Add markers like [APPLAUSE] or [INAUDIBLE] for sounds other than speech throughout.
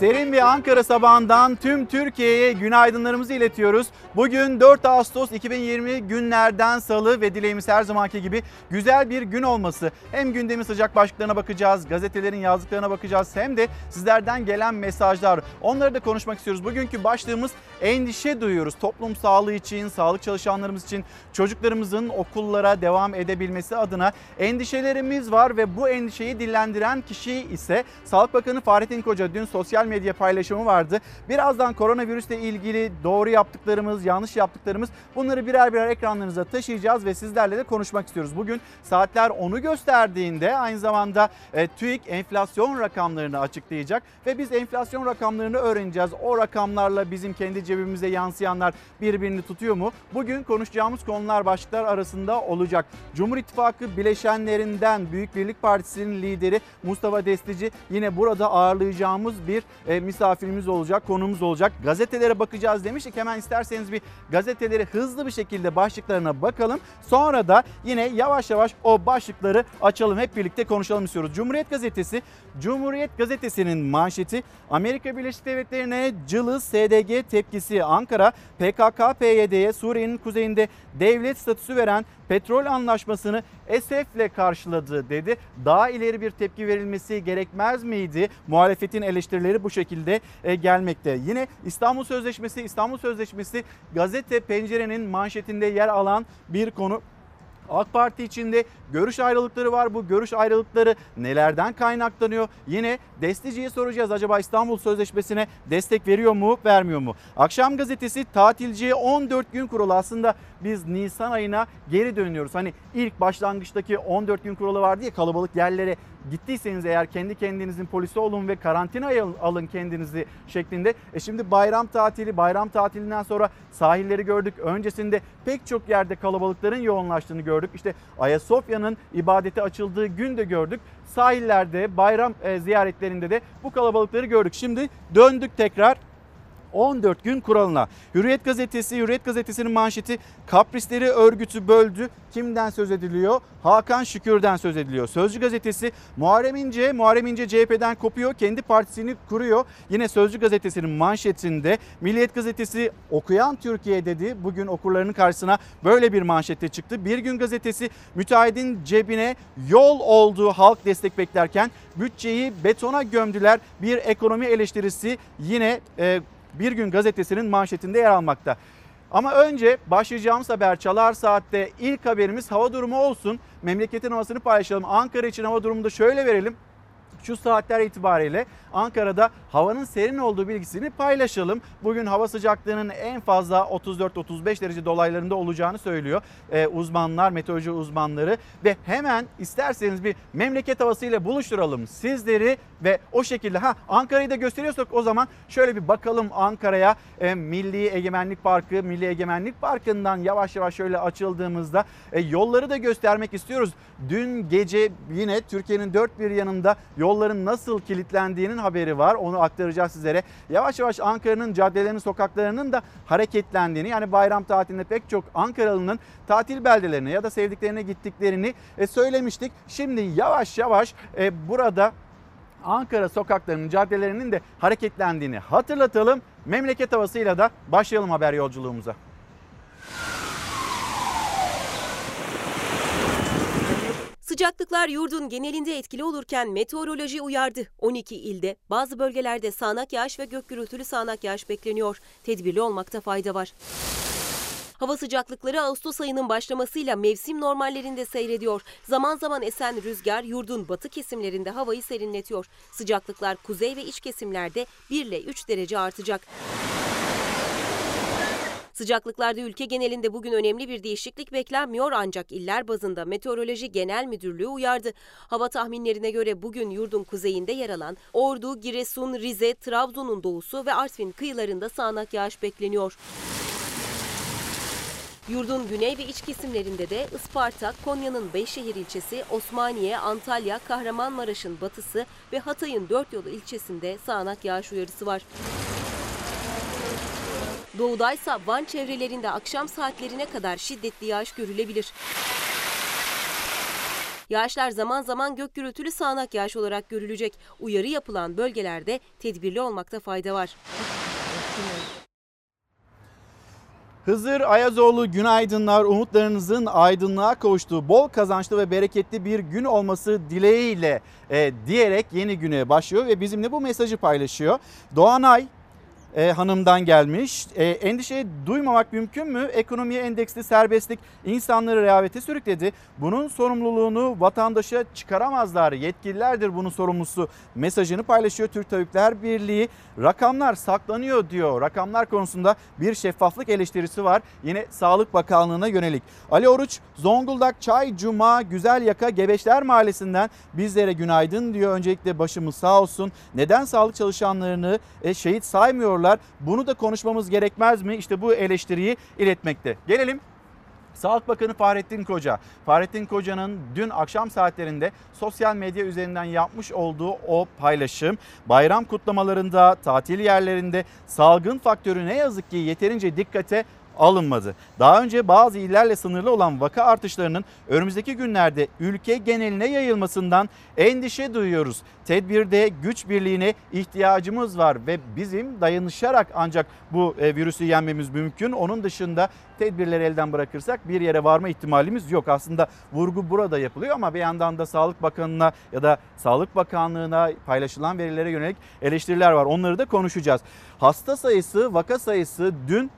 Serin bir Ankara sabahından tüm Türkiye'ye günaydınlarımızı iletiyoruz. Bugün 4 Ağustos 2020 günlerden salı ve dileğimiz her zamanki gibi güzel bir gün olması. Hem gündemin sıcak başlıklarına bakacağız, gazetelerin yazdıklarına bakacağız hem de sizlerden gelen mesajlar. Onları da konuşmak istiyoruz. Bugünkü başlığımız endişe duyuyoruz. Toplum sağlığı için, sağlık çalışanlarımız için, çocuklarımızın okullara devam edebilmesi adına endişelerimiz var ve bu endişeyi dillendiren kişi ise Sağlık Bakanı Fahrettin Koca dün sosyal medya paylaşımı vardı. Birazdan koronavirüsle ilgili doğru yaptıklarımız, yanlış yaptıklarımız bunları birer birer ekranlarınıza taşıyacağız ve sizlerle de konuşmak istiyoruz. Bugün saatler onu gösterdiğinde aynı zamanda e, TÜİK enflasyon rakamlarını açıklayacak ve biz enflasyon rakamlarını öğreneceğiz. O rakamlarla bizim kendi cebimize yansıyanlar birbirini tutuyor mu? Bugün konuşacağımız konular başlıklar arasında olacak. Cumhur İttifakı bileşenlerinden Büyük Birlik Partisi'nin lideri Mustafa Destici yine burada ağırlayacağımız bir e, misafirimiz olacak, konumuz olacak. Gazetelere bakacağız demiştik. Hemen isterseniz bir gazeteleri hızlı bir şekilde başlıklarına bakalım. Sonra da yine yavaş yavaş o başlıkları açalım. Hep birlikte konuşalım istiyoruz. Cumhuriyet Gazetesi, Cumhuriyet Gazetesi'nin manşeti Amerika Birleşik Devletleri'ne cılız SDG tepkisi Ankara PKK-PYD'ye Suriye'nin kuzeyinde devlet statüsü veren petrol anlaşmasını esefle karşıladı dedi. Daha ileri bir tepki verilmesi gerekmez miydi? Muhalefetin eleştirileri bu şekilde e, gelmekte. Yine İstanbul Sözleşmesi, İstanbul Sözleşmesi gazete pencerenin manşetinde yer alan bir konu. AK Parti içinde görüş ayrılıkları var. Bu görüş ayrılıkları nelerden kaynaklanıyor? Yine Destici'ye soracağız. Acaba İstanbul Sözleşmesi'ne destek veriyor mu, vermiyor mu? Akşam gazetesi tatilciye 14 gün kuralı. Aslında biz Nisan ayına geri dönüyoruz. Hani ilk başlangıçtaki 14 gün kuralı vardı ya kalabalık yerlere gittiyseniz eğer kendi kendinizin polisi olun ve karantinaya alın kendinizi şeklinde. E şimdi bayram tatili, bayram tatilinden sonra sahilleri gördük. Öncesinde pek çok yerde kalabalıkların yoğunlaştığını gördük. İşte Ayasofya'nın ibadete açıldığı gün de gördük. Sahillerde, bayram e, ziyaretlerinde de bu kalabalıkları gördük. Şimdi döndük tekrar 14 gün kuralına. Hürriyet gazetesi, Hürriyet gazetesinin manşeti kaprisleri örgütü böldü. Kimden söz ediliyor? Hakan Şükür'den söz ediliyor. Sözcü gazetesi Muharrem İnce, Muharrem İnce CHP'den kopuyor. Kendi partisini kuruyor. Yine Sözcü gazetesinin manşetinde Milliyet gazetesi okuyan Türkiye dedi. Bugün okurlarının karşısına böyle bir manşette çıktı. Bir gün gazetesi müteahhidin cebine yol olduğu halk destek beklerken bütçeyi betona gömdüler. Bir ekonomi eleştirisi yine e, bir gün gazetesinin manşetinde yer almakta. Ama önce başlayacağımız haber Çalar Saat'te ilk haberimiz hava durumu olsun. Memleketin havasını paylaşalım. Ankara için hava durumunu da şöyle verelim şu saatler itibariyle Ankara'da havanın serin olduğu bilgisini paylaşalım. Bugün hava sıcaklığının en fazla 34-35 derece dolaylarında olacağını söylüyor ee, uzmanlar, meteoroloji uzmanları ve hemen isterseniz bir memleket havasıyla buluşturalım sizleri ve o şekilde ha Ankara'yı da gösteriyorsak o zaman şöyle bir bakalım Ankara'ya e, Milli Egemenlik Parkı, Milli Egemenlik Parkı'ndan yavaş yavaş şöyle açıldığımızda e, yolları da göstermek istiyoruz. Dün gece yine Türkiye'nin dört bir yanında yolların nasıl kilitlendiğinin haberi var. Onu aktaracağız sizlere. Yavaş yavaş Ankara'nın caddelerinin, sokaklarının da hareketlendiğini yani bayram tatilinde pek çok Ankaralı'nın tatil beldelerine ya da sevdiklerine gittiklerini e, söylemiştik. Şimdi yavaş yavaş e, burada Ankara sokaklarının, caddelerinin de hareketlendiğini hatırlatalım. Memleket havasıyla da başlayalım haber yolculuğumuza. Sıcaklıklar yurdun genelinde etkili olurken meteoroloji uyardı. 12 ilde bazı bölgelerde sağanak yağış ve gök gürültülü sağanak yağış bekleniyor. Tedbirli olmakta fayda var. Hava sıcaklıkları Ağustos ayının başlamasıyla mevsim normallerinde seyrediyor. Zaman zaman esen rüzgar yurdun batı kesimlerinde havayı serinletiyor. Sıcaklıklar kuzey ve iç kesimlerde 1 ile 3 derece artacak. Sıcaklıklarda ülke genelinde bugün önemli bir değişiklik beklenmiyor ancak iller bazında Meteoroloji Genel Müdürlüğü uyardı. Hava tahminlerine göre bugün yurdun kuzeyinde yer alan Ordu, Giresun, Rize, Trabzon'un doğusu ve Artvin kıyılarında sağanak yağış bekleniyor. Yurdun güney ve iç kesimlerinde de Isparta, Konya'nın Beyşehir ilçesi, Osmaniye, Antalya, Kahramanmaraş'ın batısı ve Hatay'ın Dörtyolu ilçesinde sağanak yağış uyarısı var. Doğudaysa Van çevrelerinde akşam saatlerine kadar şiddetli yağış görülebilir. Yağışlar zaman zaman gök gürültülü sağanak yağış olarak görülecek. Uyarı yapılan bölgelerde tedbirli olmakta fayda var. Hızır Ayazoğlu günaydınlar. Umutlarınızın aydınlığa kavuştuğu bol kazançlı ve bereketli bir gün olması dileğiyle e, diyerek yeni güne başlıyor ve bizimle bu mesajı paylaşıyor. Doğanay e, hanımdan gelmiş. E, endişe duymamak mümkün mü? Ekonomiye endeksli serbestlik insanları rehavete sürükledi. Bunun sorumluluğunu vatandaşa çıkaramazlar. Yetkililerdir bunun sorumlusu mesajını paylaşıyor Türk Tabipler Birliği. Rakamlar saklanıyor diyor. Rakamlar konusunda bir şeffaflık eleştirisi var. Yine Sağlık Bakanlığı'na yönelik. Ali Oruç Zonguldak Çay Cuma Güzel Yaka Gebeşler Mahallesi'nden bizlere günaydın diyor. Öncelikle başımız sağ olsun. Neden sağlık çalışanlarını e, şehit saymıyorlar? Bunu da konuşmamız gerekmez mi? İşte bu eleştiriyi iletmekte. Gelelim Sağlık Bakanı Fahrettin Koca. Fahrettin Koca'nın dün akşam saatlerinde sosyal medya üzerinden yapmış olduğu o paylaşım bayram kutlamalarında, tatil yerlerinde salgın faktörü ne yazık ki yeterince dikkate alınmadı. Daha önce bazı illerle sınırlı olan vaka artışlarının önümüzdeki günlerde ülke geneline yayılmasından endişe duyuyoruz. Tedbirde güç birliğine ihtiyacımız var ve bizim dayanışarak ancak bu e, virüsü yenmemiz mümkün. Onun dışında tedbirleri elden bırakırsak bir yere varma ihtimalimiz yok. Aslında vurgu burada yapılıyor ama bir yandan da Sağlık Bakanı'na ya da Sağlık Bakanlığı'na paylaşılan verilere yönelik eleştiriler var. Onları da konuşacağız. Hasta sayısı, vaka sayısı dün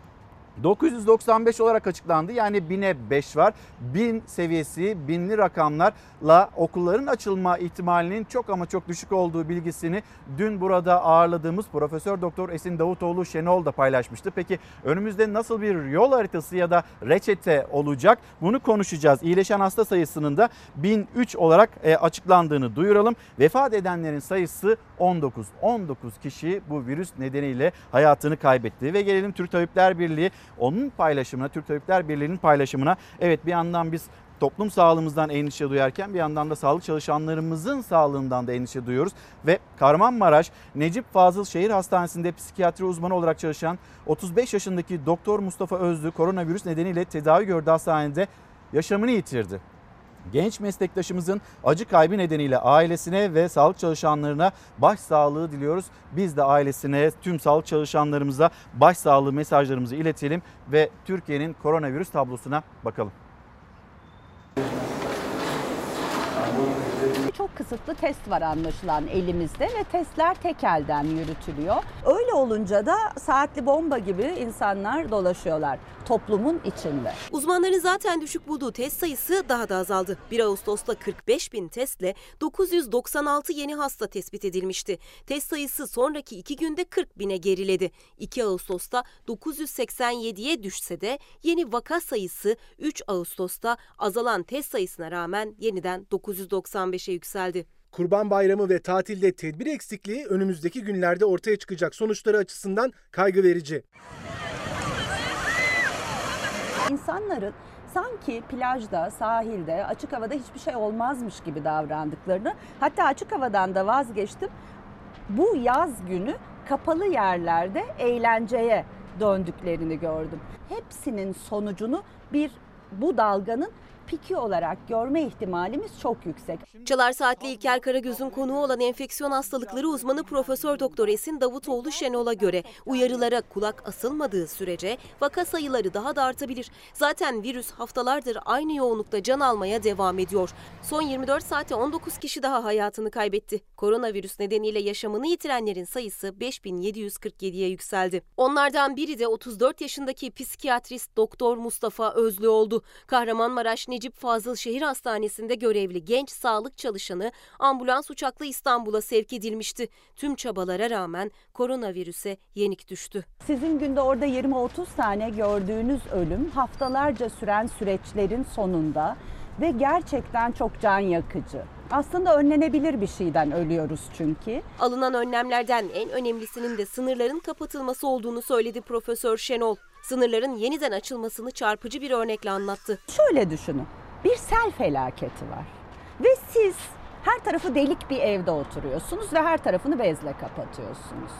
995 olarak açıklandı. Yani 1000'e 5 var. 1000 seviyesi, binli rakamlarla okulların açılma ihtimalinin çok ama çok düşük olduğu bilgisini dün burada ağırladığımız Profesör Doktor Esin Davutoğlu Şenol da paylaşmıştı. Peki önümüzde nasıl bir yol haritası ya da reçete olacak? Bunu konuşacağız. İyileşen hasta sayısının da 1003 olarak e, açıklandığını duyuralım. Vefat edenlerin sayısı 19. 19 kişi bu virüs nedeniyle hayatını kaybetti ve gelelim Türk Tabipler Birliği onun paylaşımına, Türk Tabipler Birliği'nin paylaşımına evet bir yandan biz toplum sağlığımızdan endişe duyarken bir yandan da sağlık çalışanlarımızın sağlığından da endişe duyuyoruz. Ve Kahramanmaraş Necip Fazıl Şehir Hastanesi'nde psikiyatri uzmanı olarak çalışan 35 yaşındaki Doktor Mustafa Özlü koronavirüs nedeniyle tedavi gördü hastanede yaşamını yitirdi. Genç meslektaşımızın acı kaybı nedeniyle ailesine ve sağlık çalışanlarına başsağlığı diliyoruz. Biz de ailesine, tüm sağlık çalışanlarımıza başsağlığı mesajlarımızı iletelim ve Türkiye'nin koronavirüs tablosuna bakalım. Çok kısıtlı test var anlaşılan elimizde ve testler tek elden yürütülüyor. Öyle olunca da saatli bomba gibi insanlar dolaşıyorlar toplumun içinde. Uzmanların zaten düşük bulduğu test sayısı daha da azaldı. 1 Ağustos'ta 45 bin testle 996 yeni hasta tespit edilmişti. Test sayısı sonraki iki günde 40 bine geriledi. 2 Ağustos'ta 987'ye düşse de yeni vaka sayısı 3 Ağustos'ta azalan test sayısına rağmen yeniden 995'e yükseldi. Kurban Bayramı ve tatilde tedbir eksikliği önümüzdeki günlerde ortaya çıkacak sonuçları açısından kaygı verici. İnsanların sanki plajda, sahilde, açık havada hiçbir şey olmazmış gibi davrandıklarını, hatta açık havadan da vazgeçtim. Bu yaz günü kapalı yerlerde eğlenceye döndüklerini gördüm. Hepsinin sonucunu bir bu dalganın piki olarak görme ihtimalimiz çok yüksek. Çalar Saatli İlker Karagöz'ün konuğu olan enfeksiyon hastalıkları uzmanı Profesör Doktor Esin Davutoğlu Şenol'a göre uyarılara kulak asılmadığı sürece vaka sayıları daha da artabilir. Zaten virüs haftalardır aynı yoğunlukta can almaya devam ediyor. Son 24 saate 19 kişi daha hayatını kaybetti. Koronavirüs nedeniyle yaşamını yitirenlerin sayısı 5747'ye yükseldi. Onlardan biri de 34 yaşındaki psikiyatrist Doktor Mustafa Özlü oldu. Kahramanmaraş Necip Fazıl Şehir Hastanesi'nde görevli genç sağlık çalışanı ambulans uçakla İstanbul'a sevk edilmişti. Tüm çabalara rağmen koronavirüse yenik düştü. Sizin günde orada 20-30 tane gördüğünüz ölüm haftalarca süren süreçlerin sonunda ve gerçekten çok can yakıcı. Aslında önlenebilir bir şeyden ölüyoruz çünkü. Alınan önlemlerden en önemlisinin de sınırların kapatılması olduğunu söyledi Profesör Şenol. Sınırların yeniden açılmasını çarpıcı bir örnekle anlattı. Şöyle düşünün. Bir sel felaketi var. Ve siz her tarafı delik bir evde oturuyorsunuz ve her tarafını bezle kapatıyorsunuz.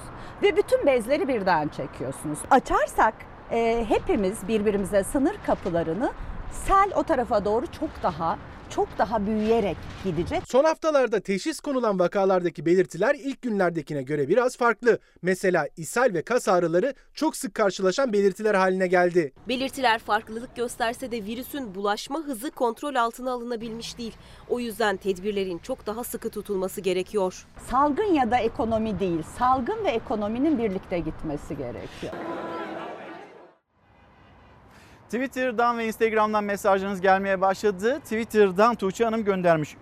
Ve bütün bezleri birden çekiyorsunuz. Açarsak e, hepimiz birbirimize sınır kapılarını sel o tarafa doğru çok daha çok daha büyüyerek gidecek. Son haftalarda teşhis konulan vakalardaki belirtiler ilk günlerdekine göre biraz farklı. Mesela ishal ve kas ağrıları çok sık karşılaşan belirtiler haline geldi. Belirtiler farklılık gösterse de virüsün bulaşma hızı kontrol altına alınabilmiş değil. O yüzden tedbirlerin çok daha sıkı tutulması gerekiyor. Salgın ya da ekonomi değil, salgın ve ekonominin birlikte gitmesi gerekiyor. Twitter'dan ve Instagram'dan mesajlarınız gelmeye başladı. Twitter'dan Tuğçe Hanım göndermiş.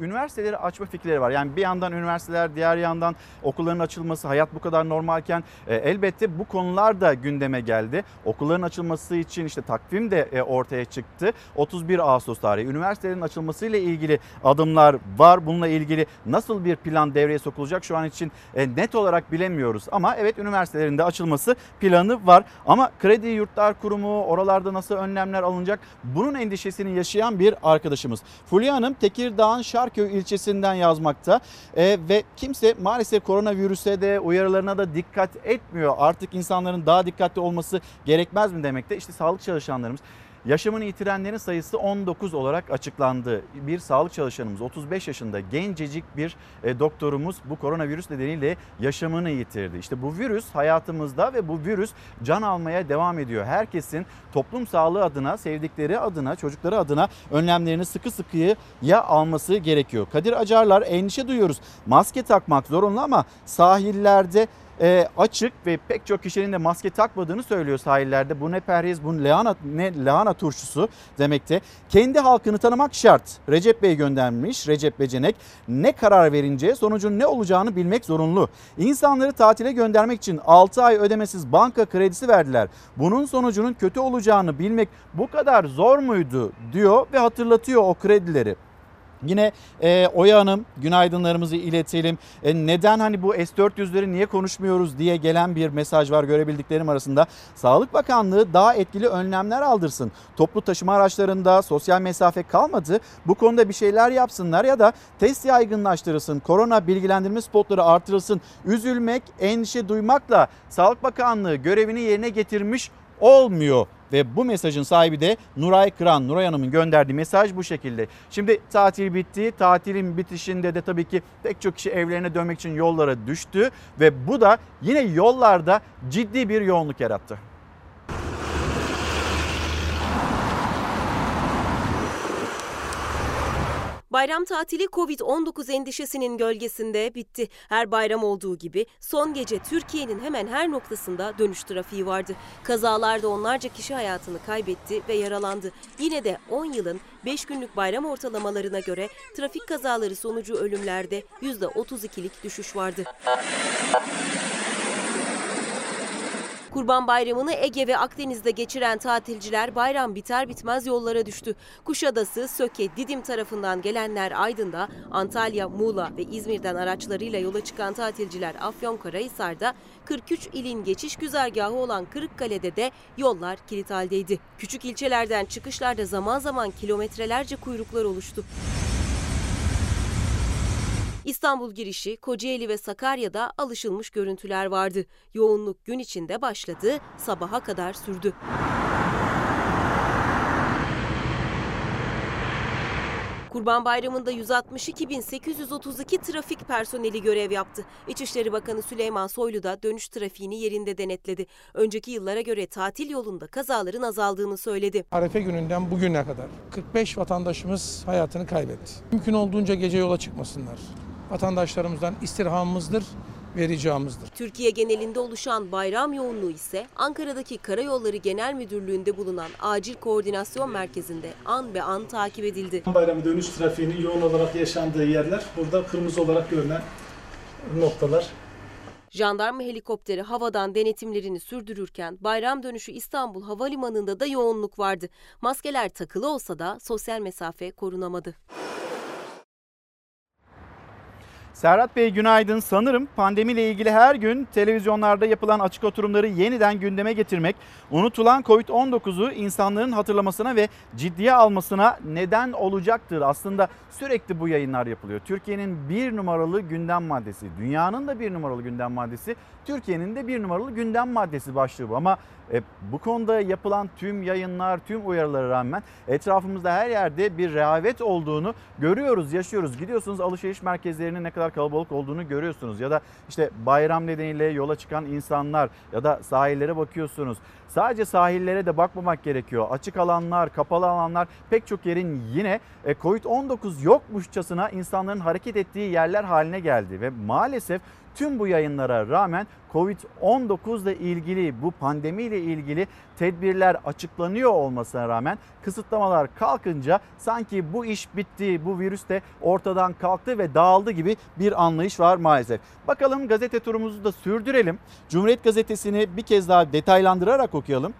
Üniversiteleri açma fikirleri var. Yani bir yandan üniversiteler, diğer yandan okulların açılması, hayat bu kadar normalken e, elbette bu konular da gündeme geldi. Okulların açılması için işte takvim de e, ortaya çıktı. 31 Ağustos tarihi üniversitelerin açılmasıyla ilgili adımlar var. Bununla ilgili nasıl bir plan devreye sokulacak şu an için e, net olarak bilemiyoruz. Ama evet üniversitelerin de açılması planı var. Ama Kredi Yurtlar Kurumu oralarda nasıl önlemler alınacak bunun endişesini yaşayan bir arkadaşımız. Fulya Hanım Tekirdağ'ın Şarköy ilçesinden yazmakta E, ve kimse maalesef koronavirüse de uyarılarına da dikkat etmiyor. Artık insanların daha dikkatli olması gerekmez mi demekte? İşte sağlık çalışanlarımız Yaşamını yitirenlerin sayısı 19 olarak açıklandı. Bir sağlık çalışanımız 35 yaşında gencecik bir e, doktorumuz bu koronavirüs nedeniyle yaşamını yitirdi. İşte bu virüs hayatımızda ve bu virüs can almaya devam ediyor. Herkesin toplum sağlığı adına, sevdikleri adına, çocukları adına önlemlerini sıkı sıkıya alması gerekiyor. Kadir Acarlar endişe duyuyoruz. Maske takmak zorunlu ama sahillerde e, açık ve pek çok kişinin de maske takmadığını söylüyor sahillerde. Bu ne perhiz, bu lahana, ne lahana turşusu demekte. Kendi halkını tanımak şart. Recep Bey göndermiş, Recep Becenek. Ne karar verince sonucun ne olacağını bilmek zorunlu. İnsanları tatile göndermek için 6 ay ödemesiz banka kredisi verdiler. Bunun sonucunun kötü olacağını bilmek bu kadar zor muydu diyor ve hatırlatıyor o kredileri. Yine e, Oya Hanım günaydınlarımızı iletelim. E, neden hani bu S-400'leri niye konuşmuyoruz diye gelen bir mesaj var görebildiklerim arasında. Sağlık Bakanlığı daha etkili önlemler aldırsın. Toplu taşıma araçlarında sosyal mesafe kalmadı. Bu konuda bir şeyler yapsınlar ya da test yaygınlaştırılsın. Korona bilgilendirme spotları artırılsın. Üzülmek, endişe duymakla Sağlık Bakanlığı görevini yerine getirmiş olmuyor. Ve bu mesajın sahibi de Nuray Kıran. Nuray Hanım'ın gönderdiği mesaj bu şekilde. Şimdi tatil bitti. Tatilin bitişinde de tabii ki pek çok kişi evlerine dönmek için yollara düştü. Ve bu da yine yollarda ciddi bir yoğunluk yarattı. Bayram tatili Covid-19 endişesinin gölgesinde bitti. Her bayram olduğu gibi son gece Türkiye'nin hemen her noktasında dönüş trafiği vardı. Kazalarda onlarca kişi hayatını kaybetti ve yaralandı. Yine de 10 yılın 5 günlük bayram ortalamalarına göre trafik kazaları sonucu ölümlerde %32'lik düşüş vardı. Kurban Bayramı'nı Ege ve Akdeniz'de geçiren tatilciler bayram biter bitmez yollara düştü. Kuşadası, Söke, Didim tarafından gelenler Aydın'da, Antalya, Muğla ve İzmir'den araçlarıyla yola çıkan tatilciler Afyonkarahisar'da, 43 ilin geçiş güzergahı olan Kırıkkale'de de yollar kilit haldeydi. Küçük ilçelerden çıkışlarda zaman zaman kilometrelerce kuyruklar oluştu. İstanbul girişi, Kocaeli ve Sakarya'da alışılmış görüntüler vardı. Yoğunluk gün içinde başladı, sabaha kadar sürdü. Kurban Bayramı'nda 162.832 trafik personeli görev yaptı. İçişleri Bakanı Süleyman Soylu da dönüş trafiğini yerinde denetledi. Önceki yıllara göre tatil yolunda kazaların azaldığını söyledi. Arefe gününden bugüne kadar 45 vatandaşımız hayatını kaybetti. Mümkün olduğunca gece yola çıkmasınlar. Vatandaşlarımızdan istirhamımızdır ve ricamızdır. Türkiye genelinde oluşan bayram yoğunluğu ise Ankara'daki Karayolları Genel Müdürlüğü'nde bulunan Acil Koordinasyon Merkezi'nde an be an takip edildi. Bayramı dönüş trafiğinin yoğun olarak yaşandığı yerler burada kırmızı olarak görünen noktalar. Jandarma helikopteri havadan denetimlerini sürdürürken bayram dönüşü İstanbul Havalimanı'nda da yoğunluk vardı. Maskeler takılı olsa da sosyal mesafe korunamadı. Serhat Bey günaydın. Sanırım pandemiyle ilgili her gün televizyonlarda yapılan açık oturumları yeniden gündeme getirmek, unutulan Covid-19'u insanların hatırlamasına ve ciddiye almasına neden olacaktır. Aslında sürekli bu yayınlar yapılıyor. Türkiye'nin bir numaralı gündem maddesi, dünyanın da bir numaralı gündem maddesi, Türkiye'nin de bir numaralı gündem maddesi başlığı bu. Ama e, bu konuda yapılan tüm yayınlar, tüm uyarılara rağmen etrafımızda her yerde bir rehavet olduğunu görüyoruz, yaşıyoruz. Gidiyorsunuz alışveriş merkezlerinin ne kadar kalabalık olduğunu görüyorsunuz. Ya da işte bayram nedeniyle yola çıkan insanlar ya da sahillere bakıyorsunuz. Sadece sahillere de bakmamak gerekiyor. Açık alanlar, kapalı alanlar pek çok yerin yine e, Covid-19 yokmuşçasına insanların hareket ettiği yerler haline geldi. Ve maalesef tüm bu yayınlara rağmen Covid-19 ile ilgili bu pandemiyle ilgili tedbirler açıklanıyor olmasına rağmen kısıtlamalar kalkınca sanki bu iş bitti, bu virüs de ortadan kalktı ve dağıldı gibi bir anlayış var maalesef. Bakalım gazete turumuzu da sürdürelim. Cumhuriyet gazetesini bir kez daha detaylandırarak okuyalım.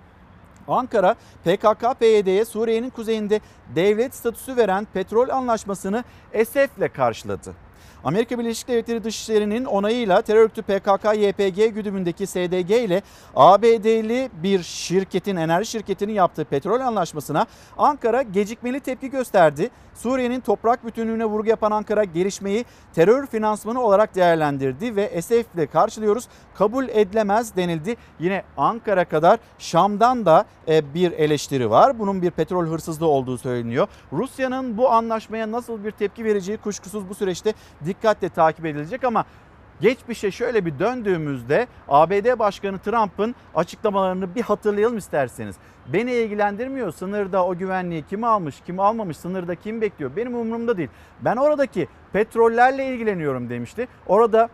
Ankara PKK-PYD'ye Suriye'nin kuzeyinde devlet statüsü veren petrol anlaşmasını esefle karşıladı. Amerika Birleşik Devletleri Dışişleri'nin onayıyla terör örgütü PKK-YPG güdümündeki SDG ile ABD'li bir şirketin, enerji şirketinin yaptığı petrol anlaşmasına Ankara gecikmeli tepki gösterdi. Suriye'nin toprak bütünlüğüne vurgu yapan Ankara gelişmeyi terör finansmanı olarak değerlendirdi ve esefle karşılıyoruz. Kabul edilemez denildi. Yine Ankara kadar Şam'dan da e, bir eleştiri var. Bunun bir petrol hırsızlığı olduğu söyleniyor. Rusya'nın bu anlaşmaya nasıl bir tepki vereceği kuşkusuz bu süreçte dikkatle takip edilecek ama Geçmişe şöyle bir döndüğümüzde ABD Başkanı Trump'ın açıklamalarını bir hatırlayalım isterseniz. Beni ilgilendirmiyor sınırda o güvenliği kim almış kim almamış sınırda kim bekliyor benim umurumda değil. Ben oradaki petrollerle ilgileniyorum demişti. Orada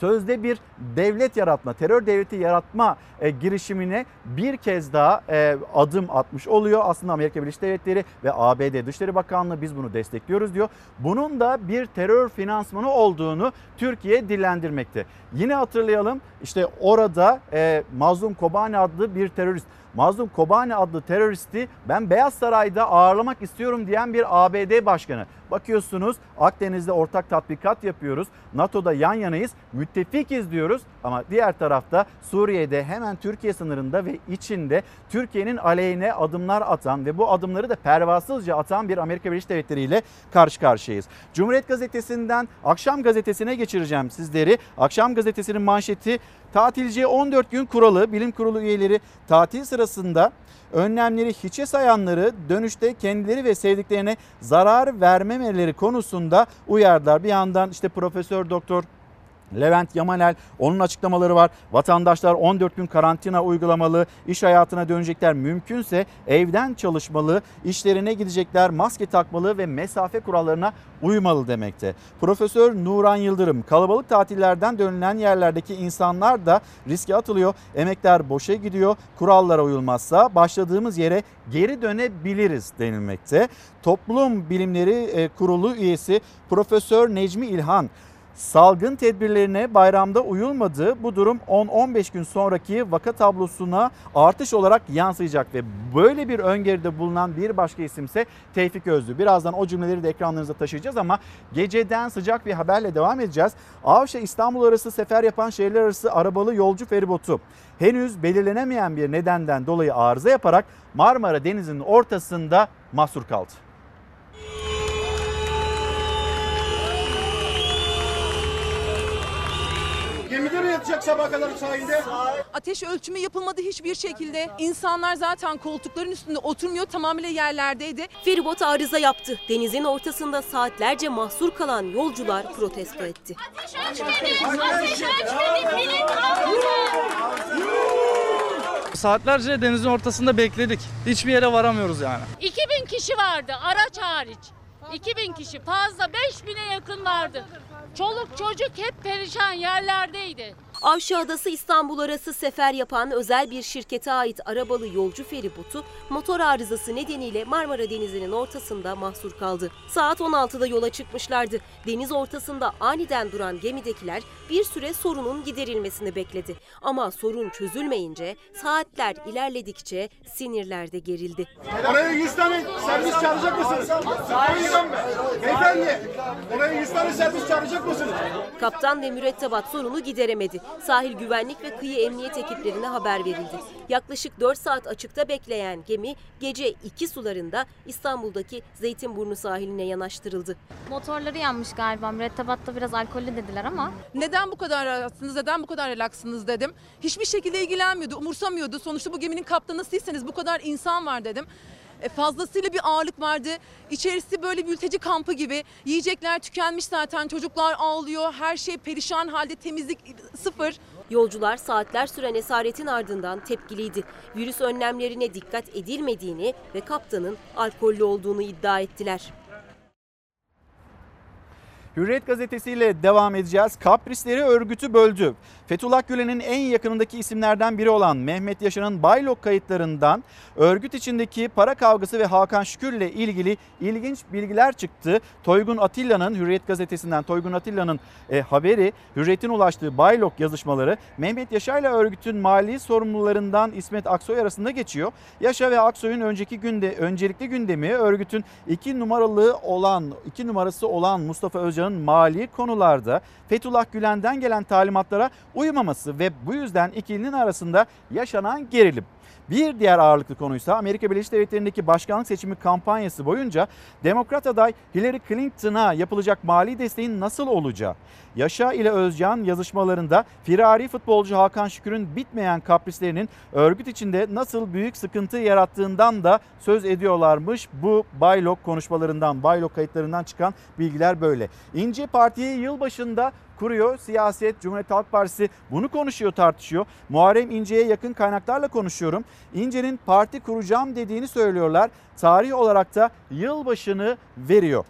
sözde bir devlet yaratma, terör devleti yaratma e, girişimine bir kez daha e, adım atmış oluyor. Aslında Amerika Birleşik Devletleri ve ABD Dışişleri Bakanlığı biz bunu destekliyoruz diyor. Bunun da bir terör finansmanı olduğunu Türkiye dillendirmekte. Yine hatırlayalım işte orada e, Mazlum Kobani adlı bir terörist Mazlum Kobani adlı teröristi ben Beyaz Saray'da ağırlamak istiyorum diyen bir ABD başkanı. Bakıyorsunuz Akdeniz'de ortak tatbikat yapıyoruz. NATO'da yan yanayız. Müttefikiz diyoruz. Ama diğer tarafta Suriye'de hemen Türkiye sınırında ve içinde Türkiye'nin aleyhine adımlar atan ve bu adımları da pervasızca atan bir Amerika Birleşik Devletleri ile karşı karşıyayız. Cumhuriyet Gazetesi'nden Akşam Gazetesi'ne geçireceğim sizleri. Akşam Gazetesi'nin manşeti tatilciye 14 gün kuralı bilim kurulu üyeleri tatil sırasında önlemleri hiçe sayanları dönüşte kendileri ve sevdiklerine zarar vermemeleri konusunda uyardılar. Bir yandan işte Profesör Doktor Levent Yamanel onun açıklamaları var. Vatandaşlar 14 gün karantina uygulamalı, iş hayatına dönecekler mümkünse evden çalışmalı, işlerine gidecekler, maske takmalı ve mesafe kurallarına uymalı demekte. Profesör Nuran Yıldırım kalabalık tatillerden dönülen yerlerdeki insanlar da riske atılıyor. Emekler boşa gidiyor. Kurallara uyulmazsa başladığımız yere geri dönebiliriz denilmekte. Toplum Bilimleri Kurulu üyesi Profesör Necmi İlhan Salgın tedbirlerine bayramda uyulmadı. Bu durum 10-15 gün sonraki vaka tablosuna artış olarak yansıyacak ve böyle bir öngörüde bulunan bir başka isimse Tevfik Özlü. Birazdan o cümleleri de ekranlarınıza taşıyacağız ama geceden sıcak bir haberle devam edeceğiz. Avşa İstanbul arası sefer yapan şehirler arası arabalı yolcu feribotu henüz belirlenemeyen bir nedenden dolayı arıza yaparak Marmara Denizi'nin ortasında mahsur kaldı. Yatacak sabah kadar sahilde? Ateş ölçümü yapılmadı hiçbir şekilde. İnsanlar zaten koltukların üstünde oturmuyor tamamıyla yerlerdeydi. Feribot arıza yaptı. Denizin ortasında saatlerce mahsur kalan yolcular protesto etti. Saatlerce denizin ortasında bekledik. Hiçbir yere varamıyoruz yani. 2000 kişi vardı araç hariç. 2000 kişi fazla 5000'e yakın vardı. Çoluk çocuk hep perişan yerlerdeydi. Avşa Adası İstanbul arası sefer yapan özel bir şirkete ait arabalı yolcu feribotu motor arızası nedeniyle Marmara Denizi'nin ortasında mahsur kaldı. Saat 16'da yola çıkmışlardı. Deniz ortasında aniden duran gemidekiler bir süre sorunun giderilmesini bekledi. Ama sorun çözülmeyince saatler ilerledikçe sinirler de gerildi. Oraya 100 tane servis çağıracak mısınız? Beyefendi, oraya 100 tane servis çağıracak mısınız? Kaptan ve mürettebat sorunu gideremedi. Sahil güvenlik ve kıyı emniyet ekiplerine haber verildi. Yaklaşık 4 saat açıkta bekleyen gemi gece 2 sularında İstanbul'daki Zeytinburnu sahiline yanaştırıldı. Motorları yanmış galiba. Mürettebatta biraz alkollü dediler ama. Neden bu kadar rahatsınız, neden bu kadar relaksınız dedim. Hiçbir şekilde ilgilenmiyordu, umursamıyordu. Sonuçta bu geminin kaptanı sizseniz bu kadar insan var dedim. E, fazlasıyla bir ağırlık vardı. İçerisi böyle mülteci kampı gibi. Yiyecekler tükenmiş zaten. Çocuklar ağlıyor. Her şey perişan halde. Temizlik sıfır. Yolcular saatler süren esaretin ardından tepkiliydi. Virüs önlemlerine dikkat edilmediğini ve kaptanın alkollü olduğunu iddia ettiler. Hürriyet gazetesiyle devam edeceğiz. Kaprisleri örgütü böldü. Fethullah Gülen'in en yakınındaki isimlerden biri olan Mehmet Yaşar'ın Baylok kayıtlarından örgüt içindeki para kavgası ve Hakan Şükür'le ilgili ilginç bilgiler çıktı. Toygun Atilla'nın Hürriyet gazetesinden Toygun Atilla'nın e, haberi Hürriyet'in ulaştığı Baylok yazışmaları Mehmet Yaşar'la örgütün mali sorumlularından İsmet Aksoy arasında geçiyor. Yaşar ve Aksoy'un önceki günde öncelikli gündemi örgütün iki numaralı olan iki numarası olan Mustafa Özcan'ın mali konularda Fethullah Gülen'den gelen talimatlara uymaması ve bu yüzden ikilinin arasında yaşanan gerilim. Bir diğer ağırlıklı konuysa Amerika Birleşik Devletleri'ndeki başkanlık seçimi kampanyası boyunca Demokrat aday Hillary Clinton'a yapılacak mali desteğin nasıl olacağı. Yaşa ile Özcan yazışmalarında firari futbolcu Hakan Şükür'ün bitmeyen kaprislerinin örgüt içinde nasıl büyük sıkıntı yarattığından da söz ediyorlarmış. Bu Baylok konuşmalarından, Baylok kayıtlarından çıkan bilgiler böyle. İnce Parti'yi yılbaşında kuruyor. Siyaset, Cumhuriyet Halk Partisi bunu konuşuyor, tartışıyor. Muharrem İnce'ye yakın kaynaklarla konuşuyorum. İnce'nin parti kuracağım dediğini söylüyorlar. Tarih olarak da yılbaşını veriyor.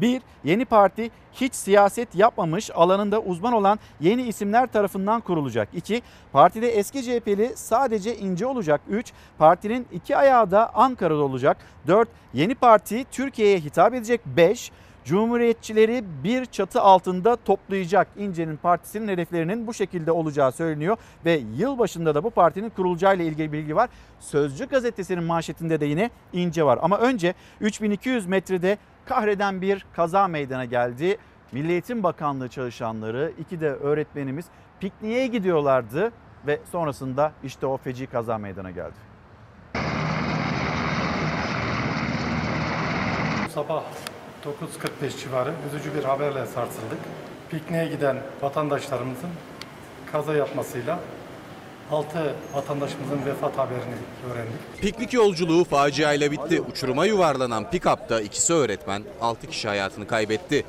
Bir, yeni parti hiç siyaset yapmamış alanında uzman olan yeni isimler tarafından kurulacak. İki, partide eski CHP'li sadece ince olacak. Üç, partinin iki ayağı da Ankara'da olacak. Dört, yeni parti Türkiye'ye hitap edecek. Beş, Cumhuriyetçileri bir çatı altında toplayacak. İnce'nin partisinin hedeflerinin bu şekilde olacağı söyleniyor ve yılbaşında da bu partinin kurulacağıyla ilgili bilgi var. Sözcü gazetesinin manşetinde de yine İnce var. Ama önce 3200 metrede kahreden bir kaza meydana geldi. Milli Eğitim Bakanlığı çalışanları, iki de öğretmenimiz pikniğe gidiyorlardı ve sonrasında işte o feci kaza meydana geldi. Sabah 9.45 civarı üzücü bir haberle sarsıldık. Pikniğe giden vatandaşlarımızın kaza yapmasıyla 6 vatandaşımızın vefat haberini öğrendik. Piknik yolculuğu faciayla bitti. Uçuruma yuvarlanan pick-up'ta ikisi öğretmen, 6 kişi hayatını kaybetti.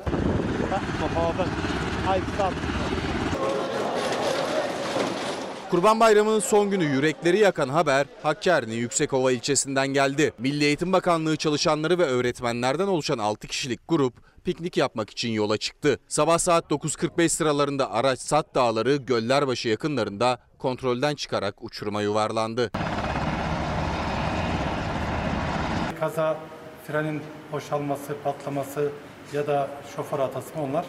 Kurban Bayramı'nın son günü yürekleri yakan haber Hakkari'nin Yüksekova ilçesinden geldi. Milli Eğitim Bakanlığı çalışanları ve öğretmenlerden oluşan 6 kişilik grup piknik yapmak için yola çıktı. Sabah saat 9.45 sıralarında araç Sat Dağları Göllerbaşı yakınlarında kontrolden çıkarak uçuruma yuvarlandı. Kaza frenin boşalması, patlaması ya da şoför hatası mı onlar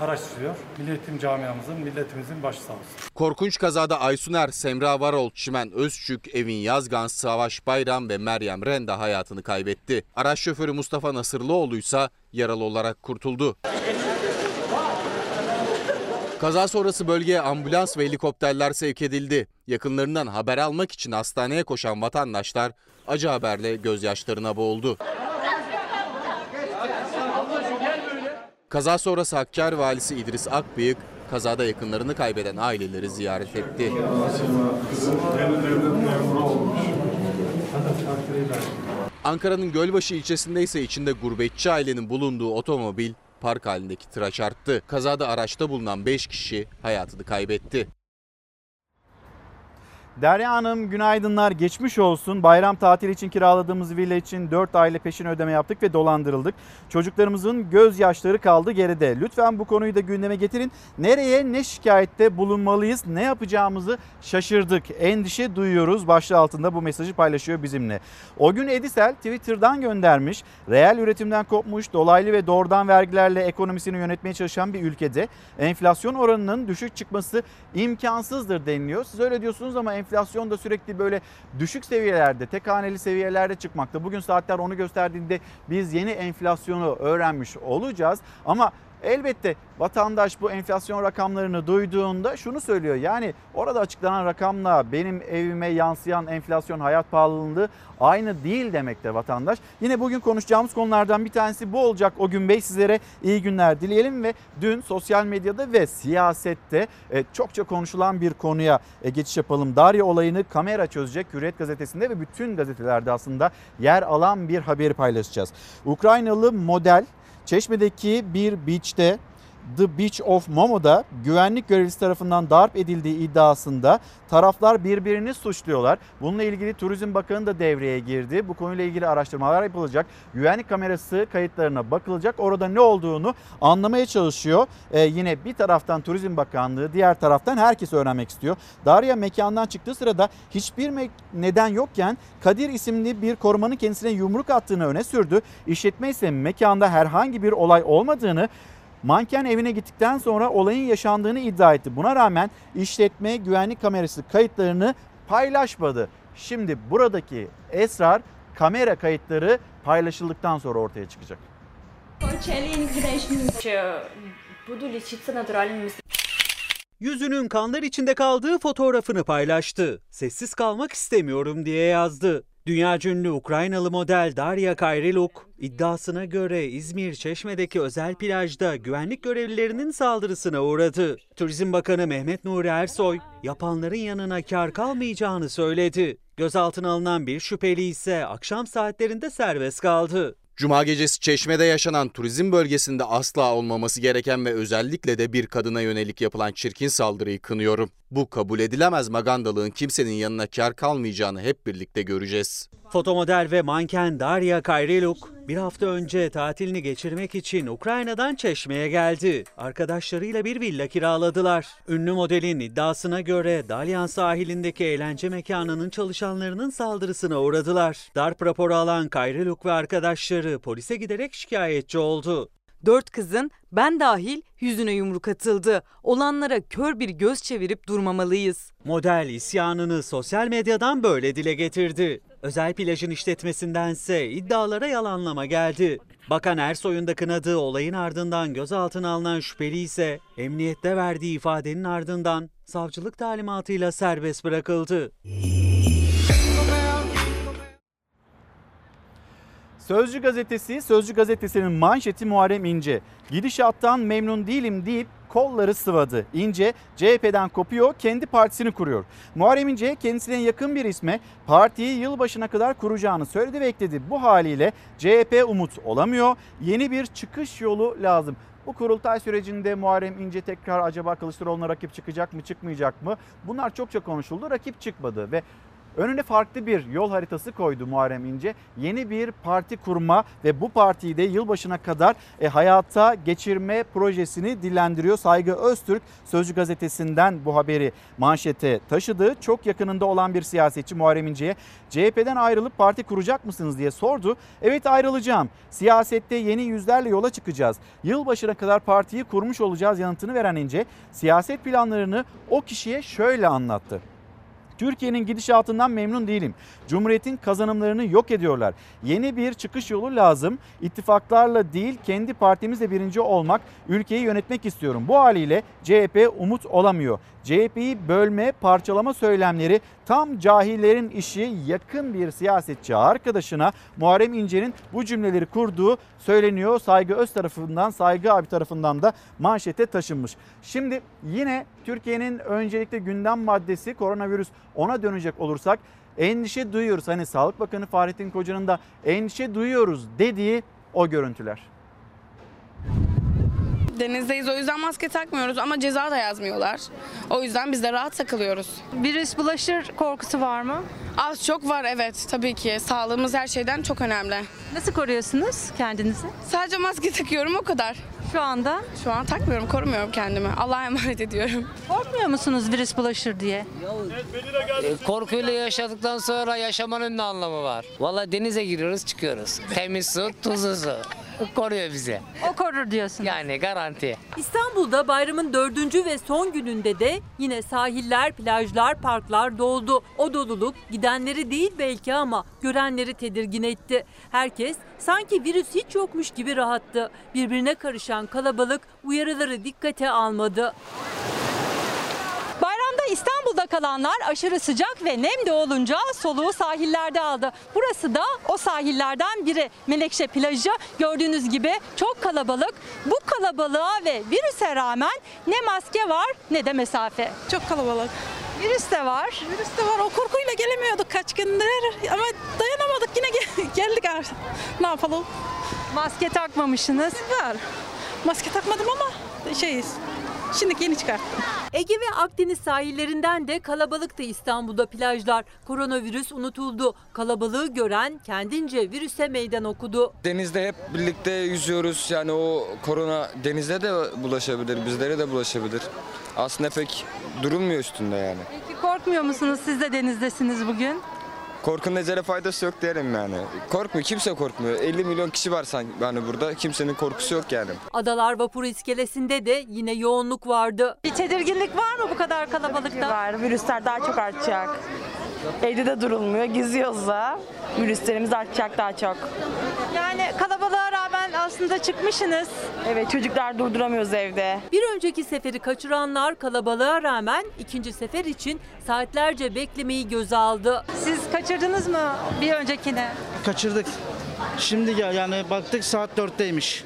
araştırıyor. Milli Eğitim camiamızın, milletimizin başı sağ olsun. Korkunç kazada Aysuner, Semra Varol, Çimen Özçük, Evin Yazgan, Savaş Bayram ve Meryem Renda hayatını kaybetti. Araç şoförü Mustafa Nasırlıoğlu ise yaralı olarak kurtuldu. Kaza sonrası bölgeye ambulans ve helikopterler sevk edildi. Yakınlarından haber almak için hastaneye koşan vatandaşlar acı haberle gözyaşlarına boğuldu. Kaza sonrası Hakkari valisi İdris Akbıyık, kazada yakınlarını kaybeden aileleri ziyaret etti. Ankara'nın Gölbaşı ilçesinde ise içinde gurbetçi ailenin bulunduğu otomobil park halindeki tıra çarptı. Kazada araçta bulunan 5 kişi hayatını kaybetti. Derya Hanım günaydınlar geçmiş olsun. Bayram tatili için kiraladığımız villa için 4 aile peşin ödeme yaptık ve dolandırıldık. Çocuklarımızın gözyaşları kaldı geride. Lütfen bu konuyu da gündeme getirin. Nereye ne şikayette bulunmalıyız ne yapacağımızı şaşırdık. Endişe duyuyoruz başlığı altında bu mesajı paylaşıyor bizimle. O gün Edisel Twitter'dan göndermiş. Reel üretimden kopmuş dolaylı ve doğrudan vergilerle ekonomisini yönetmeye çalışan bir ülkede enflasyon oranının düşük çıkması imkansızdır deniliyor. Siz öyle diyorsunuz ama enflasyon da sürekli böyle düşük seviyelerde, tek haneli seviyelerde çıkmakta. Bugün saatler onu gösterdiğinde biz yeni enflasyonu öğrenmiş olacağız. Ama Elbette vatandaş bu enflasyon rakamlarını duyduğunda şunu söylüyor. Yani orada açıklanan rakamla benim evime yansıyan enflasyon hayat pahalılığı aynı değil demekte vatandaş. Yine bugün konuşacağımız konulardan bir tanesi bu olacak. O gün Bey sizlere iyi günler dileyelim ve dün sosyal medyada ve siyasette e, çokça konuşulan bir konuya e, geçiş yapalım. Darya olayını kamera çözecek Hürriyet gazetesinde ve bütün gazetelerde aslında yer alan bir haberi paylaşacağız. Ukraynalı model Çeşme'deki bir beach'te The Beach of Momo'da güvenlik görevlisi tarafından darp edildiği iddiasında taraflar birbirini suçluyorlar. Bununla ilgili Turizm Bakanı da devreye girdi. Bu konuyla ilgili araştırmalar yapılacak. Güvenlik kamerası kayıtlarına bakılacak. Orada ne olduğunu anlamaya çalışıyor. Ee, yine bir taraftan Turizm Bakanlığı, diğer taraftan herkes öğrenmek istiyor. Darya mekandan çıktığı sırada hiçbir neden yokken Kadir isimli bir korumanın kendisine yumruk attığını öne sürdü. İşletme ise mekanda herhangi bir olay olmadığını Manken evine gittikten sonra olayın yaşandığını iddia etti. Buna rağmen işletme güvenlik kamerası kayıtlarını paylaşmadı. Şimdi buradaki esrar kamera kayıtları paylaşıldıktan sonra ortaya çıkacak. Yüzünün kanlar içinde kaldığı fotoğrafını paylaştı. Sessiz kalmak istemiyorum diye yazdı. Dünya ünlü Ukraynalı model Darya Kayriluk iddiasına göre İzmir Çeşme'deki özel plajda güvenlik görevlilerinin saldırısına uğradı. Turizm Bakanı Mehmet Nuri Ersoy yapanların yanına kar kalmayacağını söyledi. Gözaltına alınan bir şüpheli ise akşam saatlerinde serbest kaldı. Cuma gecesi Çeşme'de yaşanan turizm bölgesinde asla olmaması gereken ve özellikle de bir kadına yönelik yapılan çirkin saldırıyı kınıyorum. Bu kabul edilemez magandalığın kimsenin yanına kar kalmayacağını hep birlikte göreceğiz. Fotomodel ve manken Darya Kayriluk bir hafta önce tatilini geçirmek için Ukrayna'dan Çeşme'ye geldi. Arkadaşlarıyla bir villa kiraladılar. Ünlü modelin iddiasına göre Dalyan sahilindeki eğlence mekanının çalışanlarının saldırısına uğradılar. Darp raporu alan Kayriluk ve arkadaşları polise giderek şikayetçi oldu. Dört kızın ben dahil yüzüne yumruk atıldı. Olanlara kör bir göz çevirip durmamalıyız. Model isyanını sosyal medyadan böyle dile getirdi. Özel plajın işletmesindense iddialara yalanlama geldi. Bakan Ersoy'un da kınadığı olayın ardından gözaltına alınan şüpheli ise emniyette verdiği ifadenin ardından savcılık talimatıyla serbest bırakıldı. Sözcü gazetesi, Sözcü gazetesinin manşeti Muharrem İnce. Gidişattan memnun değilim deyip kolları sıvadı. İnce CHP'den kopuyor, kendi partisini kuruyor. Muharrem İnce kendisine yakın bir isme partiyi yılbaşına kadar kuracağını söyledi ve ekledi. Bu haliyle CHP umut olamıyor. Yeni bir çıkış yolu lazım. Bu kurultay sürecinde Muharrem İnce tekrar acaba Kılıçdaroğlu'na rakip çıkacak mı çıkmayacak mı? Bunlar çokça konuşuldu. Rakip çıkmadı ve Önüne farklı bir yol haritası koydu Muharrem İnce. Yeni bir parti kurma ve bu partiyi de yılbaşına kadar e, hayata geçirme projesini dillendiriyor. Saygı Öztürk Sözcü gazetesinden bu haberi manşete taşıdı. Çok yakınında olan bir siyasetçi Muharrem İnce'ye CHP'den ayrılıp parti kuracak mısınız diye sordu. Evet ayrılacağım. Siyasette yeni yüzlerle yola çıkacağız. Yılbaşına kadar partiyi kurmuş olacağız yanıtını veren İnce siyaset planlarını o kişiye şöyle anlattı. Türkiye'nin gidişatından memnun değilim. Cumhuriyetin kazanımlarını yok ediyorlar. Yeni bir çıkış yolu lazım. İttifaklarla değil kendi partimizle birinci olmak, ülkeyi yönetmek istiyorum. Bu haliyle CHP umut olamıyor. CHP'yi bölme, parçalama söylemleri tam cahillerin işi yakın bir siyasetçi arkadaşına Muharrem İnce'nin bu cümleleri kurduğu söyleniyor. Saygı Öz tarafından, Saygı abi tarafından da manşete taşınmış. Şimdi yine Türkiye'nin öncelikle gündem maddesi koronavirüs ona dönecek olursak endişe duyuyoruz. Hani Sağlık Bakanı Fahrettin Koca'nın da endişe duyuyoruz dediği o görüntüler. Denizdeyiz o yüzden maske takmıyoruz ama ceza da yazmıyorlar. O yüzden biz de rahat takılıyoruz. Virüs bulaşır korkusu var mı? Az çok var evet tabii ki. Sağlığımız her şeyden çok önemli. Nasıl koruyorsunuz kendinizi? Sadece maske takıyorum o kadar. Şu anda? Şu an takmıyorum, korumuyorum kendimi. Allah'a emanet ediyorum. Korkmuyor musunuz virüs bulaşır diye? E, Korkuyla yaşadıktan sonra yaşamanın ne anlamı var? Valla denize giriyoruz çıkıyoruz. Temiz su, tuzlu su. Koruyor bizi. O korur diyorsun. Yani garanti. İstanbul'da bayramın dördüncü ve son gününde de yine sahiller, plajlar, parklar doldu. O doluluk gidenleri değil belki ama görenleri tedirgin etti. Herkes sanki virüs hiç yokmuş gibi rahattı. Birbirine karışan kalabalık uyarıları dikkate almadı. İstanbul'da kalanlar aşırı sıcak ve nem de olunca soluğu sahillerde aldı. Burası da o sahillerden biri. Menekşe plajı gördüğünüz gibi çok kalabalık. Bu kalabalığa ve virüse rağmen ne maske var ne de mesafe. Çok kalabalık. Virüs de var. Virüs de var. O korkuyla gelemiyorduk kaç gündür ama dayanamadık yine gel- [LAUGHS] geldik artık. Ne yapalım? Maske takmamışsınız. Var. Maske takmadım ama şeyiz. Şimdi yeni çıkarttım. Ege ve Akdeniz sahillerinden de kalabalıktı İstanbul'da plajlar. Koronavirüs unutuldu. Kalabalığı gören kendince virüse meydan okudu. Denizde hep birlikte yüzüyoruz. Yani o korona denizde de bulaşabilir, bizlere de bulaşabilir. Aslında pek durulmuyor üstünde yani. Peki korkmuyor musunuz? Siz de denizdesiniz bugün. Korkunun ecele faydası yok derim yani. Korkmuyor, kimse korkmuyor. 50 milyon kişi var sanki yani burada. Kimsenin korkusu yok yani. Adalar vapur iskelesinde de yine yoğunluk vardı. Bir tedirginlik var mı bu kadar kalabalıkta? Var. Virüsler daha çok artacak. Evde de durulmuyor. Geziyoruz da. Virüslerimiz artacak daha çok. Yani kalabalığa rağmen aslında çıkmışsınız. Evet çocuklar durduramıyoruz evde. Bir önceki seferi kaçıranlar kalabalığa rağmen ikinci sefer için saatlerce beklemeyi göze aldı. Siz kaçırdınız mı bir öncekini? Kaçırdık. Şimdi gel yani baktık saat 4'teymiş.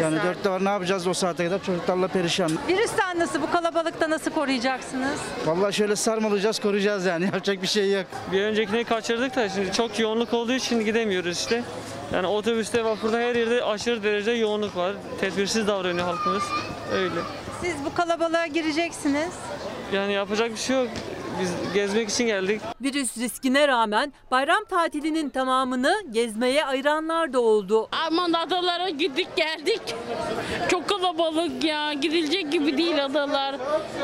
Yani 4'te var ne yapacağız o saate kadar çocuklarla perişan. Virüsten nasıl bu kalabalıkta nasıl koruyacaksınız? Vallahi şöyle sarmalayacağız koruyacağız yani [LAUGHS] yapacak bir şey yok. Bir öncekini kaçırdık da şimdi çok yoğunluk olduğu için gidemiyoruz işte. Yani otobüste, vapurda her yerde aşırı derece yoğunluk var. Tedbirsiz davranıyor halkımız. Öyle. Siz bu kalabalığa gireceksiniz. Yani yapacak bir şey yok. Biz gezmek için geldik. Virüs riskine rağmen bayram tatilinin tamamını gezmeye ayıranlar da oldu. Aman adalara gittik geldik. Çok kalabalık ya. Gidilecek gibi değil adalar.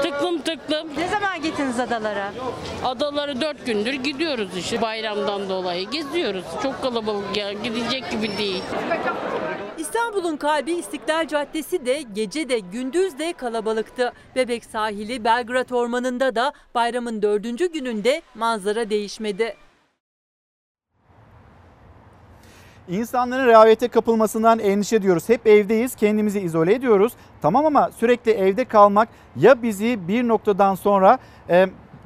Tıklım tıklım. Ne zaman gittiniz adalara? Adaları dört gündür gidiyoruz işte bayramdan dolayı. Geziyoruz. Çok kalabalık ya. Gidilecek gibi değil. İstanbul'un kalbi İstiklal Caddesi de gece de gündüz de kalabalıktı. Bebek sahili Belgrad Ormanı'nda da bayramın dördüncü gününde manzara değişmedi. İnsanların rehavete kapılmasından endişe ediyoruz. Hep evdeyiz, kendimizi izole ediyoruz. Tamam ama sürekli evde kalmak ya bizi bir noktadan sonra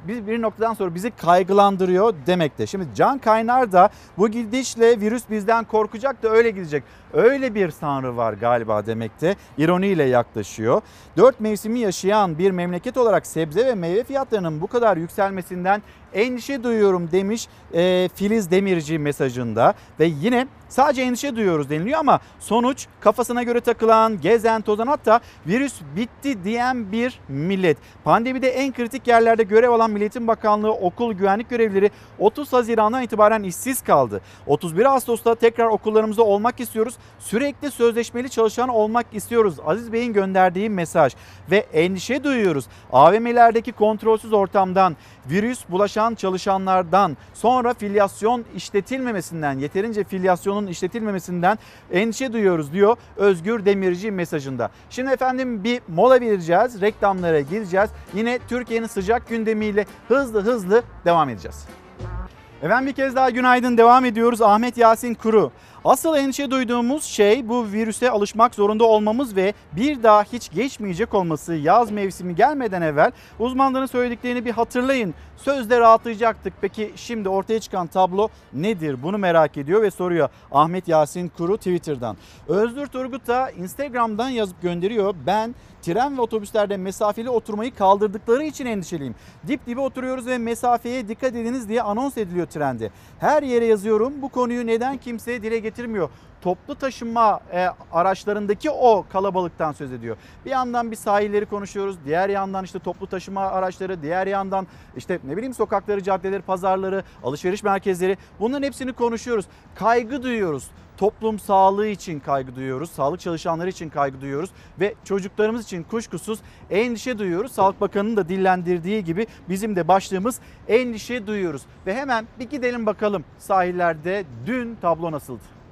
bir, bir noktadan sonra bizi kaygılandırıyor demekte. Şimdi Can Kaynar da bu gidişle virüs bizden korkacak da öyle gidecek. Öyle bir tanrı var galiba demekte. İroniyle yaklaşıyor. Dört mevsimi yaşayan bir memleket olarak sebze ve meyve fiyatlarının bu kadar yükselmesinden endişe duyuyorum demiş e, Filiz Demirci mesajında. Ve yine sadece endişe duyuyoruz deniliyor ama sonuç kafasına göre takılan, gezen, tozan hatta virüs bitti diyen bir millet. Pandemide en kritik yerlerde görev alan Milletin Bakanlığı okul güvenlik görevlileri 30 Haziran'dan itibaren işsiz kaldı. 31 Ağustos'ta tekrar okullarımızda olmak istiyoruz. Sürekli sözleşmeli çalışan olmak istiyoruz. Aziz Bey'in gönderdiği mesaj ve endişe duyuyoruz. AVM'lerdeki kontrolsüz ortamdan, virüs bulaşan çalışanlardan, sonra filyasyon işletilmemesinden, yeterince filyasyonun işletilmemesinden endişe duyuyoruz diyor Özgür Demirci mesajında. Şimdi efendim bir mola vereceğiz, reklamlara gideceğiz. Yine Türkiye'nin sıcak gündemiyle hızlı hızlı devam edeceğiz. Efendim bir kez daha günaydın devam ediyoruz. Ahmet Yasin Kuru. Asıl endişe duyduğumuz şey bu virüse alışmak zorunda olmamız ve bir daha hiç geçmeyecek olması. Yaz mevsimi gelmeden evvel uzmanların söylediklerini bir hatırlayın. Sözde rahatlayacaktık. Peki şimdi ortaya çıkan tablo nedir? Bunu merak ediyor ve soruyor Ahmet Yasin Kuru Twitter'dan. Özgür Turgut da Instagram'dan yazıp gönderiyor. Ben tren ve otobüslerde mesafeli oturmayı kaldırdıkları için endişeliyim. Dip dibe oturuyoruz ve mesafeye dikkat ediniz diye anons ediliyor trende. Her yere yazıyorum bu konuyu neden kimse dile getirmiyor? toplu taşıma e, araçlarındaki o kalabalıktan söz ediyor. Bir yandan bir sahilleri konuşuyoruz. Diğer yandan işte toplu taşıma araçları, diğer yandan işte ne bileyim sokakları, caddeleri, pazarları, alışveriş merkezleri bunların hepsini konuşuyoruz. Kaygı duyuyoruz. Toplum sağlığı için kaygı duyuyoruz. Sağlık çalışanları için kaygı duyuyoruz ve çocuklarımız için kuşkusuz endişe duyuyoruz. Sağlık Bakanı'nın da dillendirdiği gibi bizim de başlığımız endişe duyuyoruz. Ve hemen bir gidelim bakalım sahillerde dün tablo nasıldı?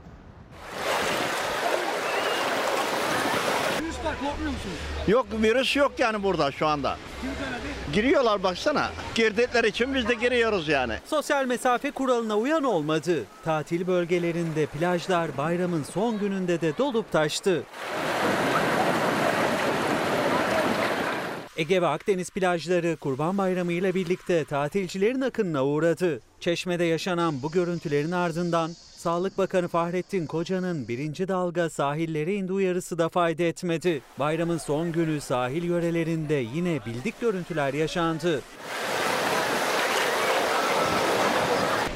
Yok virüs yok yani burada şu anda. Giriyorlar baksana. Girdikleri için biz de giriyoruz yani. Sosyal mesafe kuralına uyan olmadı. Tatil bölgelerinde plajlar bayramın son gününde de dolup taştı. Ege ve Akdeniz plajları Kurban Bayramı ile birlikte tatilcilerin akınına uğradı. Çeşme'de yaşanan bu görüntülerin ardından Sağlık Bakanı Fahrettin Koca'nın birinci dalga sahillere indi uyarısı da fayda etmedi. Bayramın son günü sahil yörelerinde yine bildik görüntüler yaşandı.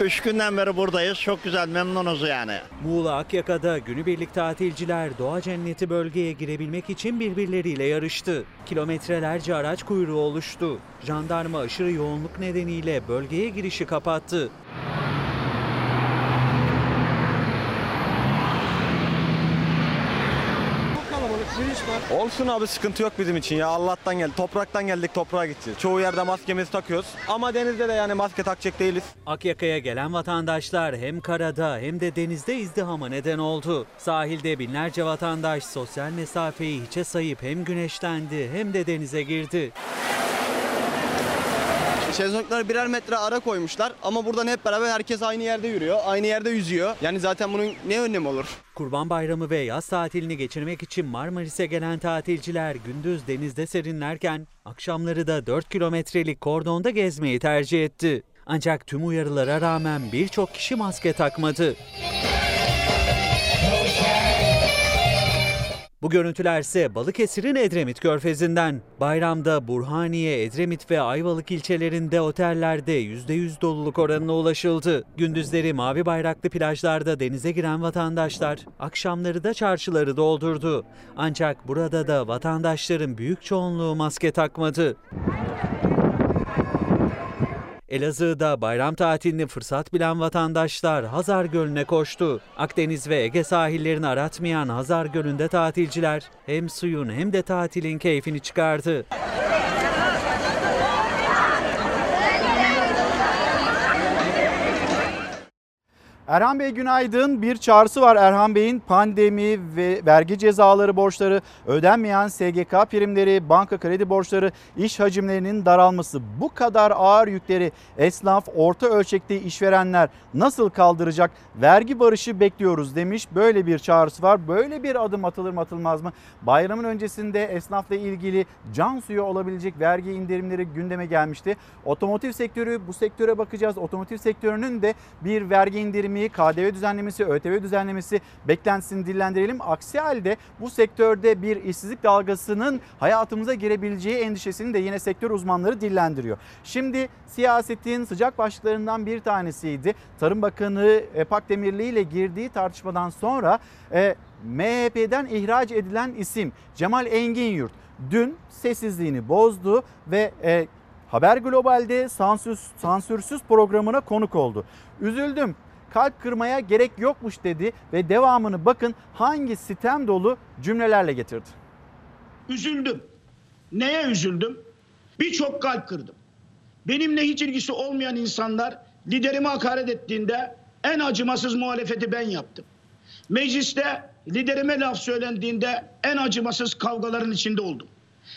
Üç günden beri buradayız. Çok güzel memnunuz yani. Muğla Akyaka'da günübirlik tatilciler doğa cenneti bölgeye girebilmek için birbirleriyle yarıştı. Kilometrelerce araç kuyruğu oluştu. Jandarma aşırı yoğunluk nedeniyle bölgeye girişi kapattı. Olsun abi sıkıntı yok bizim için ya Allah'tan geldi. Topraktan geldik toprağa gideceğiz. Çoğu yerde maskemizi takıyoruz ama denizde de yani maske takacak değiliz. Akyaka'ya gelen vatandaşlar hem karada hem de denizde izdihama neden oldu. Sahilde binlerce vatandaş sosyal mesafeyi hiçe sayıp hem güneşlendi hem de denize girdi. Şezlonglara birer metre ara koymuşlar ama buradan hep beraber herkes aynı yerde yürüyor. Aynı yerde yüzüyor. Yani zaten bunun ne önlemi olur? Kurban Bayramı ve yaz tatilini geçirmek için Marmaris'e gelen tatilciler gündüz denizde serinlerken akşamları da 4 kilometrelik kordonda gezmeyi tercih etti. Ancak tüm uyarılara rağmen birçok kişi maske takmadı. Bu görüntüler ise Balıkesir'in Edremit Körfezi'nden. Bayramda Burhaniye, Edremit ve Ayvalık ilçelerinde otellerde %100 doluluk oranına ulaşıldı. Gündüzleri mavi bayraklı plajlarda denize giren vatandaşlar akşamları da çarşıları doldurdu. Ancak burada da vatandaşların büyük çoğunluğu maske takmadı. Elazığ'da bayram tatilini fırsat bilen vatandaşlar Hazar Gölü'ne koştu. Akdeniz ve Ege sahillerini aratmayan Hazar Gölü'nde tatilciler hem suyun hem de tatilin keyfini çıkardı. Erhan Bey günaydın. Bir çağrısı var Erhan Bey'in pandemi ve vergi cezaları borçları, ödenmeyen SGK primleri, banka kredi borçları, iş hacimlerinin daralması. Bu kadar ağır yükleri esnaf, orta ölçekli işverenler nasıl kaldıracak? Vergi barışı bekliyoruz demiş. Böyle bir çağrısı var. Böyle bir adım atılır mı atılmaz mı? Bayramın öncesinde esnafla ilgili can suyu olabilecek vergi indirimleri gündeme gelmişti. Otomotiv sektörü bu sektöre bakacağız. Otomotiv sektörünün de bir vergi indirimi KDV düzenlemesi, ÖTV düzenlemesi beklentisini dillendirelim. Aksi halde bu sektörde bir işsizlik dalgasının hayatımıza girebileceği endişesini de yine sektör uzmanları dillendiriyor. Şimdi siyasetin sıcak başlıklarından bir tanesiydi. Tarım Bakanı Pak Demirli ile girdiği tartışmadan sonra e, MHP'den ihraç edilen isim Cemal Engin Yurt dün sessizliğini bozdu ve e, Haber Global'de sansür, sansürsüz programına konuk oldu. Üzüldüm kalp kırmaya gerek yokmuş dedi ve devamını bakın hangi sitem dolu cümlelerle getirdi. Üzüldüm. Neye üzüldüm? Birçok kalp kırdım. Benimle hiç ilgisi olmayan insanlar liderime hakaret ettiğinde en acımasız muhalefeti ben yaptım. Mecliste liderime laf söylendiğinde en acımasız kavgaların içinde oldum.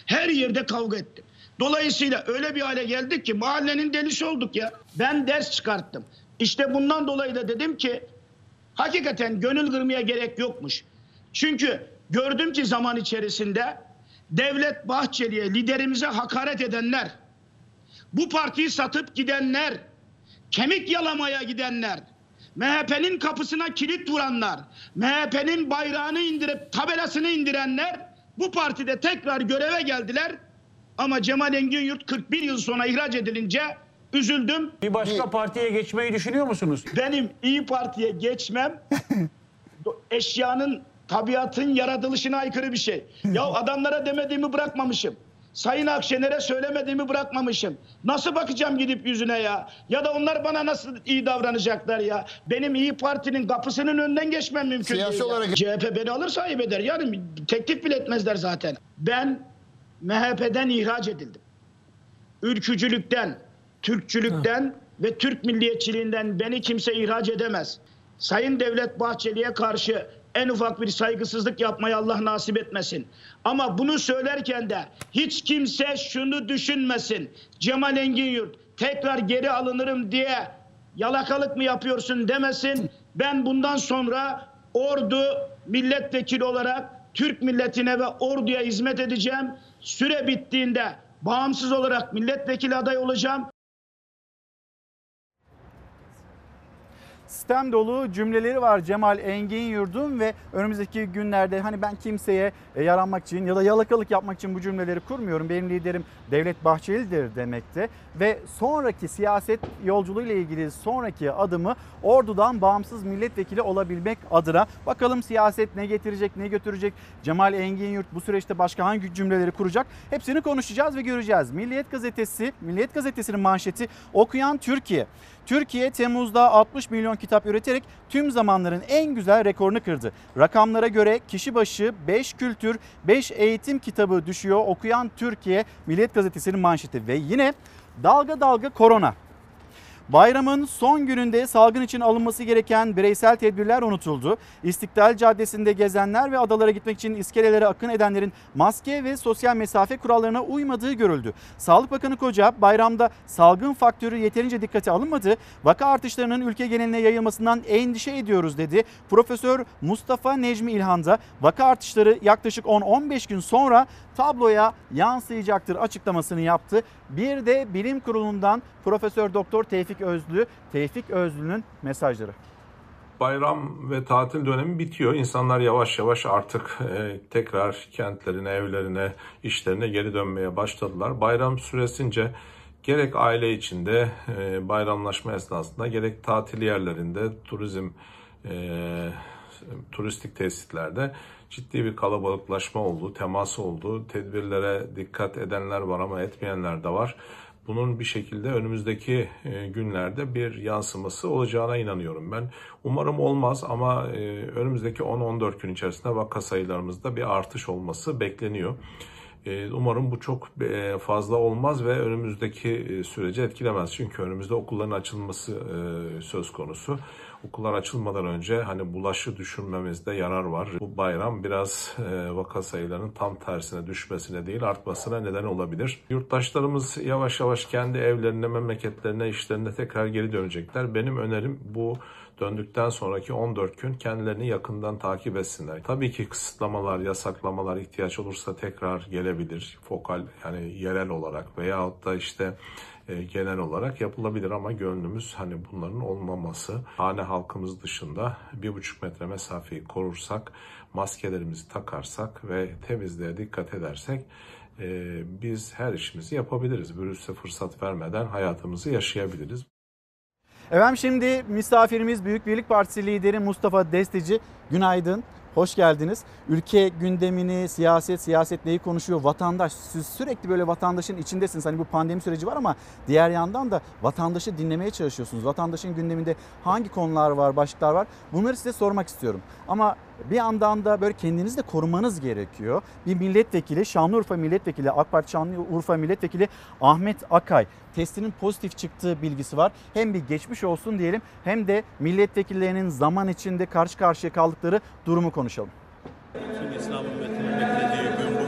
Her yerde kavga ettim. Dolayısıyla öyle bir hale geldik ki mahallenin delisi olduk ya. Ben ders çıkarttım. İşte bundan dolayı da dedim ki hakikaten gönül kırmaya gerek yokmuş. Çünkü gördüm ki zaman içerisinde Devlet Bahçeli'ye liderimize hakaret edenler, bu partiyi satıp gidenler, kemik yalamaya gidenler, MHP'nin kapısına kilit vuranlar, MHP'nin bayrağını indirip tabelasını indirenler bu partide tekrar göreve geldiler. Ama Cemal Engin Yurt 41 yıl sonra ihraç edilince üzüldüm. Bir başka partiye geçmeyi düşünüyor musunuz? Benim İyi Parti'ye geçmem [LAUGHS] eşyanın tabiatın yaratılışına aykırı bir şey. ya [LAUGHS] adamlara demediğimi bırakmamışım. Sayın Akşener'e söylemediğimi bırakmamışım. Nasıl bakacağım gidip yüzüne ya? Ya da onlar bana nasıl iyi davranacaklar ya? Benim İyi Parti'nin kapısının önünden geçmem mümkün Siyasi değil. ya. olarak- CHP beni alır sahip eder. Yani teklif bile etmezler zaten. Ben MHP'den ihraç edildim. Ülkücülükten, Türkçülükten ve Türk milliyetçiliğinden beni kimse ihraç edemez. Sayın Devlet Bahçeli'ye karşı en ufak bir saygısızlık yapmayı Allah nasip etmesin. Ama bunu söylerken de hiç kimse şunu düşünmesin. Cemal Engin Yurt tekrar geri alınırım diye yalakalık mı yapıyorsun demesin. Ben bundan sonra ordu milletvekili olarak Türk milletine ve orduya hizmet edeceğim. Süre bittiğinde bağımsız olarak milletvekili aday olacağım. Sistem dolu cümleleri var Cemal Engin Yurdun ve önümüzdeki günlerde hani ben kimseye e, yaranmak için ya da yalakalık yapmak için bu cümleleri kurmuyorum. Benim liderim Devlet Bahçeli'dir demekte ve sonraki siyaset yolculuğu ile ilgili sonraki adımı ordudan bağımsız milletvekili olabilmek adına bakalım siyaset ne getirecek ne götürecek Cemal Engin Yurt bu süreçte başka hangi cümleleri kuracak hepsini konuşacağız ve göreceğiz. Milliyet gazetesi Milliyet gazetesinin manşeti okuyan Türkiye. Türkiye Temmuz'da 60 milyon kitap üreterek tüm zamanların en güzel rekorunu kırdı. Rakamlara göre kişi başı 5 kültür, 5 eğitim kitabı düşüyor. Okuyan Türkiye Milliyet Gazetesi'nin manşeti ve yine dalga dalga korona. Bayramın son gününde salgın için alınması gereken bireysel tedbirler unutuldu. İstiklal Caddesi'nde gezenler ve adalara gitmek için iskelelere akın edenlerin maske ve sosyal mesafe kurallarına uymadığı görüldü. Sağlık Bakanı Koca bayramda salgın faktörü yeterince dikkate alınmadı. Vaka artışlarının ülke geneline yayılmasından endişe ediyoruz dedi. Profesör Mustafa Necmi İlhan da vaka artışları yaklaşık 10-15 gün sonra tabloya yansıyacaktır açıklamasını yaptı. Bir de bilim kurulundan Profesör Doktor Tevfik Özlü, Tevfik Özlü'nün mesajları. Bayram ve tatil dönemi bitiyor. İnsanlar yavaş yavaş artık e, tekrar kentlerine, evlerine, işlerine geri dönmeye başladılar. Bayram süresince gerek aile içinde e, bayramlaşma esnasında gerek tatil yerlerinde, turizm e, turistik tesislerde ciddi bir kalabalıklaşma oldu, temas oldu. Tedbirlere dikkat edenler var ama etmeyenler de var. Bunun bir şekilde önümüzdeki e, günlerde bir yansıması olacağına inanıyorum ben. Umarım olmaz ama e, önümüzdeki 10-14 gün içerisinde vaka sayılarımızda bir artış olması bekleniyor. E, Umarım bu çok e, fazla olmaz ve önümüzdeki e, süreci etkilemez. Çünkü önümüzde okulların açılması söz konusu. Okullar açılmadan önce hani bulaşı düşürmemizde yarar var. Bu bayram biraz vaka sayılarının tam tersine düşmesine değil artmasına neden olabilir. Yurttaşlarımız yavaş yavaş kendi evlerine, memleketlerine, işlerine tekrar geri dönecekler. Benim önerim bu döndükten sonraki 14 gün kendilerini yakından takip etsinler. Tabii ki kısıtlamalar, yasaklamalar ihtiyaç olursa tekrar gelebilir. Fokal yani yerel olarak veyahut da işte e, genel olarak yapılabilir ama gönlümüz hani bunların olmaması. Hane halkımız dışında bir buçuk metre mesafeyi korursak, maskelerimizi takarsak ve temizliğe dikkat edersek e, biz her işimizi yapabiliriz. Virüse fırsat vermeden hayatımızı yaşayabiliriz. Efendim şimdi misafirimiz Büyük Birlik Partisi lideri Mustafa Desteci. Günaydın. Hoş geldiniz. Ülke gündemini, siyaset, siyaset neyi konuşuyor? Vatandaş, siz sürekli böyle vatandaşın içindesiniz. Hani bu pandemi süreci var ama diğer yandan da vatandaşı dinlemeye çalışıyorsunuz. Vatandaşın gündeminde hangi konular var, başlıklar var? Bunları size sormak istiyorum. Ama bir yandan da böyle kendinizi de korumanız gerekiyor. Bir milletvekili, Şanlıurfa milletvekili, AK Parti Şanlıurfa milletvekili Ahmet Akay testinin pozitif çıktığı bilgisi var. Hem bir geçmiş olsun diyelim hem de milletvekillerinin zaman içinde karşı karşıya kaldıkları durumu konuşalım. İslam ümmetinin beklediği gün bugündür.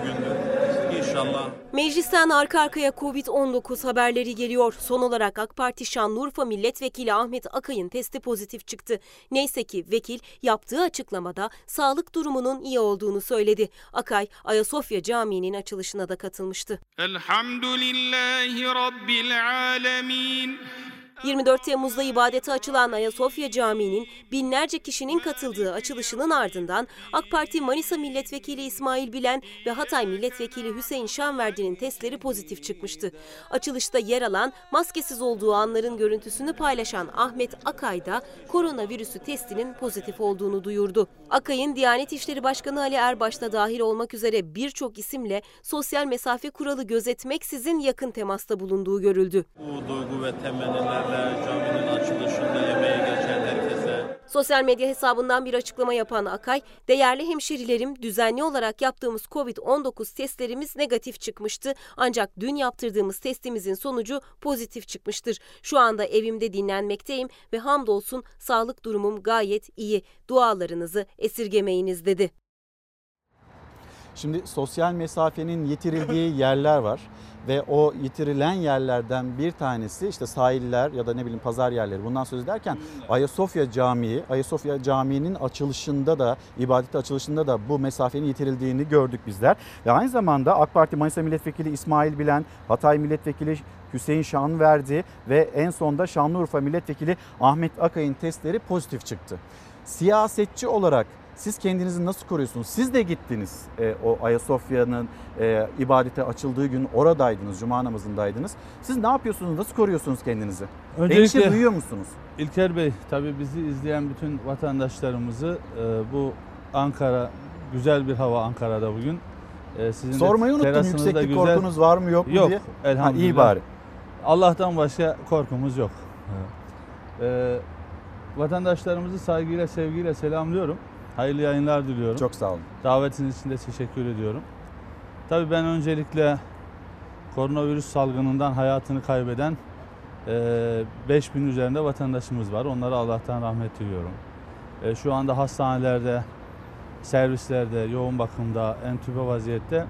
İnşallah Meclisten arka arkaya Covid-19 haberleri geliyor. Son olarak AK Parti Şanlıurfa Milletvekili Ahmet Akay'ın testi pozitif çıktı. Neyse ki vekil yaptığı açıklamada sağlık durumunun iyi olduğunu söyledi. Akay Ayasofya Camii'nin açılışına da katılmıştı. Elhamdülillahi Rabbil alemin. 24 Temmuz'da ibadete açılan Ayasofya Camii'nin binlerce kişinin katıldığı açılışının ardından AK Parti Manisa Milletvekili İsmail Bilen ve Hatay Milletvekili Hüseyin Şanverdi'nin testleri pozitif çıkmıştı. Açılışta yer alan maskesiz olduğu anların görüntüsünü paylaşan Ahmet Akay da koronavirüsü testinin pozitif olduğunu duyurdu. Akay'ın Diyanet İşleri Başkanı Ali Erbaş da dahil olmak üzere birçok isimle sosyal mesafe kuralı gözetmeksizin yakın temasta bulunduğu görüldü. Bu duygu ve temennilerle caminin açılışında emeği geçen herkese Sosyal medya hesabından bir açıklama yapan Akay, değerli hemşerilerim düzenli olarak yaptığımız COVID-19 testlerimiz negatif çıkmıştı. Ancak dün yaptırdığımız testimizin sonucu pozitif çıkmıştır. Şu anda evimde dinlenmekteyim ve hamdolsun sağlık durumum gayet iyi. Dualarınızı esirgemeyiniz dedi. Şimdi sosyal mesafenin yitirildiği yerler var ve o yitirilen yerlerden bir tanesi işte sahiller ya da ne bileyim pazar yerleri bundan söz ederken Ayasofya Camii, Ayasofya Camii'nin açılışında da ibadet açılışında da bu mesafenin yitirildiğini gördük bizler. Ve aynı zamanda AK Parti Manisa Milletvekili İsmail Bilen, Hatay Milletvekili Hüseyin Şanverdi ve en sonda Şanlıurfa Milletvekili Ahmet Akay'ın testleri pozitif çıktı. Siyasetçi olarak siz kendinizi nasıl koruyorsunuz? Siz de gittiniz e, o Ayasofya'nın e, ibadete açıldığı gün oradaydınız, cuma namazındaydınız. Siz ne yapıyorsunuz, nasıl koruyorsunuz kendinizi? Endişe duyuyor musunuz? İlker Bey, tabii bizi izleyen bütün vatandaşlarımızı e, bu Ankara, güzel bir hava Ankara'da bugün. E, sizin Sormayı unuttum yükseklik korkunuz var mı yok mu yok, diye. elhamdülillah. Ha, iyi bari. Allah'tan başka korkumuz yok. E, vatandaşlarımızı saygıyla, sevgiyle selamlıyorum. Hayırlı yayınlar diliyorum. Çok sağ olun. Davetiniz için de teşekkür ediyorum. Tabii ben öncelikle koronavirüs salgınından hayatını kaybeden e, 5000 üzerinde vatandaşımız var. Onlara Allah'tan rahmet diliyorum. E, Şu anda hastanelerde, servislerde, yoğun bakımda, entübe vaziyette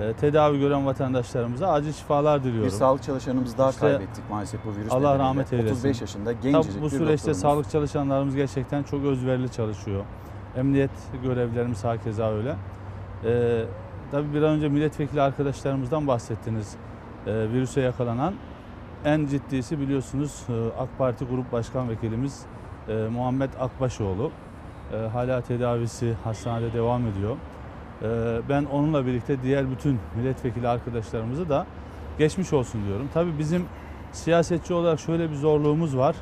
e, tedavi gören vatandaşlarımıza acil şifalar diliyorum. Bir sağlık çalışanımızı daha İşte kaybettik maalesef bu virüs Allah nedeniyle. rahmet eylesin. 35 yaşında Tabii gencecik bu bir süreçte sağlık çalışanlarımız gerçekten çok özverili çalışıyor. Emniyet görevlilerimiz hakeza öyle. Ee, tabii bir an önce milletvekili arkadaşlarımızdan bahsettiniz. Ee, virüse yakalanan. En ciddisi biliyorsunuz e, AK Parti Grup Başkan Vekilimiz e, Muhammed Akbaşoğlu. E, hala tedavisi hastanede devam ediyor. E, ben onunla birlikte diğer bütün milletvekili arkadaşlarımızı da geçmiş olsun diyorum. Tabii bizim siyasetçi olarak şöyle bir zorluğumuz var.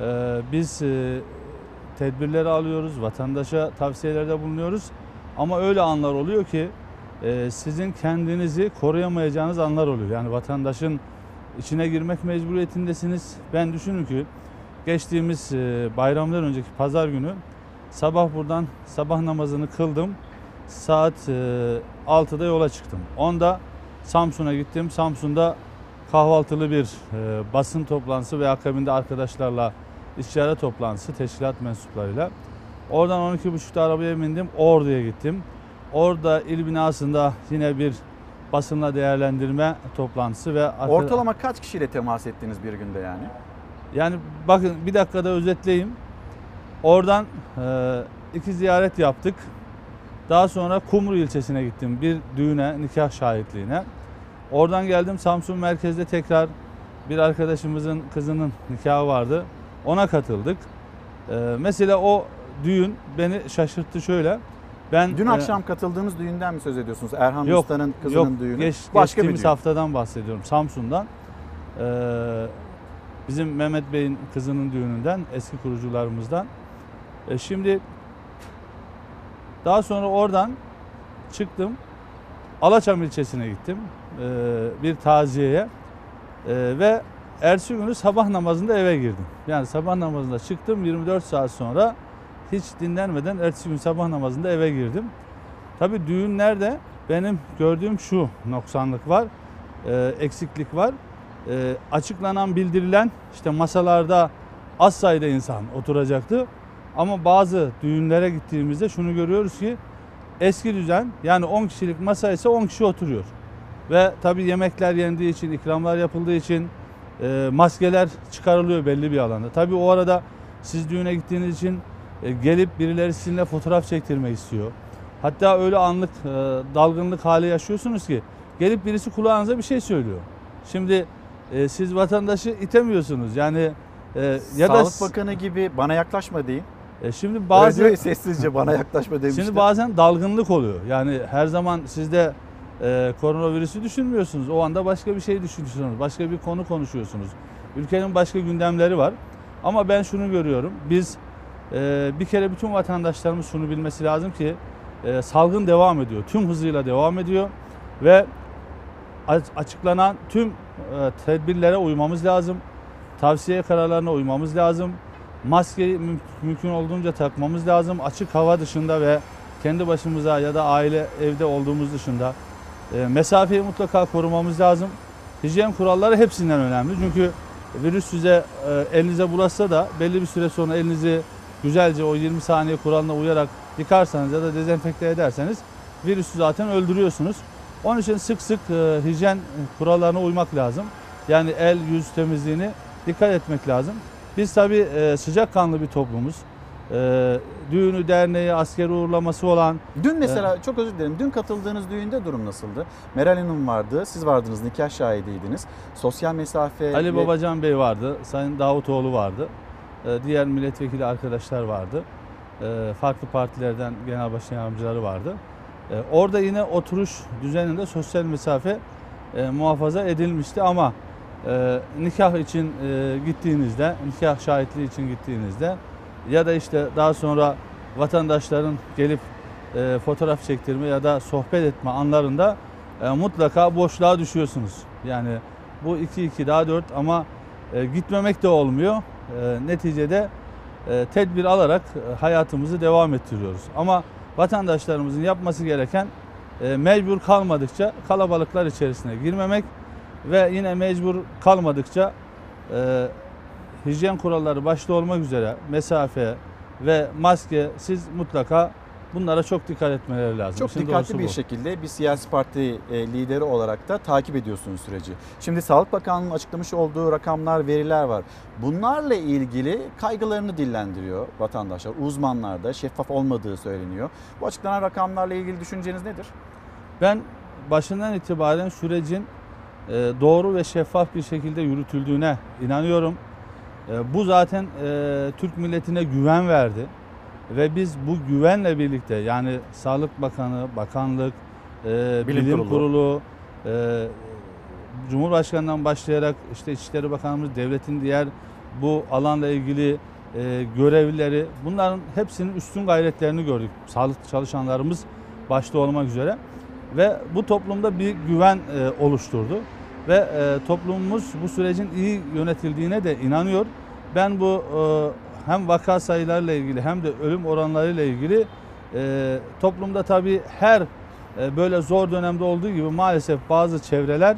E, biz e, tedbirleri alıyoruz, vatandaşa tavsiyelerde bulunuyoruz. Ama öyle anlar oluyor ki e, sizin kendinizi koruyamayacağınız anlar oluyor. Yani vatandaşın içine girmek mecburiyetindesiniz. Ben düşünün ki geçtiğimiz e, bayramdan önceki pazar günü sabah buradan sabah namazını kıldım. Saat e, 6'da yola çıktım. 10'da Samsun'a gittim. Samsun'da kahvaltılı bir e, basın toplantısı ve akabinde arkadaşlarla istişare toplantısı teşkilat mensuplarıyla. Oradan 12.30'da arabaya bindim. Ordu'ya gittim. Orada il binasında yine bir basınla değerlendirme toplantısı ve Ortalama kaç kişiyle temas ettiniz bir günde yani? yani bakın bir dakikada özetleyeyim. Oradan e, iki ziyaret yaptık. Daha sonra Kumru ilçesine gittim bir düğüne, nikah şahitliğine. Oradan geldim Samsun merkezde tekrar bir arkadaşımızın kızının nikahı vardı. Ona katıldık. E, mesela o düğün beni şaşırttı şöyle. Ben Dün e, akşam katıldığınız düğünden mi söz ediyorsunuz? Erhan Yok, Usta'nın kızının yok. düğünü. Geç, Başka bir düğün. haftadan bahsediyorum Samsun'dan. Ee, bizim Mehmet Bey'in kızının düğününden, eski kurucularımızdan. E, şimdi daha sonra oradan çıktım. Alaçam ilçesine gittim. Ee, bir taziyeye. Ee, ve ertesi günü sabah namazında eve girdim. Yani sabah namazında çıktım 24 saat sonra hiç dinlenmeden ertesi gün sabah namazında eve girdim. Tabii düğünlerde benim gördüğüm şu noksanlık var, e, eksiklik var. E, açıklanan, bildirilen işte masalarda az sayıda insan oturacaktı. Ama bazı düğünlere gittiğimizde şunu görüyoruz ki eski düzen yani 10 kişilik masa ise 10 kişi oturuyor. Ve tabii yemekler yendiği için, ikramlar yapıldığı için e, maskeler çıkarılıyor belli bir alanda. Tabii o arada siz düğüne gittiğiniz için e, gelip birileri sizinle fotoğraf çektirmek istiyor. Hatta öyle anlık e, dalgınlık hali yaşıyorsunuz ki gelip birisi kulağınıza bir şey söylüyor. Şimdi e, siz vatandaşı itemiyorsunuz. Yani e, ya Sağlık da Bakanı gibi bana yaklaşma deyin. e, şimdi ya, sessizce bana yaklaşma demişler. Şimdi bazen dalgınlık oluyor. Yani her zaman siz de e, koronavirüsü düşünmüyorsunuz. O anda başka bir şey düşünüyorsunuz. Başka bir konu konuşuyorsunuz. Ülkenin başka gündemleri var. Ama ben şunu görüyorum. Biz e, bir kere bütün vatandaşlarımız şunu bilmesi lazım ki e, salgın devam ediyor. Tüm hızıyla devam ediyor ve açıklanan tüm e, tedbirlere uymamız lazım. Tavsiye kararlarına uymamız lazım. Maskeyi müm- mümkün olduğunca takmamız lazım. Açık hava dışında ve kendi başımıza ya da aile evde olduğumuz dışında e, mesafeyi mutlaka korumamız lazım. Hijyen kuralları hepsinden önemli. Çünkü virüs size e, elinize bulaşsa da belli bir süre sonra elinizi güzelce o 20 saniye kuralına uyarak yıkarsanız ya da dezenfekte ederseniz virüsü zaten öldürüyorsunuz. Onun için sık sık e, hijyen kurallarına uymak lazım. Yani el yüz temizliğini dikkat etmek lazım. Biz tabii e, sıcakkanlı bir toplumuz. Düğünü, derneği, asker uğurlaması olan... Dün mesela çok özür dilerim. Dün katıldığınız düğünde durum nasıldı? Meral Hanım vardı. Siz vardınız. Nikah şahidiydiniz. Sosyal mesafe... Ali Babacan Bey vardı, Sayın Davutoğlu vardı, e, diğer milletvekili arkadaşlar vardı, e, farklı partilerden genel başkan yardımcıları vardı. E, Orada yine oturuş düzeninde sosyal mesafe muhafaza edilmişti ama nikah için gittiğinizde, nikah şahitliği için gittiğinizde ya da işte daha sonra vatandaşların gelip e, fotoğraf çektirme ya da sohbet etme anlarında e, mutlaka boşluğa düşüyorsunuz. Yani bu 2-2 daha 4 ama e, gitmemek de olmuyor. E, neticede e, tedbir alarak e, hayatımızı devam ettiriyoruz. Ama vatandaşlarımızın yapması gereken e, mecbur kalmadıkça kalabalıklar içerisine girmemek ve yine mecbur kalmadıkça e, hijyen kuralları başta olmak üzere mesafe ve maske siz mutlaka bunlara çok dikkat etmeleri lazım. Çok İşin dikkatli bir bu. şekilde bir siyasi parti e, lideri olarak da takip ediyorsunuz süreci. Şimdi Sağlık Bakanlığı'nın açıklamış olduğu rakamlar, veriler var. Bunlarla ilgili kaygılarını dillendiriyor vatandaşlar. Uzmanlar da şeffaf olmadığı söyleniyor. Bu açıklanan rakamlarla ilgili düşünceniz nedir? Ben başından itibaren sürecin e, doğru ve şeffaf bir şekilde yürütüldüğüne inanıyorum. E, Bu zaten e, Türk milletine güven verdi ve biz bu güvenle birlikte yani Sağlık Bakanı, Bakanlık, e, Bilim Bilim, Kurulu. Kurulu, e, Cumhurbaşkanından başlayarak işte İçişleri Bakanımız, devletin diğer bu alanla ilgili e, görevlileri bunların hepsinin üstün gayretlerini gördük. Sağlık çalışanlarımız başta olmak üzere ve bu toplumda bir güven e, oluşturdu ve e, toplumumuz bu sürecin iyi yönetildiğine de inanıyor. Ben bu e, hem vaka sayılarıyla ilgili hem de ölüm oranlarıyla ilgili e, toplumda tabii her e, böyle zor dönemde olduğu gibi maalesef bazı çevreler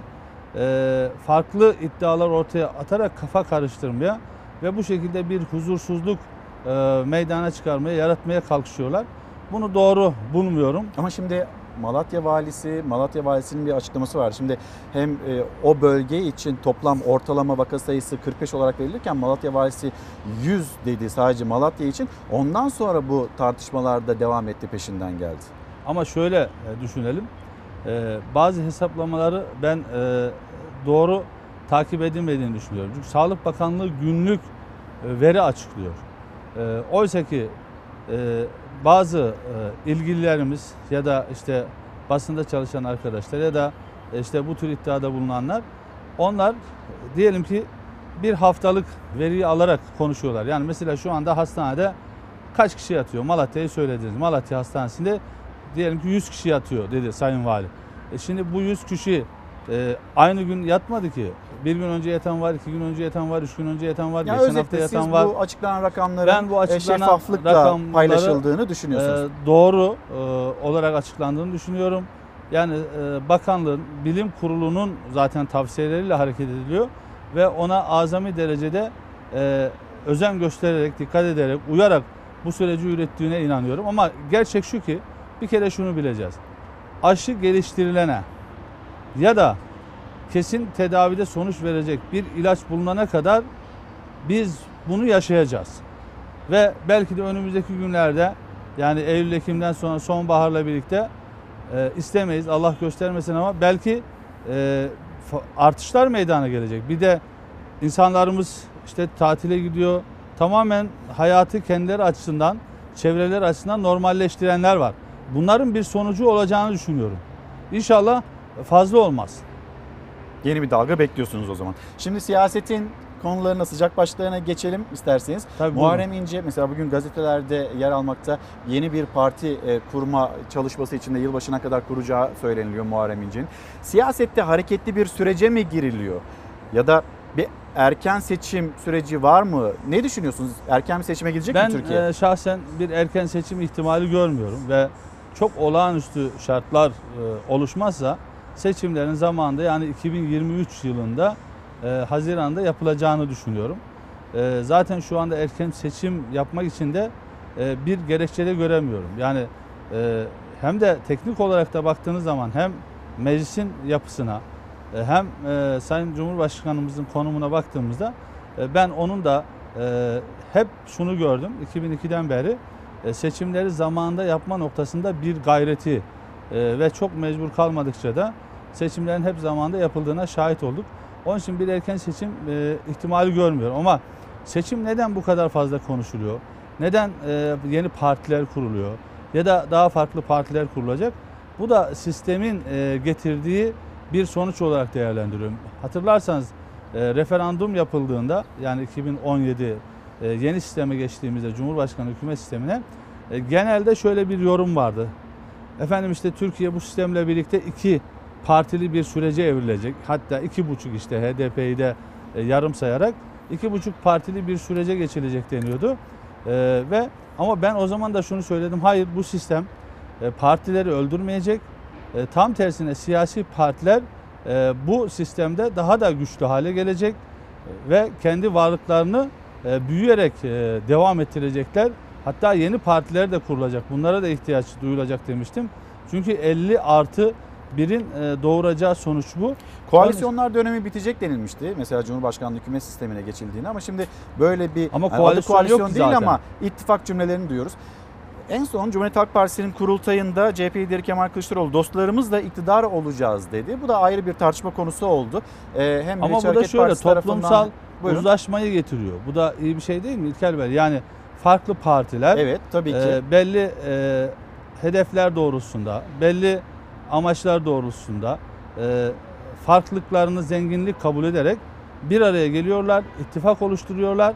e, farklı iddialar ortaya atarak kafa karıştırmaya ve bu şekilde bir huzursuzluk e, meydana çıkarmaya, yaratmaya kalkışıyorlar. Bunu doğru bulmuyorum. Ama şimdi Malatya valisi, Malatya valisinin bir açıklaması var. Şimdi hem e, o bölge için toplam ortalama vaka sayısı 45 olarak verilirken Malatya valisi 100 dedi sadece Malatya için. Ondan sonra bu tartışmalarda devam etti peşinden geldi. Ama şöyle e, düşünelim. E, bazı hesaplamaları ben e, doğru takip edilmediğini düşünüyorum. Çünkü Sağlık Bakanlığı günlük e, veri açıklıyor. E, Oysa ki e, bazı e, ilgililerimiz ya da işte basında çalışan arkadaşlar ya da işte bu tür iddiada bulunanlar onlar diyelim ki bir haftalık veriyi alarak konuşuyorlar. Yani mesela şu anda hastanede kaç kişi yatıyor? Malatya'yı söylediniz. Malatya Hastanesi'nde diyelim ki 100 kişi yatıyor dedi Sayın Vali. E şimdi bu 100 kişi e, aynı gün yatmadı ki. Bir gün önce yatan var, iki gün önce yatan var, üç gün önce yatan var, Ya geçen hafta yatan siz var. bu açıklanan rakamların Ben bu e, açıklanan şeffaflıkla paylaşıldığını düşünüyorsunuz. e, doğru e, olarak açıklandığını düşünüyorum. Yani e, bakanlığın, bilim kurulunun zaten tavsiyeleriyle hareket ediliyor ve ona azami derecede e, özen göstererek, dikkat ederek, uyarak bu süreci ürettiğine inanıyorum. Ama gerçek şu ki bir kere şunu bileceğiz. Aşı geliştirilene ya da kesin tedavide sonuç verecek bir ilaç bulunana kadar biz bunu yaşayacağız. Ve belki de önümüzdeki günlerde yani Eylül Ekim'den sonra sonbaharla birlikte e, istemeyiz Allah göstermesin ama belki e, artışlar meydana gelecek. Bir de insanlarımız işte tatile gidiyor. Tamamen hayatı kendileri açısından, çevreleri açısından normalleştirenler var. Bunların bir sonucu olacağını düşünüyorum. İnşallah fazla olmaz. Yeni bir dalga bekliyorsunuz o zaman. Şimdi siyasetin konularına sıcak başlıklarına geçelim isterseniz. Tabii, Muharrem İnce mesela bugün gazetelerde yer almakta yeni bir parti e, kurma çalışması içinde yılbaşına kadar kuracağı söyleniliyor Muharrem İnce'nin. Siyasette hareketli bir sürece mi giriliyor? Ya da bir erken seçim süreci var mı? Ne düşünüyorsunuz? Erken bir seçime gidecek ben mi Türkiye? e, şahsen bir erken seçim ihtimali görmüyorum ve çok olağanüstü şartlar e, oluşmazsa seçimlerin zamanında yani 2023 yılında e, Haziran'da yapılacağını düşünüyorum. E, zaten şu anda erken seçim yapmak için de e, bir gerekçe de göremiyorum. Yani e, hem de teknik olarak da baktığınız zaman hem meclisin yapısına e, hem e, Sayın Cumhurbaşkanımızın konumuna baktığımızda e, ben onun da e, hep şunu gördüm 2002'den beri e, seçimleri zamanında yapma noktasında bir gayreti e, ve çok mecbur kalmadıkça da seçimlerin hep zamanında yapıldığına şahit olduk. Onun için bir erken seçim e, ihtimali görmüyorum ama seçim neden bu kadar fazla konuşuluyor? Neden e, yeni partiler kuruluyor? Ya da daha farklı partiler kurulacak? Bu da sistemin e, getirdiği bir sonuç olarak değerlendiriyorum. Hatırlarsanız e, referandum yapıldığında yani 2017 e, yeni sisteme geçtiğimizde Cumhurbaşkanı hükümet sistemine e, genelde şöyle bir yorum vardı. Efendim işte Türkiye bu sistemle birlikte iki partili bir sürece evrilecek. Hatta iki buçuk işte HDP'yi de e, yarım sayarak iki buçuk partili bir sürece geçilecek deniyordu. E, ve ama ben o zaman da şunu söyledim. Hayır bu sistem e, partileri öldürmeyecek. Tam tersine siyasi partiler bu sistemde daha da güçlü hale gelecek ve kendi varlıklarını büyüyerek devam ettirecekler. Hatta yeni partiler de kurulacak. Bunlara da ihtiyaç duyulacak demiştim. Çünkü 50 artı birin e, doğuracağı sonuç bu. Koalisyonlar dönemi bitecek denilmişti. Mesela Cumhurbaşkanlığı hükümet sistemine geçildiğini ama şimdi böyle bir Ama yani adı koalisyon koalisyon yok değil zaten. ama ittifak cümlelerini duyuyoruz. En son Cumhuriyet Halk Partisi'nin kurultayında CHP lideri Kemal Kılıçdaroğlu dostlarımızla iktidar olacağız dedi. Bu da ayrı bir tartışma konusu oldu. Ee, hem Ama bu da şöyle Partisi tarafından- toplumsal Buyurun. uzlaşmayı getiriyor. Bu da iyi bir şey değil mi İlker Bey? Yani farklı partiler Evet tabii ki. e, belli e, hedefler doğrultusunda, belli amaçlar doğrultusunda e, farklılıklarını zenginlik kabul ederek bir araya geliyorlar, ittifak oluşturuyorlar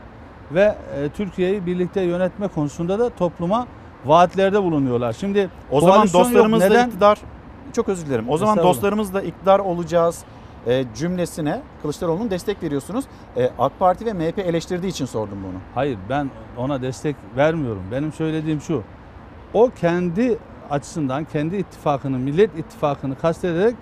ve e, Türkiye'yi birlikte yönetme konusunda da topluma vaatlerde bulunuyorlar. Şimdi O zaman dostlarımızla Neden? iktidar çok özür dilerim. O zaman dostlarımızla iktidar olacağız e, cümlesine Kılıçdaroğlu'nun destek veriyorsunuz. E, AK Parti ve MHP eleştirdiği için sordum bunu. Hayır ben ona destek vermiyorum. Benim söylediğim şu. O kendi açısından kendi ittifakını, Millet İttifakı'nı kastederek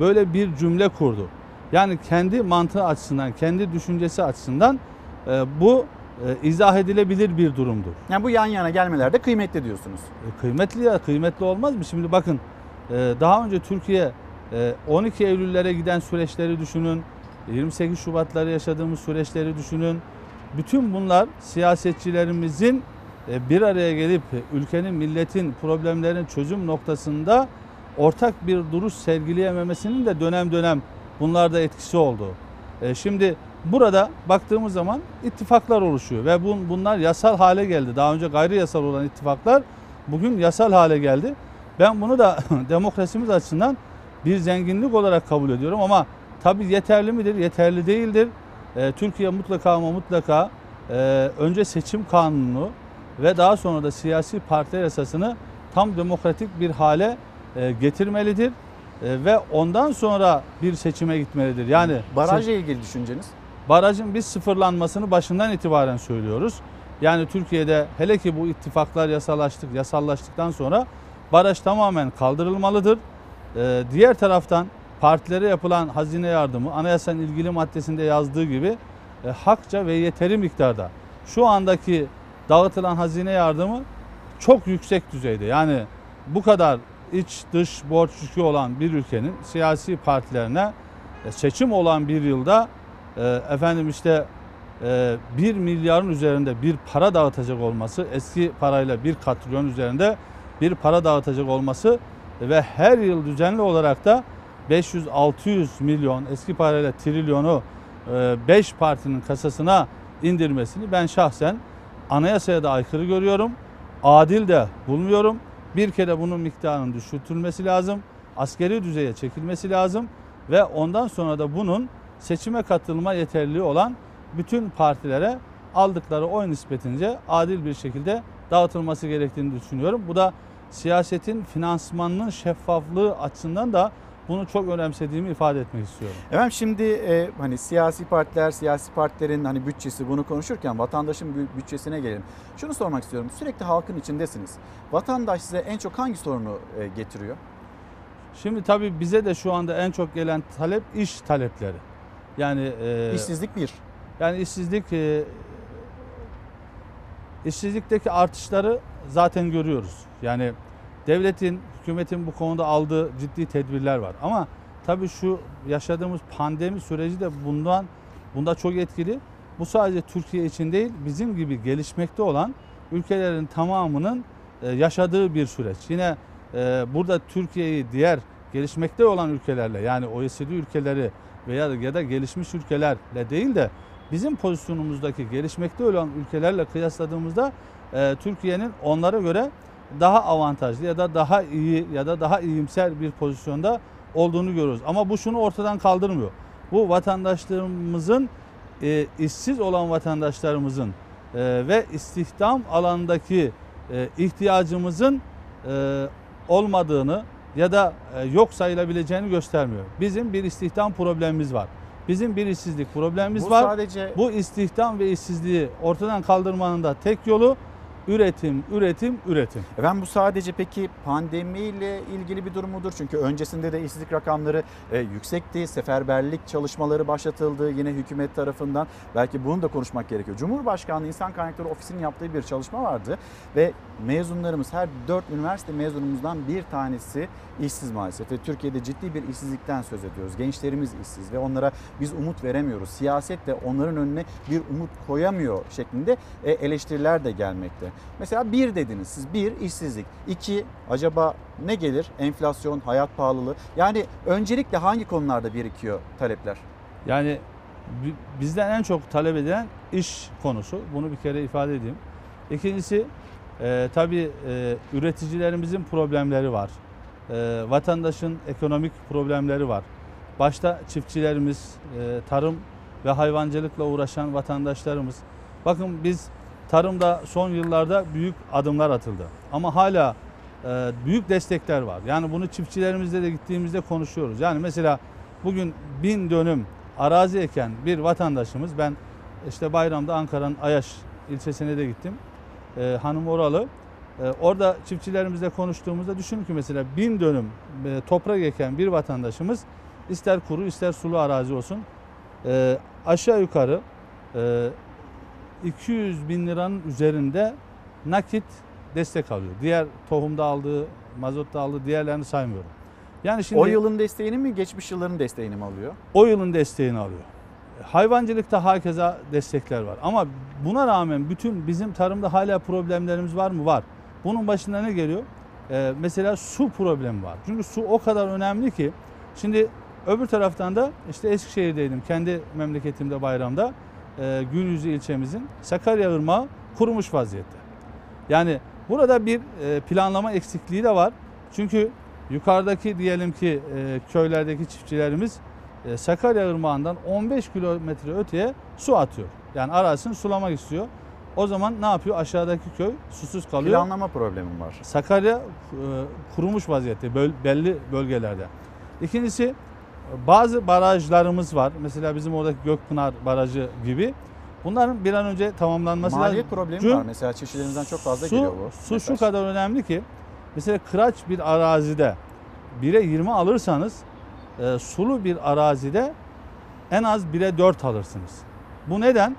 böyle bir cümle kurdu. Yani kendi mantığı açısından, kendi düşüncesi açısından e, bu e, izah edilebilir bir durumdur. Yani bu yan yana gelmeler de kıymetli diyorsunuz. E, kıymetli ya, kıymetli olmaz mı? Şimdi bakın e, daha önce Türkiye e, 12 Eylül'lere giden süreçleri düşünün. 28 Şubat'ları yaşadığımız süreçleri düşünün. Bütün bunlar siyasetçilerimizin bir araya gelip e, ülkenin, milletin problemlerin çözüm noktasında ortak bir duruş sergileyememesinin de dönem dönem bunlarda etkisi oldu. E, Şimdi burada baktığımız zaman ittifaklar oluşuyor ve bun, bunlar yasal hale geldi. Daha önce gayri yasal olan ittifaklar bugün yasal hale geldi. Ben bunu da [LAUGHS] demokrasimiz açısından bir zenginlik olarak kabul ediyorum ama tabii yeterli midir? Yeterli değildir. E, Türkiye mutlaka ama mutlaka e, önce seçim kanunu ve daha sonra da siyasi partiler esasını tam demokratik bir hale e, getirmelidir. E, ve ondan sonra bir seçime gitmelidir. Yani Barajla ilgili düşünceniz? barajın biz sıfırlanmasını başından itibaren söylüyoruz. Yani Türkiye'de hele ki bu ittifaklar yasalaştık, yasallaştıktan sonra baraj tamamen kaldırılmalıdır. Ee, diğer taraftan partilere yapılan hazine yardımı anayasanın ilgili maddesinde yazdığı gibi e, hakça ve yeteri miktarda şu andaki dağıtılan hazine yardımı çok yüksek düzeyde. Yani bu kadar iç dış borç yükü olan bir ülkenin siyasi partilerine e, seçim olan bir yılda e, efendim işte e, 1 milyarın üzerinde bir para dağıtacak olması, eski parayla bir katrilyon üzerinde bir para dağıtacak olması ve her yıl düzenli olarak da 500-600 milyon eski parayla trilyonu 5 partinin kasasına indirmesini ben şahsen anayasaya da aykırı görüyorum. Adil de bulmuyorum. Bir kere bunun miktarının düşürtülmesi lazım. Askeri düzeye çekilmesi lazım ve ondan sonra da bunun seçime katılma yeterliliği olan bütün partilere aldıkları oy nispetince adil bir şekilde dağıtılması gerektiğini düşünüyorum. Bu da siyasetin finansmanının şeffaflığı açısından da bunu çok önemsediğimi ifade etmek istiyorum. Efendim şimdi e, hani siyasi partiler, siyasi partilerin hani bütçesi bunu konuşurken vatandaşın bü- bütçesine gelelim. Şunu sormak istiyorum. Sürekli halkın içindesiniz. Vatandaş size en çok hangi sorunu e, getiriyor? Şimdi tabii bize de şu anda en çok gelen talep iş talepleri. Yani e, İşsizlik bir. Yani işsizlik e, işsizlikteki artışları zaten görüyoruz. Yani devletin, hükümetin bu konuda aldığı ciddi tedbirler var. Ama tabii şu yaşadığımız pandemi süreci de bundan bunda çok etkili. Bu sadece Türkiye için değil, bizim gibi gelişmekte olan ülkelerin tamamının e, yaşadığı bir süreç. Yine e, burada Türkiye'yi diğer gelişmekte olan ülkelerle yani OECD ülkeleri veya ya da gelişmiş ülkelerle değil de bizim pozisyonumuzdaki gelişmekte olan ülkelerle kıyasladığımızda e, Türkiye'nin onlara göre daha avantajlı ya da daha iyi ya da daha iyimser bir pozisyonda olduğunu görüyoruz. Ama bu şunu ortadan kaldırmıyor. Bu vatandaşlarımızın e, işsiz olan vatandaşlarımızın e, ve istihdam alanındaki e, ihtiyacımızın e, olmadığını ya da e, yok sayılabileceğini göstermiyor. Bizim bir istihdam problemimiz var. Bizim bir işsizlik problemimiz Bu var. sadece- Bu istihdam ve işsizliği ortadan kaldırmanın da tek yolu üretim, üretim, üretim. Efendim bu sadece peki pandemiyle ilgili bir durum mudur? Çünkü öncesinde de işsizlik rakamları e, yüksekti. Seferberlik çalışmaları başlatıldı yine hükümet tarafından. Belki bunu da konuşmak gerekiyor. Cumhurbaşkanlığı İnsan Kaynakları Ofisi'nin yaptığı bir çalışma vardı ve mezunlarımız her 4 üniversite mezunumuzdan bir tanesi işsiz maalesef ve Türkiye'de ciddi bir işsizlikten söz ediyoruz. Gençlerimiz işsiz ve onlara biz umut veremiyoruz. Siyaset de onların önüne bir umut koyamıyor şeklinde e, eleştiriler de gelmekte. Mesela bir dediniz siz bir işsizlik. iki acaba ne gelir? Enflasyon, hayat pahalılığı. Yani öncelikle hangi konularda birikiyor talepler? Yani bi- bizden en çok talep edilen iş konusu. Bunu bir kere ifade edeyim. İkincisi e, tabii e, üreticilerimizin problemleri var. E, vatandaşın ekonomik problemleri var. Başta çiftçilerimiz, e, tarım ve hayvancılıkla uğraşan vatandaşlarımız. Bakın biz tarımda son yıllarda büyük adımlar atıldı. Ama hala e, büyük destekler var. Yani bunu çiftçilerimizle de gittiğimizde konuşuyoruz. Yani mesela bugün bin dönüm arazi eken bir vatandaşımız ben işte bayramda Ankara'nın Ayaş ilçesine de gittim. E, hanım oralı. E, orada çiftçilerimizle konuştuğumuzda düşünün ki mesela bin dönüm e, toprak eken bir vatandaşımız ister kuru ister sulu arazi olsun e, aşağı yukarı e, 200 bin liranın üzerinde nakit destek alıyor. Diğer tohumda aldığı, mazotta aldığı diğerlerini saymıyorum. Yani şimdi o yılın desteğini mi geçmiş yılların desteğini mi alıyor? o yılın desteğini alıyor. Hayvancılıkta hakeza destekler var. Ama buna rağmen bütün bizim tarımda hala problemlerimiz var mı? Var. Bunun başında ne geliyor? Ee, mesela su problemi var. Çünkü su o kadar önemli ki. Şimdi öbür taraftan da işte Eskişehir'deydim. Kendi memleketimde bayramda. E, Gülüzü ilçemizin Sakarya Irmağı kurumuş vaziyette. Yani burada bir e, planlama eksikliği de var. Çünkü yukarıdaki diyelim ki e, köylerdeki çiftçilerimiz e, Sakarya Irmağı'ndan 15 kilometre öteye su atıyor. Yani arazisini sulamak istiyor. O zaman ne yapıyor? Aşağıdaki köy susuz kalıyor. Planlama problemim var. Sakarya e, kurumuş vaziyette belli bölgelerde. İkincisi bazı barajlarımız var. Mesela bizim oradaki Gökpınar Barajı gibi. Bunların bir an önce tamamlanması Maliyet lazım. problemi Çünkü var. Mesela çiftçilerimizden çok fazla su, geliyor bu. Su şu mesaj. kadar önemli ki mesela kıraç bir arazide 1'e 20 alırsanız e, sulu bir arazide en az 1'e 4 alırsınız. Bu neden?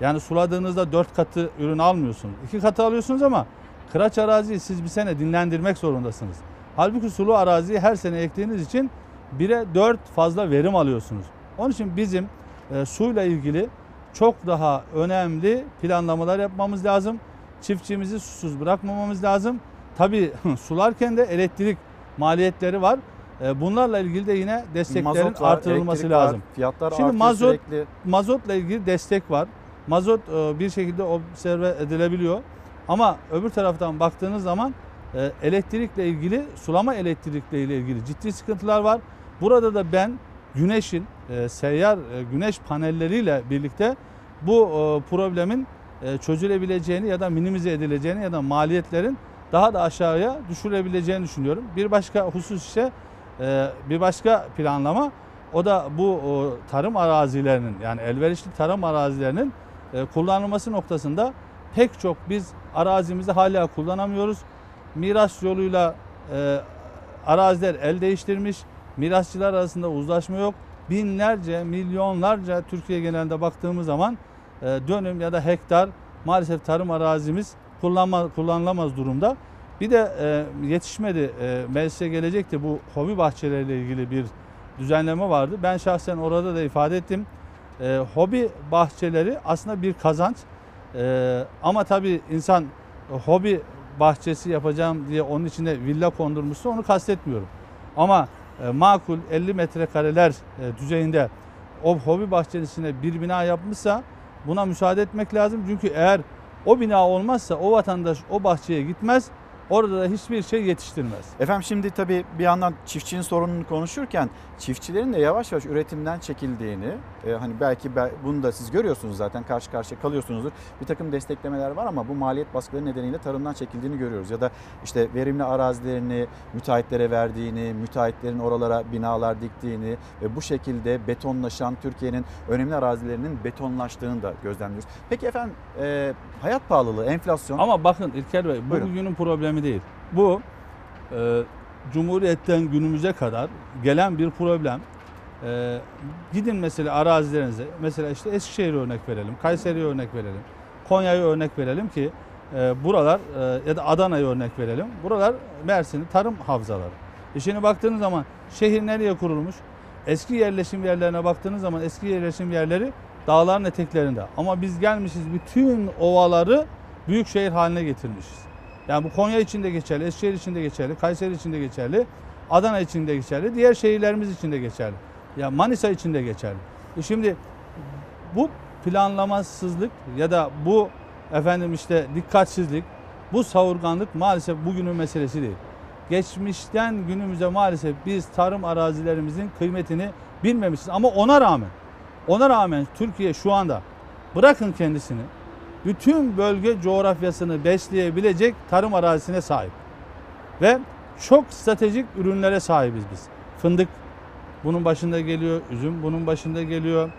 Yani suladığınızda 4 katı ürün almıyorsunuz. 2 katı alıyorsunuz ama kıraç araziyi siz bir sene dinlendirmek zorundasınız. Halbuki sulu araziyi her sene ektiğiniz için 1'e 4 fazla verim alıyorsunuz. Onun için bizim e, suyla ilgili çok daha önemli planlamalar yapmamız lazım. Çiftçimizi susuz bırakmamamız lazım. Tabii [LAUGHS] sularken de elektrik maliyetleri var. E, bunlarla ilgili de yine desteklerin Mazot var, artırılması var, lazım. fiyatlar Şimdi mazot sürekli. mazotla ilgili destek var. Mazot e, bir şekilde observe edilebiliyor. Ama öbür taraftan baktığınız zaman e, elektrikle ilgili, sulama elektrikle ilgili ciddi sıkıntılar var. Burada da ben güneşin, e, seyyar e, güneş panelleriyle birlikte bu e, problemin e, çözülebileceğini ya da minimize edileceğini ya da maliyetlerin daha da aşağıya düşürebileceğini düşünüyorum. Bir başka husus ise e, bir başka planlama o da bu o, tarım arazilerinin yani elverişli tarım arazilerinin e, kullanılması noktasında pek çok biz arazimizi hala kullanamıyoruz. Miras yoluyla e, araziler el değiştirmiş. Mirasçılar arasında uzlaşma yok. Binlerce, milyonlarca Türkiye genelinde baktığımız zaman e, dönüm ya da hektar maalesef tarım arazimiz kullanma, kullanılamaz durumda. Bir de e, yetişmedi e, meclise gelecekti bu hobi bahçeleriyle ilgili bir düzenleme vardı. Ben şahsen orada da ifade ettim. E, hobi bahçeleri aslında bir kazanç. E, ama tabii insan e, hobi bahçesi yapacağım diye onun içine villa kondurmuşsa onu kastetmiyorum. Ama makul 50 metrekareler e, düzeyinde o hobi bahçesine bir bina yapmışsa buna müsaade etmek lazım. Çünkü eğer o bina olmazsa o vatandaş o bahçeye gitmez. Orada da hiçbir şey yetiştirmez. Efendim şimdi tabii bir yandan çiftçinin sorununu konuşurken çiftçilerin de yavaş yavaş üretimden çekildiğini e, hani belki be- bunu da siz görüyorsunuz zaten karşı karşıya kalıyorsunuzdur. Bir takım desteklemeler var ama bu maliyet baskıları nedeniyle tarımdan çekildiğini görüyoruz. Ya da işte verimli arazilerini müteahhitlere verdiğini, müteahhitlerin oralara binalar diktiğini ve bu şekilde betonlaşan Türkiye'nin önemli arazilerinin betonlaştığını da gözlemliyoruz. Peki efendim e, hayat pahalılığı, enflasyon. Ama bakın İlker Bey bu Buyurun. bugünün problemi değil. Bu e, Cumhuriyet'ten günümüze kadar gelen bir problem. E, gidin mesela arazilerinize. Mesela işte Eskişehir'e örnek verelim. Kayseri'ye örnek verelim. Konya'ya örnek verelim ki e, buralar e, ya da Adana'ya örnek verelim. Buralar Mersin'in tarım havzaları. E şimdi baktığınız zaman şehir nereye kurulmuş? Eski yerleşim yerlerine baktığınız zaman eski yerleşim yerleri dağların eteklerinde. Ama biz gelmişiz bütün ovaları büyük şehir haline getirmişiz. Yani bu Konya için de geçerli, Eskişehir için de geçerli, Kayseri için de geçerli, Adana için de geçerli, diğer şehirlerimiz için de geçerli. Ya Manisa için de geçerli. E şimdi bu planlamasızlık ya da bu efendim işte dikkatsizlik, bu savurganlık maalesef bugünün meselesi değil. Geçmişten günümüze maalesef biz tarım arazilerimizin kıymetini bilmemişiz ama ona rağmen ona rağmen Türkiye şu anda bırakın kendisini bütün bölge coğrafyasını besleyebilecek tarım arazisine sahip. Ve çok stratejik ürünlere sahibiz biz. Fındık bunun başında geliyor, üzüm bunun başında geliyor,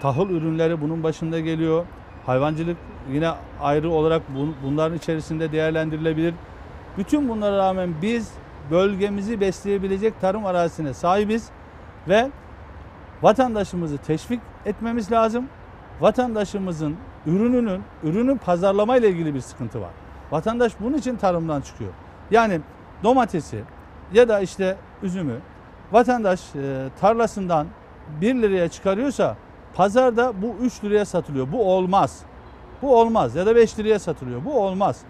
tahıl ürünleri bunun başında geliyor. Hayvancılık yine ayrı olarak bun- bunların içerisinde değerlendirilebilir. Bütün bunlara rağmen biz bölgemizi besleyebilecek tarım arazisine sahibiz ve vatandaşımızı teşvik etmemiz lazım. Vatandaşımızın ürününün, ürünün pazarlama ile ilgili bir sıkıntı var. Vatandaş bunun için tarımdan çıkıyor. Yani domatesi ya da işte üzümü vatandaş e, tarlasından 1 liraya çıkarıyorsa pazarda bu 3 liraya satılıyor. Bu olmaz. Bu olmaz ya da 5 liraya satılıyor. Bu olmaz.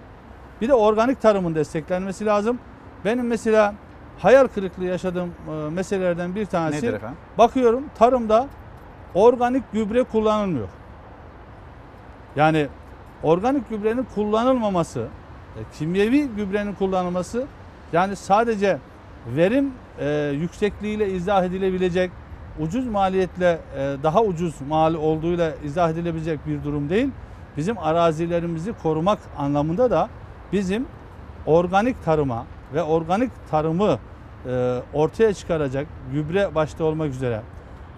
Bir de organik tarımın desteklenmesi lazım. Benim mesela hayal kırıklığı yaşadığım e, meselelerden bir tanesi Nedir efendim? bakıyorum tarımda organik gübre kullanılmıyor. Yani organik gübrenin kullanılmaması, e, kimyevi gübrenin kullanılması yani sadece verim e, yüksekliğiyle izah edilebilecek, ucuz maliyetle e, daha ucuz mal olduğuyla izah edilebilecek bir durum değil. Bizim arazilerimizi korumak anlamında da bizim organik tarıma ve organik tarımı e, ortaya çıkaracak gübre başta olmak üzere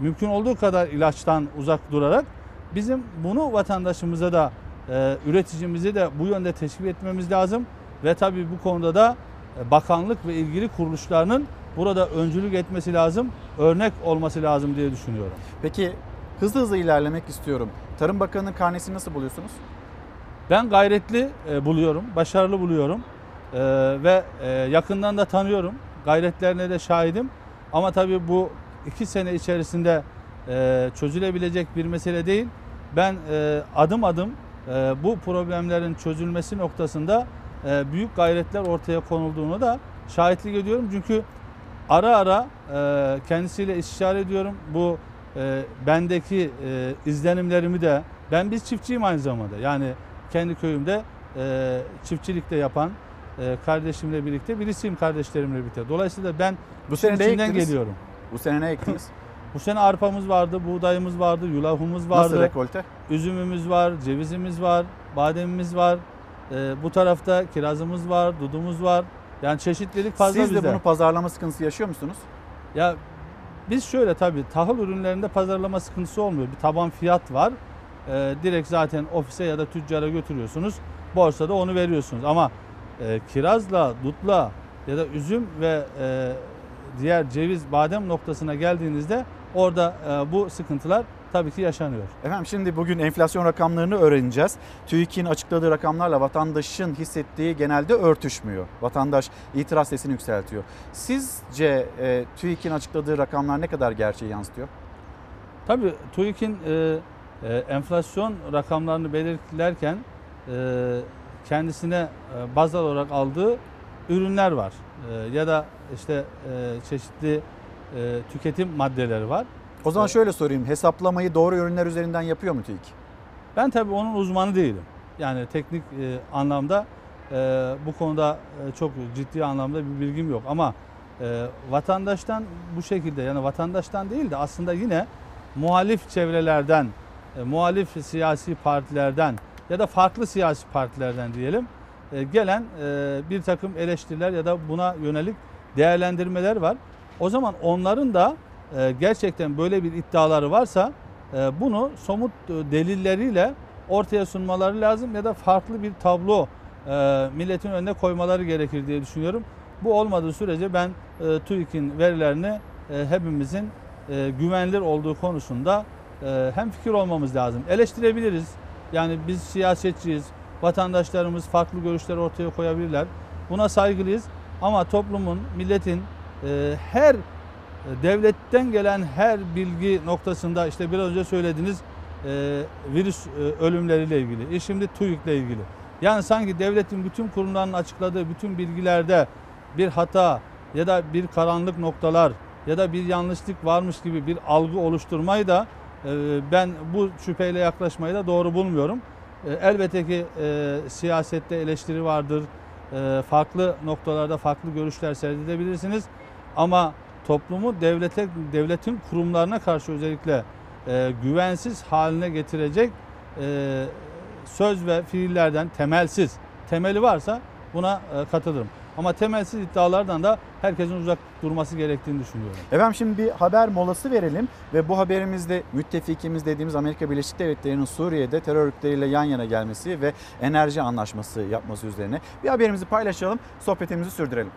mümkün olduğu kadar ilaçtan uzak durarak bizim bunu vatandaşımıza da e, üreticimizi de bu yönde teşvik etmemiz lazım ve tabii bu konuda da e, bakanlık ve ilgili kuruluşlarının burada öncülük etmesi lazım, örnek olması lazım diye düşünüyorum. Peki hızlı hızlı ilerlemek istiyorum. Tarım Bakanı'nın karnesini nasıl buluyorsunuz? Ben gayretli e, buluyorum, başarılı buluyorum E, ve e, yakından da tanıyorum. Gayretlerine de şahidim. Ama tabii bu iki sene içerisinde e, çözülebilecek bir mesele değil. Ben e, adım adım e, bu problemlerin çözülmesi noktasında e, büyük gayretler ortaya konulduğunu da şahitlik ediyorum. Çünkü ara ara e, kendisiyle istişare ediyorum. Bu e, bendeki e, izlenimlerimi de ben biz çiftçiyim aynı zamanda. Yani kendi köyümde e, çiftçilik de yapan e, kardeşimle birlikte birisiyim kardeşlerimle birlikte. Dolayısıyla ben Bu sene ne içinden ektiniz? geliyorum. Bu sene ne ektiniz? Bu sene arpamız vardı, buğdayımız vardı, yulafımız vardı. Nasıl rekolte? Üzümümüz var, cevizimiz var, bademimiz var. Ee, bu tarafta kirazımız var, dudumuz var. Yani çeşitlilik fazla Siz de bizde. bunu pazarlama sıkıntısı yaşıyor musunuz? Ya biz şöyle tabii tahıl ürünlerinde pazarlama sıkıntısı olmuyor. Bir taban fiyat var. Ee, direkt zaten ofise ya da tüccara götürüyorsunuz. Borsada onu veriyorsunuz. Ama e, kirazla, dutla ya da üzüm ve e, diğer ceviz, badem noktasına geldiğinizde orada e, bu sıkıntılar tabii ki yaşanıyor. Efendim şimdi bugün enflasyon rakamlarını öğreneceğiz. TÜİK'in açıkladığı rakamlarla vatandaşın hissettiği genelde örtüşmüyor. Vatandaş itiraz sesini yükseltiyor. Sizce e, TÜİK'in açıkladığı rakamlar ne kadar gerçeği yansıtıyor? Tabii TÜİK'in e, e, enflasyon rakamlarını belirlerken e, kendisine e, baz olarak aldığı ürünler var. E, ya da işte e, çeşitli e, tüketim maddeleri var. O zaman şöyle sorayım. Hesaplamayı doğru ürünler üzerinden yapıyor mu TÜİK? Ben tabii onun uzmanı değilim. Yani teknik e, anlamda e, bu konuda e, çok ciddi anlamda bir bilgim yok. Ama e, vatandaştan bu şekilde yani vatandaştan değil de aslında yine muhalif çevrelerden, e, muhalif siyasi partilerden ya da farklı siyasi partilerden diyelim e, gelen e, bir takım eleştiriler ya da buna yönelik değerlendirmeler var. O zaman onların da e, gerçekten böyle bir iddiaları varsa e, bunu somut e, delilleriyle ortaya sunmaları lazım ya da farklı bir tablo e, milletin önüne koymaları gerekir diye düşünüyorum. Bu olmadığı sürece ben e, TÜİK'in verilerini e, hepimizin e, güvenilir olduğu konusunda e, hem fikir olmamız lazım. Eleştirebiliriz. Yani biz siyasetçiyiz. Vatandaşlarımız farklı görüşler ortaya koyabilirler. Buna saygılıyız. Ama toplumun, milletin e, her devletten gelen her bilgi noktasında işte biraz önce söylediğiniz e, virüs e, ölümleriyle ilgili, e şimdi TÜİK'le ilgili. Yani sanki devletin bütün kurumlarının açıkladığı bütün bilgilerde bir hata ya da bir karanlık noktalar ya da bir yanlışlık varmış gibi bir algı oluşturmayı da e, ben bu şüpheyle yaklaşmayı da doğru bulmuyorum. E, elbette ki e, siyasette eleştiri vardır. E, farklı noktalarda farklı görüşler sergileyebilirsiniz. Ama toplumu devlete devletin kurumlarına karşı özellikle e, güvensiz haline getirecek e, söz ve fiillerden temelsiz temeli varsa buna e, katılırım. Ama temelsiz iddialardan da herkesin uzak durması gerektiğini düşünüyorum. Efendim şimdi bir haber molası verelim ve bu haberimizde müttefikimiz dediğimiz Amerika Birleşik Devletleri'nin Suriye'de terör örgütleriyle yan yana gelmesi ve enerji anlaşması yapması üzerine bir haberimizi paylaşalım, sohbetimizi sürdürelim.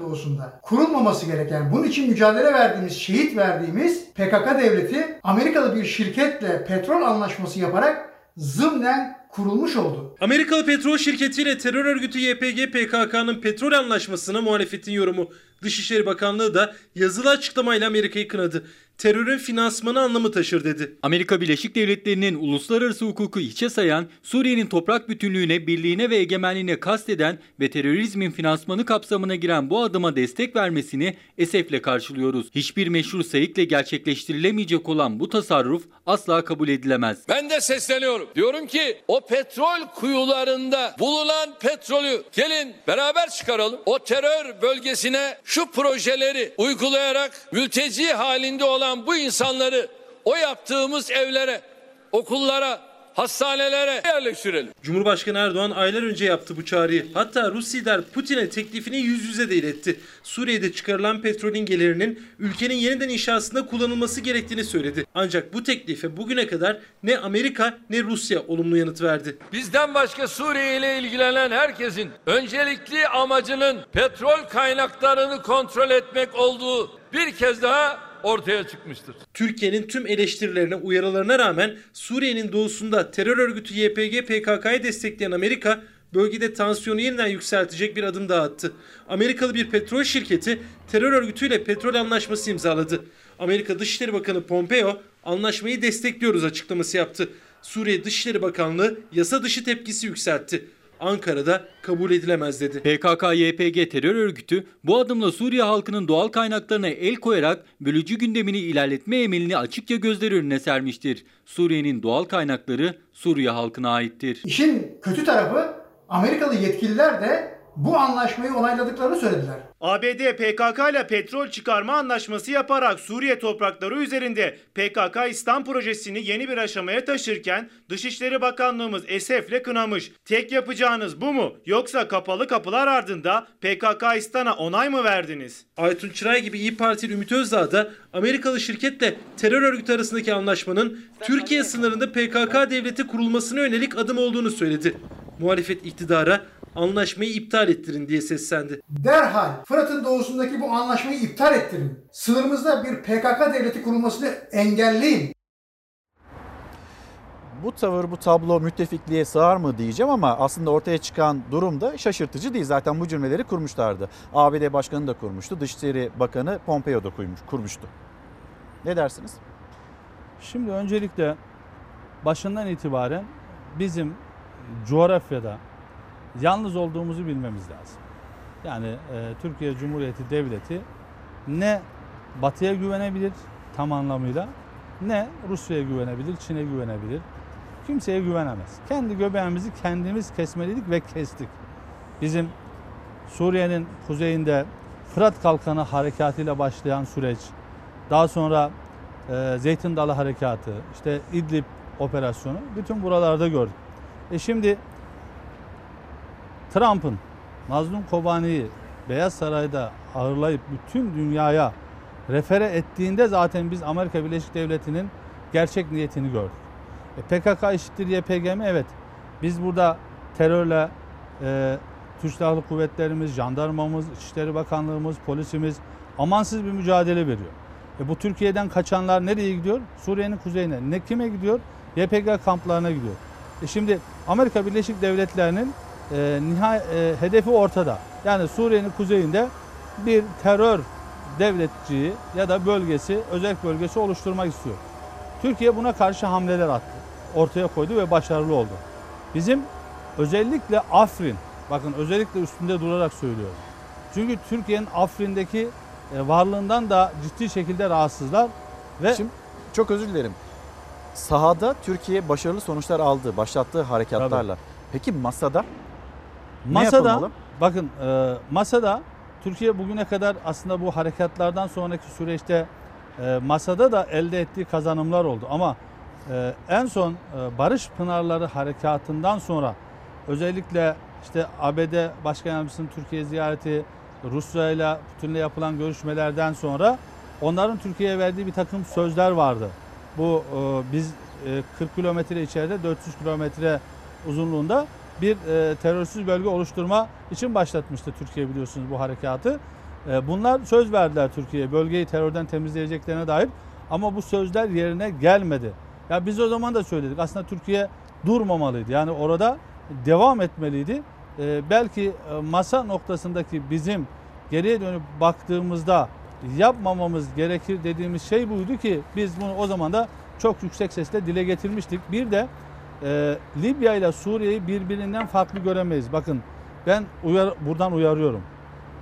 Doğusunda kurulmaması gereken, bunun için mücadele verdiğimiz, şehit verdiğimiz PKK devleti Amerikalı bir şirketle petrol anlaşması yaparak zımnen kurulmuş oldu. Amerikalı petrol şirketiyle terör örgütü YPG PKK'nın petrol anlaşmasına muhalefetin yorumu. Dışişleri Bakanlığı da yazılı açıklamayla Amerika'yı kınadı. Terörün finansmanı anlamı taşır dedi. Amerika Birleşik Devletleri'nin uluslararası hukuku hiçe sayan, Suriye'nin toprak bütünlüğüne, birliğine ve egemenliğine kasteden ve terörizmin finansmanı kapsamına giren bu adıma destek vermesini esefle karşılıyoruz. Hiçbir meşru sayıkla gerçekleştirilemeyecek olan bu tasarruf asla kabul edilemez. Ben de sesleniyorum. Diyorum ki o petrol kuyularında bulunan petrolü gelin beraber çıkaralım. O terör bölgesine şu projeleri uygulayarak mülteci halinde olan bu insanları o yaptığımız evlere, okullara, hastanelere yerleştirelim. Cumhurbaşkanı Erdoğan aylar önce yaptı bu çağrıyı. Hatta Rus lider Putin'e teklifini yüz yüze de iletti. Suriye'de çıkarılan petrolün gelirinin ülkenin yeniden inşasında kullanılması gerektiğini söyledi. Ancak bu teklife bugüne kadar ne Amerika ne Rusya olumlu yanıt verdi. Bizden başka Suriye ile ilgilenen herkesin öncelikli amacının petrol kaynaklarını kontrol etmek olduğu bir kez daha ortaya çıkmıştır. Türkiye'nin tüm eleştirilerine, uyarılarına rağmen Suriye'nin doğusunda terör örgütü YPG PKK'yı destekleyen Amerika bölgede tansiyonu yeniden yükseltecek bir adım daha attı. Amerikalı bir petrol şirketi terör örgütüyle petrol anlaşması imzaladı. Amerika Dışişleri Bakanı Pompeo anlaşmayı destekliyoruz açıklaması yaptı. Suriye Dışişleri Bakanlığı yasa dışı tepkisi yükseltti. Ankara'da kabul edilemez dedi. PKK-YPG terör örgütü bu adımla Suriye halkının doğal kaynaklarına el koyarak bölücü gündemini ilerletme emelini açıkça gözler önüne sermiştir. Suriye'nin doğal kaynakları Suriye halkına aittir. İşin kötü tarafı Amerikalı yetkililer de bu anlaşmayı onayladıklarını söylediler. ABD PKK ile petrol çıkarma anlaşması yaparak Suriye toprakları üzerinde PKK İslam projesini yeni bir aşamaya taşırken Dışişleri Bakanlığımız esefle kınamış. Tek yapacağınız bu mu? Yoksa kapalı kapılar ardında PKK İslam'a onay mı verdiniz? Aytun Çıray gibi İyi Partili Ümit Özdağ da Amerikalı şirketle terör örgütü arasındaki anlaşmanın Türkiye sınırında PKK devleti kurulmasına yönelik adım olduğunu söyledi. Muhalefet iktidara anlaşmayı iptal ettirin diye seslendi. Derhal Fırat'ın doğusundaki bu anlaşmayı iptal ettirin. Sınırımızda bir PKK devleti kurulmasını engelleyin. Bu tavır, bu tablo müttefikliğe sığar mı diyeceğim ama aslında ortaya çıkan durum da şaşırtıcı değil. Zaten bu cümleleri kurmuşlardı. ABD Başkanı da kurmuştu. Dışişleri Bakanı Pompeo da kurmuş, kurmuştu. Ne dersiniz? Şimdi öncelikle başından itibaren bizim coğrafyada yalnız olduğumuzu bilmemiz lazım. Yani e, Türkiye Cumhuriyeti Devleti ne Batı'ya güvenebilir tam anlamıyla ne Rusya'ya güvenebilir, Çin'e güvenebilir. Kimseye güvenemez. Kendi göbeğimizi kendimiz kesmeliydik ve kestik. Bizim Suriye'nin kuzeyinde Fırat Kalkanı harekatıyla başlayan süreç, daha sonra e, Zeytin Dalı Harekatı, işte İdlib operasyonu bütün buralarda gördük. E şimdi Trump'ın Mazlum Kobani'yi Beyaz Saray'da ağırlayıp bütün dünyaya refere ettiğinde zaten biz Amerika Birleşik Devleti'nin gerçek niyetini gördük. E, PKK eşittir YPG mi? Evet. Biz burada terörle e, Türk Silahlı Kuvvetlerimiz, jandarmamız, İçişleri Bakanlığımız, polisimiz amansız bir mücadele veriyor. E, bu Türkiye'den kaçanlar nereye gidiyor? Suriye'nin kuzeyine. Ne kime gidiyor? YPG kamplarına gidiyor. E şimdi Amerika Birleşik Devletleri'nin e, nihai, e, hedefi ortada. Yani Suriye'nin kuzeyinde bir terör devletçiyi ya da bölgesi, özel bölgesi oluşturmak istiyor. Türkiye buna karşı hamleler attı. Ortaya koydu ve başarılı oldu. Bizim özellikle Afrin, bakın özellikle üstünde durarak söylüyorum. Çünkü Türkiye'nin Afrin'deki e, varlığından da ciddi şekilde rahatsızlar ve Şimdi çok özür dilerim. Sahada Türkiye başarılı sonuçlar aldı başlattığı harekatlarla. Peki masada Masada yapılmalı? bakın e, masada Türkiye bugüne kadar aslında bu harekatlardan sonraki süreçte e, masada da elde ettiği kazanımlar oldu ama e, en son e, Barış Pınarları harekatından sonra özellikle işte ABD Başkan Yardımcısının Türkiye ziyareti, Rusya ile Putin'le yapılan görüşmelerden sonra onların Türkiye'ye verdiği bir takım sözler vardı. Bu e, biz e, 40 kilometre içeride 400 kilometre uzunluğunda bir e, terörsüz bölge oluşturma için başlatmıştı Türkiye biliyorsunuz bu harekatı. E, bunlar söz verdiler Türkiye'ye bölgeyi terörden temizleyeceklerine dair ama bu sözler yerine gelmedi. Ya biz o zaman da söyledik aslında Türkiye durmamalıydı. Yani orada devam etmeliydi. E, belki e, masa noktasındaki bizim geriye dönüp baktığımızda yapmamamız gerekir dediğimiz şey buydu ki biz bunu o zaman da çok yüksek sesle dile getirmiştik. Bir de e, Libya ile Suriye'yi birbirinden farklı göremeyiz. Bakın ben uyar, buradan uyarıyorum.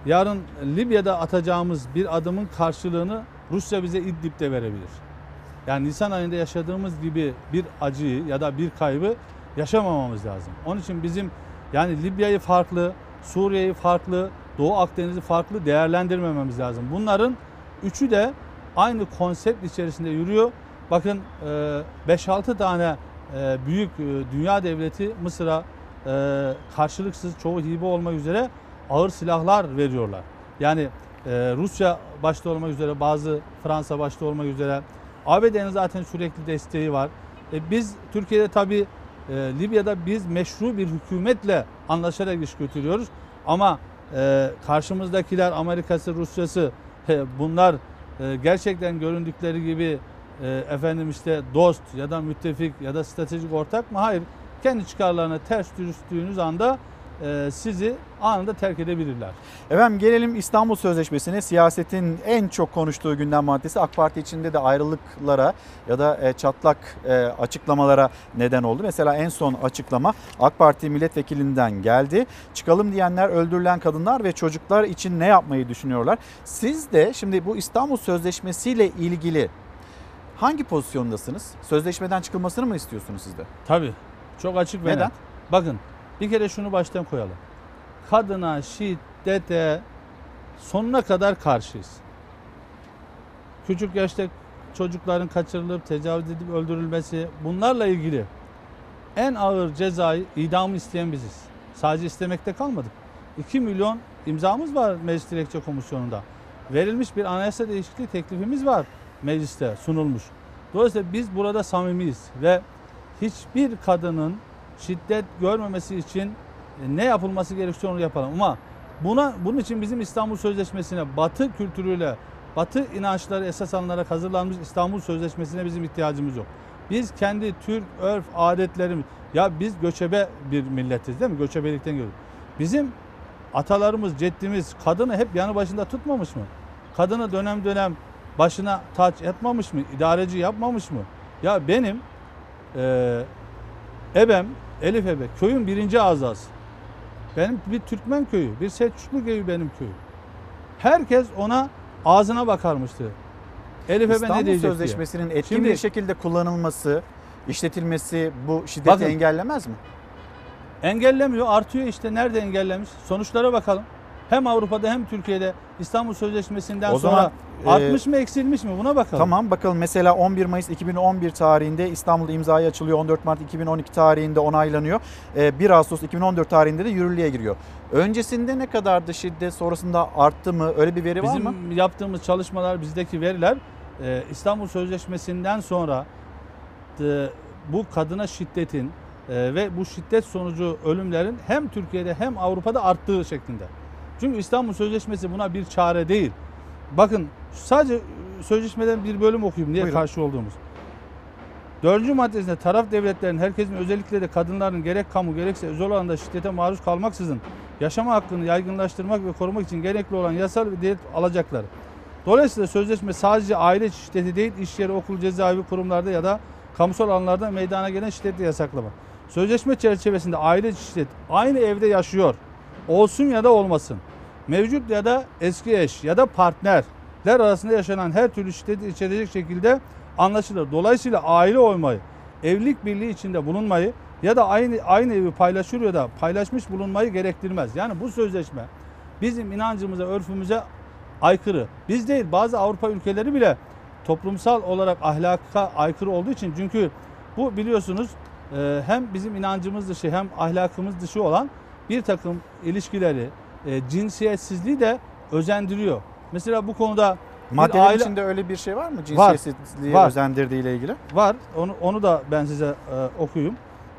Yarın Libya'da atacağımız bir adımın karşılığını Rusya bize İdlib'de verebilir. Yani Nisan ayında yaşadığımız gibi bir acıyı ya da bir kaybı yaşamamamız lazım. Onun için bizim yani Libya'yı farklı, Suriye'yi farklı, Doğu Akdeniz'i farklı değerlendirmememiz lazım. Bunların üçü de aynı konsept içerisinde yürüyor. Bakın e, 5-6 tane e, büyük e, dünya devleti Mısır'a e, karşılıksız çoğu hibe olmak üzere ağır silahlar veriyorlar. Yani e, Rusya başta olmak üzere bazı Fransa başta olmak üzere ABD'nin zaten sürekli desteği var. Biz Türkiye'de tabii e, Libya'da biz meşru bir hükümetle anlaşarak iş götürüyoruz. Ama karşımızdakiler Amerika'sı, Rusya'sı bunlar gerçekten göründükleri gibi e, efendim işte dost ya da müttefik ya da stratejik ortak mı? Hayır. Kendi çıkarlarına ters düştüğünüz anda e, sizi anında terk edebilirler. Efendim gelelim İstanbul Sözleşmesi'ne. Siyasetin en çok konuştuğu gündem maddesi AK Parti içinde de ayrılıklara ya da e, çatlak e, açıklamalara neden oldu. Mesela en son açıklama AK Parti milletvekilinden geldi. Çıkalım diyenler öldürülen kadınlar ve çocuklar için ne yapmayı düşünüyorlar? Siz de şimdi bu İstanbul Sözleşmesi ile ilgili hangi pozisyondasınız? Sözleşmeden çıkılmasını mı istiyorsunuz siz de? Tabii. Çok açık ve Neden? net. Bakın bir kere şunu baştan koyalım. Kadına şiddete sonuna kadar karşıyız. Küçük yaşta çocukların kaçırılıp tecavüz edip öldürülmesi bunlarla ilgili en ağır cezayı idamı isteyen biziz. Sadece istemekte kalmadık. 2 milyon imzamız var Meclis Dilekçe Komisyonu'nda. Verilmiş bir anayasa değişikliği teklifimiz var mecliste sunulmuş. Dolayısıyla biz burada samimiyiz ve hiçbir kadının şiddet görmemesi için e, ne yapılması gerekiyorsa onu yapalım. Ama buna bunun için bizim İstanbul Sözleşmesi'ne Batı kültürüyle, Batı inançları esas alınarak hazırlanmış İstanbul Sözleşmesi'ne bizim ihtiyacımız yok. Biz kendi Türk örf adetlerimiz ya biz göçebe bir milletiz değil mi? Göçebelikten geliyoruz. Bizim atalarımız, ceddimiz kadını hep yanı başında tutmamış mı? Kadını dönem dönem başına taç yapmamış mı? İdareci yapmamış mı? Ya benim eee Ebem, Elif Ebe köyün birinci azası. Benim bir Türkmen köyü, bir Selçuklu köyü benim köyüm. Herkes ona ağzına bakarmıştı. Elif Ebe ne İstanbul diyecek Sözleşmesi'nin diye. etkin Şimdi- bir şekilde kullanılması, işletilmesi bu şiddeti Bakın. engellemez mi? Engellemiyor, artıyor işte. Nerede engellemiş? Sonuçlara bakalım. Hem Avrupa'da hem Türkiye'de İstanbul Sözleşmesi'nden O sonra zaman, e, artmış mı eksilmiş mi? Buna bakalım. Tamam bakalım mesela 11 Mayıs 2011 tarihinde İstanbul'da imzaya açılıyor. 14 Mart 2012 tarihinde onaylanıyor. Ee, 1 Ağustos 2014 tarihinde de yürürlüğe giriyor. Öncesinde ne kadardı şiddet sonrasında arttı mı? Öyle bir veri var mı? Bizim yaptığımız çalışmalar, bizdeki veriler e, İstanbul Sözleşmesi'nden sonra e, bu kadına şiddetin e, ve bu şiddet sonucu ölümlerin hem Türkiye'de hem Avrupa'da arttığı şeklinde. Çünkü İstanbul Sözleşmesi buna bir çare değil. Bakın sadece sözleşmeden bir bölüm okuyayım niye Buyurun. karşı olduğumuz. Dördüncü maddesinde taraf devletlerin herkesin özellikle de kadınların gerek kamu gerekse özel alanda şiddete maruz kalmaksızın yaşama hakkını yaygınlaştırmak ve korumak için gerekli olan yasal ve devlet alacaklar. Dolayısıyla sözleşme sadece aile şiddeti değil, iş yeri, okul, cezaevi kurumlarda ya da kamusal alanlarda meydana gelen şiddeti yasaklama. Sözleşme çerçevesinde aile şiddet aynı evde yaşıyor. Olsun ya da olmasın. Mevcut ya da eski eş ya da partnerler arasında yaşanan her türlü şiddeti içerecek şekilde anlaşılır. Dolayısıyla aile olmayı, evlilik birliği içinde bulunmayı ya da aynı aynı evi paylaşıyor ya da paylaşmış bulunmayı gerektirmez. Yani bu sözleşme bizim inancımıza, örfümüze aykırı. Biz değil bazı Avrupa ülkeleri bile toplumsal olarak ahlaka aykırı olduğu için çünkü bu biliyorsunuz hem bizim inancımız dışı hem ahlakımız dışı olan bir takım ilişkileri, e, cinsiyetsizliği de özendiriyor. Mesela bu konuda bir Maddelerin aile- içinde öyle bir şey var mı? Var, Cinsiyetsizliği var. özendirdiği ile ilgili. Var. Onu onu da ben size e, okuyayım.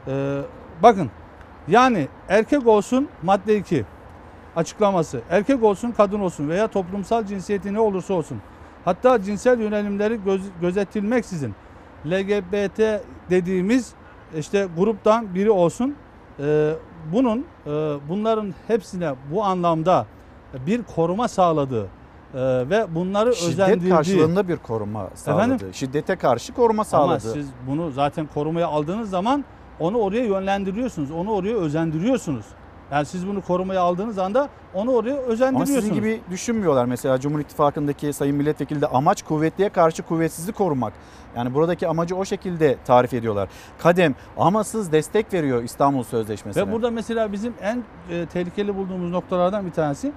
E, bakın. Yani erkek olsun madde 2 açıklaması. Erkek olsun kadın olsun veya toplumsal cinsiyeti ne olursa olsun. Hatta cinsel yönelimleri göz, gözetilmeksizin LGBT dediğimiz işte gruptan biri olsun. E, bunun e, bunların hepsine bu anlamda bir koruma sağladığı e, ve bunları Şiddet özendirdiği karşılığında bir koruma sağladı. Efendim? Şiddete karşı koruma sağladı. Ama siz bunu zaten korumaya aldığınız zaman onu oraya yönlendiriyorsunuz. Onu oraya özendiriyorsunuz. Yani siz bunu korumaya aldığınız anda onu oraya Ama özendiriyorsunuz. sizin gibi düşünmüyorlar. Mesela Cumhur İttifakı'ndaki Sayın Milletvekili de amaç kuvvetliye karşı kuvvetsizi korumak. Yani buradaki amacı o şekilde tarif ediyorlar. Kadem amasız destek veriyor İstanbul Sözleşmesi'ne. Ve burada mesela bizim en e, tehlikeli bulduğumuz noktalardan bir tanesi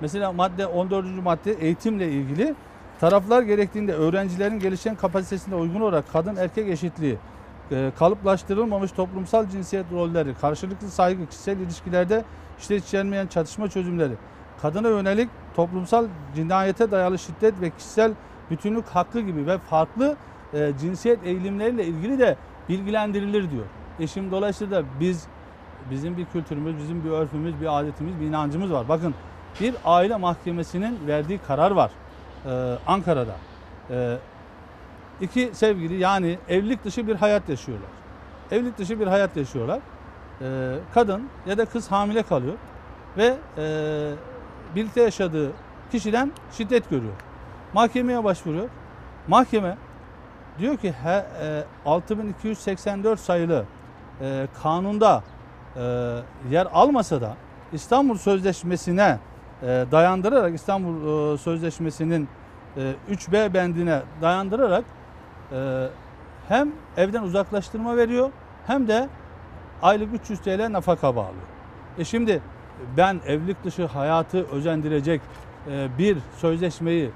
mesela madde 14. madde eğitimle ilgili taraflar gerektiğinde öğrencilerin gelişen kapasitesine uygun olarak kadın erkek eşitliği, kalıplaştırılmamış toplumsal cinsiyet rolleri, karşılıklı saygı, kişisel ilişkilerde işte içermeyen çatışma çözümleri, kadına yönelik toplumsal cinayete dayalı şiddet ve kişisel bütünlük hakkı gibi ve farklı e, cinsiyet eğilimleriyle ilgili de bilgilendirilir diyor. E şimdi dolayısıyla biz bizim bir kültürümüz, bizim bir örfümüz, bir adetimiz, bir inancımız var. Bakın bir aile mahkemesinin verdiği karar var e, Ankara'da. E, iki sevgili yani evlilik dışı bir hayat yaşıyorlar. Evlilik dışı bir hayat yaşıyorlar. e, kadın ya da kız hamile kalıyor ve e, birlikte yaşadığı kişiden şiddet görüyor. Mahkemeye başvuruyor. Mahkeme diyor ki he, e, 6284 sayılı e, kanunda e, yer almasa da İstanbul Sözleşmesi'ne e, dayandırarak İstanbul e, Sözleşmesi'nin e, 3B bendine dayandırarak e, hem evden uzaklaştırma veriyor hem de aylık 300 TL nafaka bağlıyor. E şimdi ben evlilik dışı hayatı özendirecek e, bir sözleşmeyi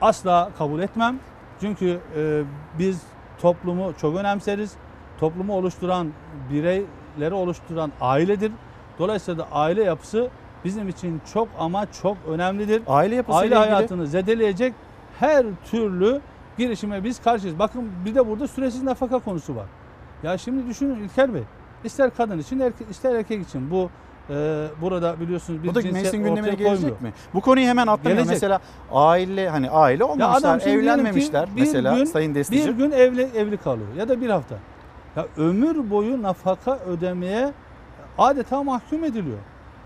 asla kabul etmem. Çünkü e, biz toplumu çok önemseriz. Toplumu oluşturan bireyleri oluşturan ailedir. Dolayısıyla da aile yapısı bizim için çok ama çok önemlidir. Aile yapısıyla Aile ilgili- hayatını zedeleyecek her türlü girişime biz karşıyız. Bakın bir de burada süresiz nafaka konusu var. Ya şimdi düşünün İlker Bey. ister kadın için erke- ister erkek için bu e, burada biliyorsunuz bir Bu da meclisin gündemine gelecek koymuyor. mi? Bu konuyu hemen. Gelecek. Mesela aile hani aile olmamışlar, evlenmemişler bir mesela gün, Sayın Destici. Bir gün evli evli kalıyor ya da bir hafta. Ya ömür boyu nafaka ödemeye adeta mahkum ediliyor.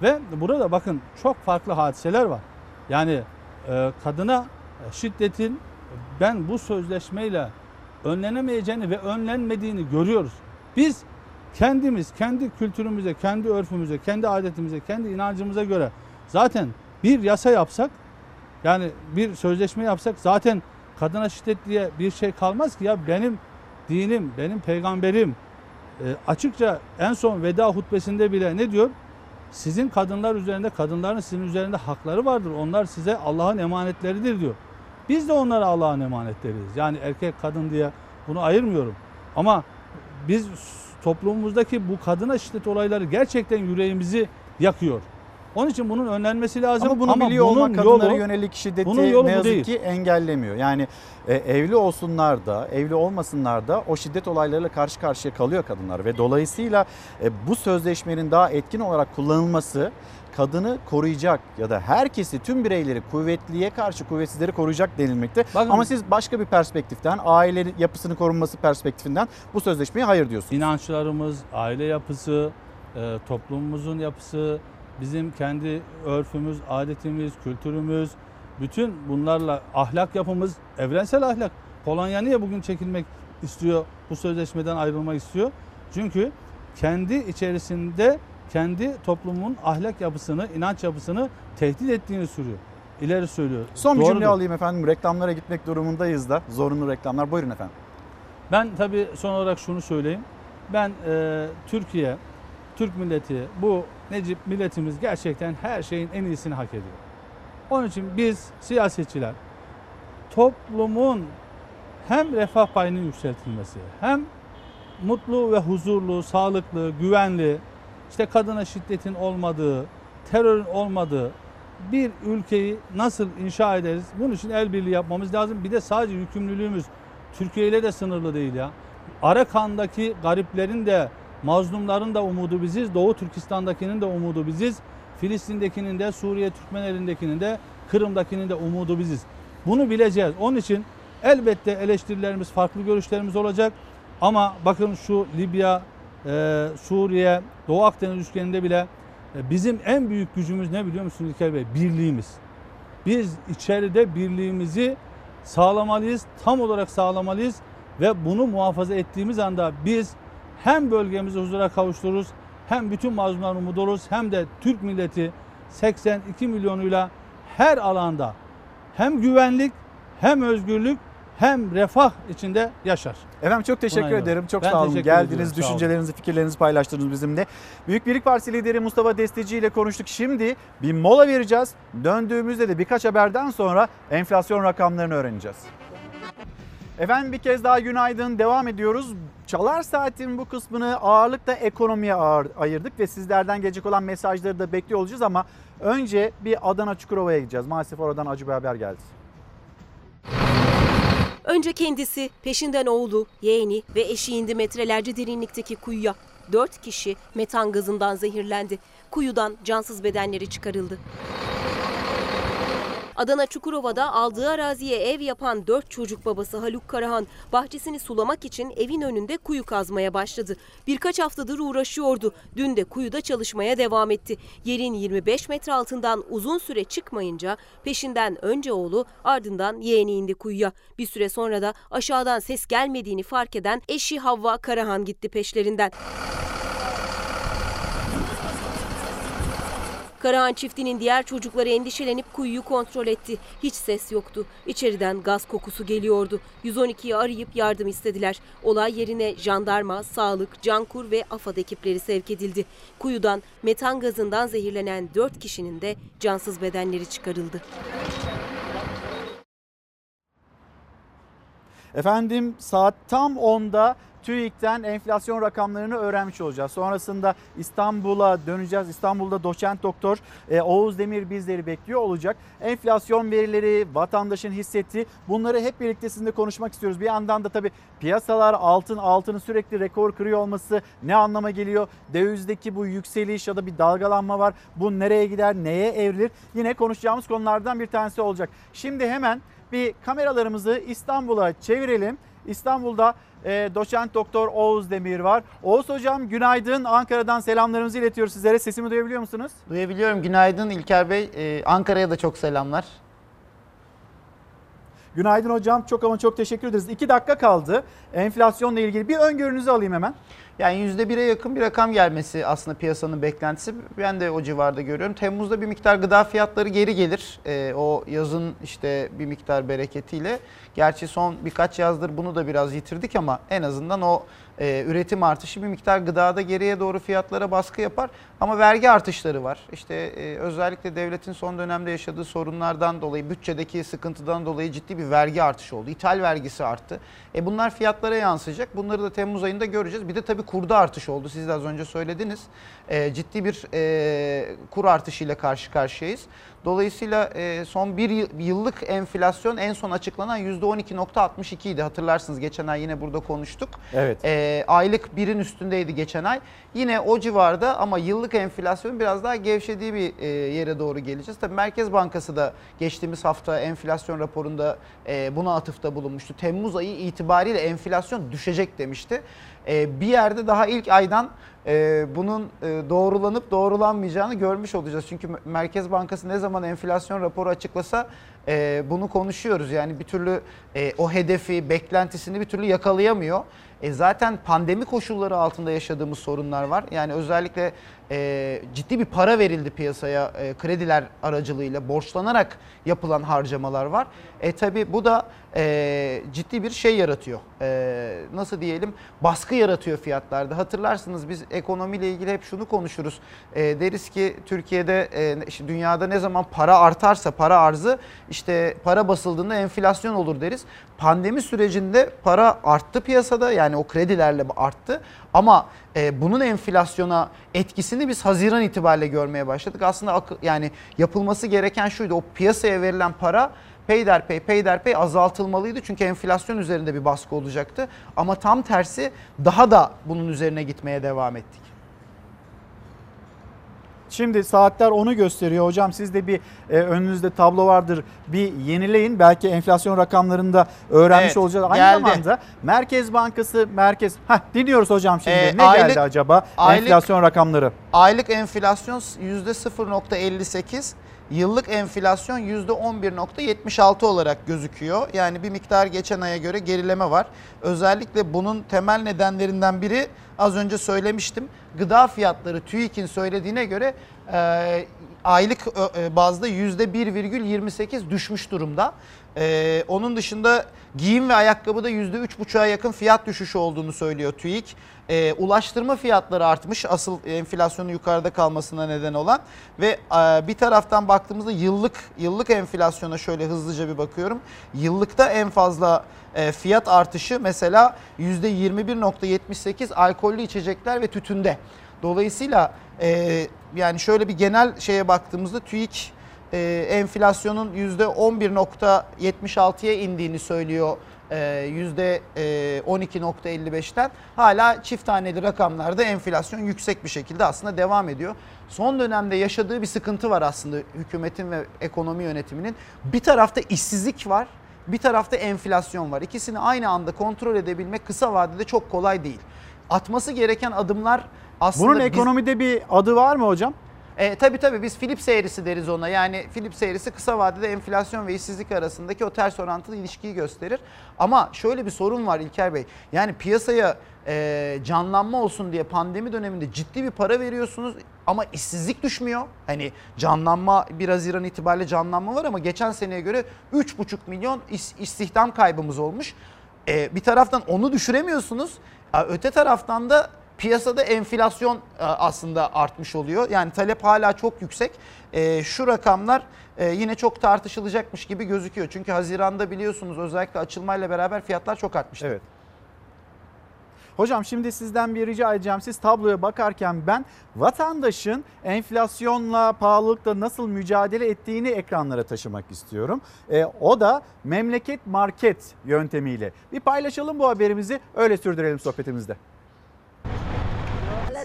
Ve burada bakın çok farklı hadiseler var. Yani e, kadına şiddetin ben bu sözleşmeyle önlenemeyeceğini ve önlenmediğini görüyoruz. Biz kendimiz, kendi kültürümüze, kendi örfümüze, kendi adetimize, kendi inancımıza göre zaten bir yasa yapsak yani bir sözleşme yapsak zaten kadına şiddet diye bir şey kalmaz ki ya benim dinim, benim peygamberim e, açıkça en son veda hutbesinde bile ne diyor? Sizin kadınlar üzerinde, kadınların sizin üzerinde hakları vardır. Onlar size Allah'ın emanetleridir diyor. Biz de onlara Allah'ın emanetleriyiz. Yani erkek kadın diye bunu ayırmıyorum. Ama biz toplumumuzdaki bu kadına şiddet olayları gerçekten yüreğimizi yakıyor. Onun için bunun önlenmesi lazım. Ama bunu biliyor bunun olmak kadınlara yolu- yönelik şiddeti bunun yolu ne yazık değil. ki engellemiyor. Yani e, evli olsunlar da evli olmasınlar da o şiddet olaylarıyla karşı karşıya kalıyor kadınlar ve dolayısıyla e, bu sözleşmenin daha etkin olarak kullanılması kadını koruyacak ya da herkesi tüm bireyleri kuvvetliye karşı kuvvetsizleri koruyacak denilmekte. Bakın- Ama siz başka bir perspektiften aile yapısını korunması perspektifinden bu sözleşmeye hayır diyorsunuz. İnançlarımız, aile yapısı, e, toplumumuzun yapısı, bizim kendi örfümüz, adetimiz, kültürümüz, bütün bunlarla ahlak yapımız, evrensel ahlak. Polonya niye bugün çekilmek istiyor, bu sözleşmeden ayrılmak istiyor? Çünkü kendi içerisinde kendi toplumun ahlak yapısını, inanç yapısını tehdit ettiğini sürüyor. İleri söylüyor. Son bir Doğrudur. cümle alayım efendim. Reklamlara gitmek durumundayız da. Zorunlu reklamlar. Buyurun efendim. Ben tabii son olarak şunu söyleyeyim. Ben e, Türkiye, Türk milleti, bu Necip milletimiz gerçekten her şeyin en iyisini hak ediyor. Onun için biz siyasetçiler toplumun hem refah payının yükseltilmesi, hem mutlu ve huzurlu, sağlıklı, güvenli, işte kadına şiddetin olmadığı, terörün olmadığı bir ülkeyi nasıl inşa ederiz? Bunun için el birliği yapmamız lazım. Bir de sadece yükümlülüğümüz Türkiye ile de sınırlı değil ya. Arakan'daki gariplerin de mazlumların da umudu biziz. Doğu Türkistan'dakinin de umudu biziz. Filistin'dekinin de Suriye Türkmenlerindekinin de Kırım'dakinin de umudu biziz. Bunu bileceğiz. Onun için elbette eleştirilerimiz, farklı görüşlerimiz olacak. Ama bakın şu Libya, e, Suriye, Doğu Akdeniz üçgeninde bile e, bizim en büyük gücümüz ne biliyor musunuz İlker Bey? Birliğimiz. Biz içeride birliğimizi sağlamalıyız, tam olarak sağlamalıyız ve bunu muhafaza ettiğimiz anda biz hem bölgemizi huzura kavuştururuz, hem bütün mazlumların umudu oluruz, hem de Türk milleti 82 milyonuyla her alanda hem güvenlik, hem özgürlük, hem refah içinde yaşar. Efendim çok teşekkür Buna ederim. Çok Ben sağ olun. Geldiniz, ediyorum. Düşüncelerinizi, fikirlerinizi paylaştınız bizimle. Büyük Birlik Partisi lideri Mustafa Desteci ile konuştuk. Şimdi bir mola vereceğiz. Döndüğümüzde de birkaç haberden sonra enflasyon rakamlarını öğreneceğiz. Efendim bir kez daha günaydın. Devam ediyoruz. Çalar Saat'in bu kısmını ağırlıkla ekonomiye ağır, ayırdık ve sizlerden gelecek olan mesajları da bekliyor olacağız ama önce bir Adana Çukurova'ya gideceğiz. Maalesef oradan acı bir haber geldi. Önce kendisi, peşinden oğlu, yeğeni ve eşi indi metrelerce derinlikteki kuyuya. Dört kişi metan gazından zehirlendi. Kuyudan cansız bedenleri çıkarıldı. Adana Çukurova'da aldığı araziye ev yapan 4 çocuk babası Haluk Karahan bahçesini sulamak için evin önünde kuyu kazmaya başladı. Birkaç haftadır uğraşıyordu. Dün de kuyuda çalışmaya devam etti. Yerin 25 metre altından uzun süre çıkmayınca peşinden önce oğlu ardından yeğeni indi kuyuya. Bir süre sonra da aşağıdan ses gelmediğini fark eden eşi Havva Karahan gitti peşlerinden. Karahan çiftinin diğer çocukları endişelenip kuyuyu kontrol etti. Hiç ses yoktu. İçeriden gaz kokusu geliyordu. 112'yi arayıp yardım istediler. Olay yerine jandarma, sağlık, cankur ve AFAD ekipleri sevk edildi. Kuyudan metan gazından zehirlenen 4 kişinin de cansız bedenleri çıkarıldı. Efendim saat tam 10'da TÜİK'ten enflasyon rakamlarını öğrenmiş olacağız. Sonrasında İstanbul'a döneceğiz. İstanbul'da doçent doktor e, Oğuz Demir bizleri bekliyor olacak. Enflasyon verileri, vatandaşın hissettiği bunları hep birlikte sizinle konuşmak istiyoruz. Bir yandan da tabii piyasalar altın, altının sürekli rekor kırıyor olması ne anlama geliyor? Dövizdeki bu yükseliş ya da bir dalgalanma var. Bu nereye gider, neye evrilir? Yine konuşacağımız konulardan bir tanesi olacak. Şimdi hemen bir kameralarımızı İstanbul'a çevirelim. İstanbul'da e, doçent doktor Oğuz Demir var. Oğuz hocam günaydın. Ankara'dan selamlarımızı iletiyoruz sizlere. Sesimi duyabiliyor musunuz? Duyabiliyorum. Günaydın İlker Bey. Ee, Ankara'ya da çok selamlar. Günaydın hocam. Çok ama çok teşekkür ederiz. İki dakika kaldı. Enflasyonla ilgili bir öngörünüzü alayım hemen. Yani %1'e yakın bir rakam gelmesi aslında piyasanın beklentisi. Ben de o civarda görüyorum. Temmuz'da bir miktar gıda fiyatları geri gelir. Ee, o yazın işte bir miktar bereketiyle. Gerçi son birkaç yazdır bunu da biraz yitirdik ama en azından o e, üretim artışı bir miktar gıdada geriye doğru fiyatlara baskı yapar. Ama vergi artışları var. İşte e, özellikle devletin son dönemde yaşadığı sorunlardan dolayı, bütçedeki sıkıntıdan dolayı ciddi bir vergi artışı oldu. İthal vergisi arttı. E, bunlar fiyatlara yansıyacak. Bunları da Temmuz ayında göreceğiz. Bir de tabii kurda artış oldu. Siz de az önce söylediniz. E, ciddi bir e, kur artışıyla karşı karşıyayız. Dolayısıyla e, son bir yıllık enflasyon en son açıklanan %12.62 idi. Hatırlarsınız geçen ay yine burada konuştuk. Evet. E, aylık birin üstündeydi geçen ay. Yine o civarda ama yıllık enflasyon biraz daha gevşediği bir e, yere doğru geleceğiz. Tabii Merkez Bankası da geçtiğimiz hafta enflasyon raporunda e, buna atıfta bulunmuştu. Temmuz ayı itibariyle enflasyon düşecek demişti. E, bir yerde daha ilk aydan e, bunun e, doğrulanıp doğrulanmayacağını görmüş olacağız. Çünkü Merkez Bankası ne zaman enflasyon raporu açıklasa e, bunu konuşuyoruz. Yani bir türlü e, o hedefi, beklentisini bir türlü yakalayamıyor. E zaten pandemi koşulları altında yaşadığımız sorunlar var. Yani özellikle e, ciddi bir para verildi piyasaya e, krediler aracılığıyla borçlanarak yapılan harcamalar var. E tabi bu da e, ciddi bir şey yaratıyor. E, nasıl diyelim baskı yaratıyor fiyatlarda. Hatırlarsınız biz ekonomiyle ilgili hep şunu konuşuruz. E, deriz ki Türkiye'de e, işte dünyada ne zaman para artarsa para arzı işte para basıldığında enflasyon olur deriz. Pandemi sürecinde para arttı piyasada yani o kredilerle arttı ama e, bunun enflasyona etkisini biz Haziran itibariyle görmeye başladık. Aslında yani yapılması gereken şuydu o piyasaya verilen para peyderpey peyderpey azaltılmalıydı. Çünkü enflasyon üzerinde bir baskı olacaktı. Ama tam tersi daha da bunun üzerine gitmeye devam ettik. Şimdi saatler onu gösteriyor. Hocam siz de bir e, önünüzde tablo vardır. Bir yenileyin. Belki enflasyon rakamlarında öğrenmiş evet, olacağız. Aynı geldi. zamanda Merkez Bankası Merkez Heh, dinliyoruz hocam şimdi. Ee, ne aylık, geldi acaba aylık, enflasyon rakamları? Aylık enflasyon %0.58 Yıllık enflasyon %11.76 olarak gözüküyor. Yani bir miktar geçen aya göre gerileme var. Özellikle bunun temel nedenlerinden biri az önce söylemiştim. Gıda fiyatları TÜİK'in söylediğine göre e, aylık e, bazda %1,28 düşmüş durumda. Ee, onun dışında giyim ve ayakkabıda %3,5'a yakın fiyat düşüşü olduğunu söylüyor TÜİK. Ee, ulaştırma fiyatları artmış asıl enflasyonun yukarıda kalmasına neden olan ve e, bir taraftan baktığımızda yıllık yıllık enflasyona şöyle hızlıca bir bakıyorum. Yıllıkta en fazla e, fiyat artışı mesela %21.78 alkollü içecekler ve tütünde. Dolayısıyla e, yani şöyle bir genel şeye baktığımızda TÜİK e, enflasyonun %11.76'ya indiğini söylüyor e, %12.55'ten hala çift taneli rakamlarda enflasyon yüksek bir şekilde aslında devam ediyor. Son dönemde yaşadığı bir sıkıntı var aslında hükümetin ve ekonomi yönetiminin. Bir tarafta işsizlik var, bir tarafta enflasyon var. İkisini aynı anda kontrol edebilmek kısa vadede çok kolay değil. Atması gereken adımlar aslında Bunun biz- ekonomide bir adı var mı hocam? E, tabii tabii biz Philips eğrisi deriz ona. Yani Philips eğrisi kısa vadede enflasyon ve işsizlik arasındaki o ters orantılı ilişkiyi gösterir. Ama şöyle bir sorun var İlker Bey. Yani piyasaya e, canlanma olsun diye pandemi döneminde ciddi bir para veriyorsunuz ama işsizlik düşmüyor. Hani canlanma 1 Haziran itibariyle canlanma var ama geçen seneye göre 3,5 milyon iş- istihdam kaybımız olmuş. E, bir taraftan onu düşüremiyorsunuz. Öte taraftan da piyasada enflasyon e, aslında artmış oluyor. Yani talep hala çok yüksek. E, Şu rakamlar e, yine çok tartışılacakmış gibi gözüküyor. Çünkü Haziran'da biliyorsunuz özellikle açılmayla beraber fiyatlar çok artmıştı. Evet. Hocam şimdi sizden bir rica edeceğim. Siz tabloya bakarken ben vatandaşın enflasyonla, pahalılıkla nasıl mücadele ettiğini ekranlara taşımak istiyorum. E, o da memleket market yöntemiyle. Bir paylaşalım bu haberimizi öyle sürdürelim sohbetimizde.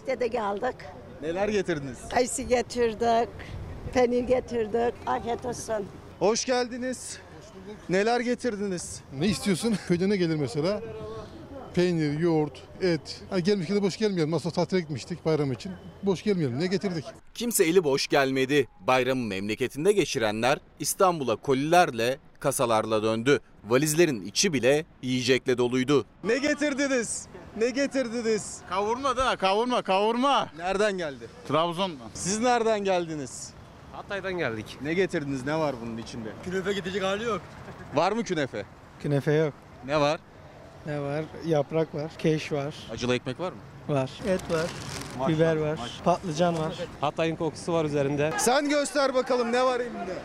Malatya'da geldik. Neler getirdiniz? Kayısı getirdik. Peynir getirdik. Afiyet olsun. Hoş geldiniz. Neler getirdiniz? Ne istiyorsun? [LAUGHS] Köyde ne gelir mesela? Peynir, yoğurt, et. Ha, gelmişken de boş gelmeyelim. Olsa tatile gitmiştik bayram için. Boş gelmeyelim. Ne getirdik? Kimse eli boş gelmedi. Bayramı memleketinde geçirenler İstanbul'a kolilerle, kasalarla döndü. Valizlerin içi bile yiyecekle doluydu. Ne getirdiniz? Ne getirdiniz? Kavurma da kavurma kavurma. Nereden geldi? Trabzon'dan. Siz nereden geldiniz? Hatay'dan geldik. Ne getirdiniz? Ne var bunun içinde? Künefe gidecek hali yok. Var mı künefe? Künefe yok. Ne var? Ne var? Yaprak var, keş var. Acılı ekmek var mı? Var. Et var. biber var. Patlıcan var. Hatay'ın kokusu var üzerinde. Sen göster bakalım ne var elinde?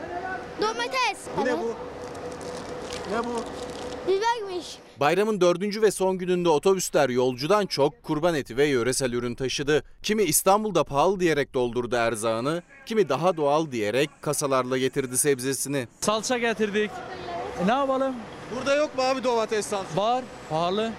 Domates. Bu ne bu? Ne bu? Bibermiş. Bayramın dördüncü ve son gününde otobüsler yolcudan çok kurban eti ve yöresel ürün taşıdı. Kimi İstanbul'da pahalı diyerek doldurdu erzağını, kimi daha doğal diyerek kasalarla getirdi sebzesini. Salça getirdik. E, ne yapalım? Burada yok mu abi domates salçası? Var. Pahalı.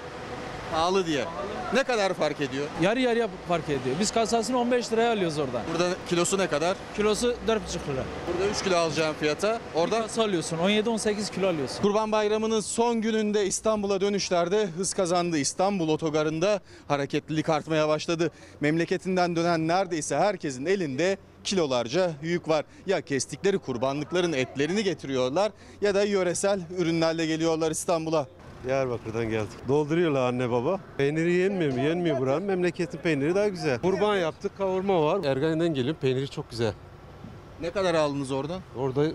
Pahalı diye. Ne kadar fark ediyor? Yarı yarıya fark ediyor. Biz kasasını 15 liraya alıyoruz oradan. Burada kilosu ne kadar? Kilosu 4,5 lira. Burada 3 kilo alacağım fiyata. Orada kasa alıyorsun. 17-18 kilo alıyorsun. Kurban Bayramı'nın son gününde İstanbul'a dönüşlerde hız kazandı. İstanbul otogarında hareketlilik artmaya başladı. Memleketinden dönen neredeyse herkesin elinde kilolarca yük var. Ya kestikleri kurbanlıkların etlerini getiriyorlar ya da yöresel ürünlerle geliyorlar İstanbul'a. Diyarbakır'dan geldik. Dolduruyorlar anne baba. Peyniri yenmiyor mu? Yenmiyor buranın. Memleketin peyniri daha güzel. Kurban yaptık, kavurma var. Ergani'den geliyorum. Peyniri çok güzel. Ne kadar aldınız oradan? Orada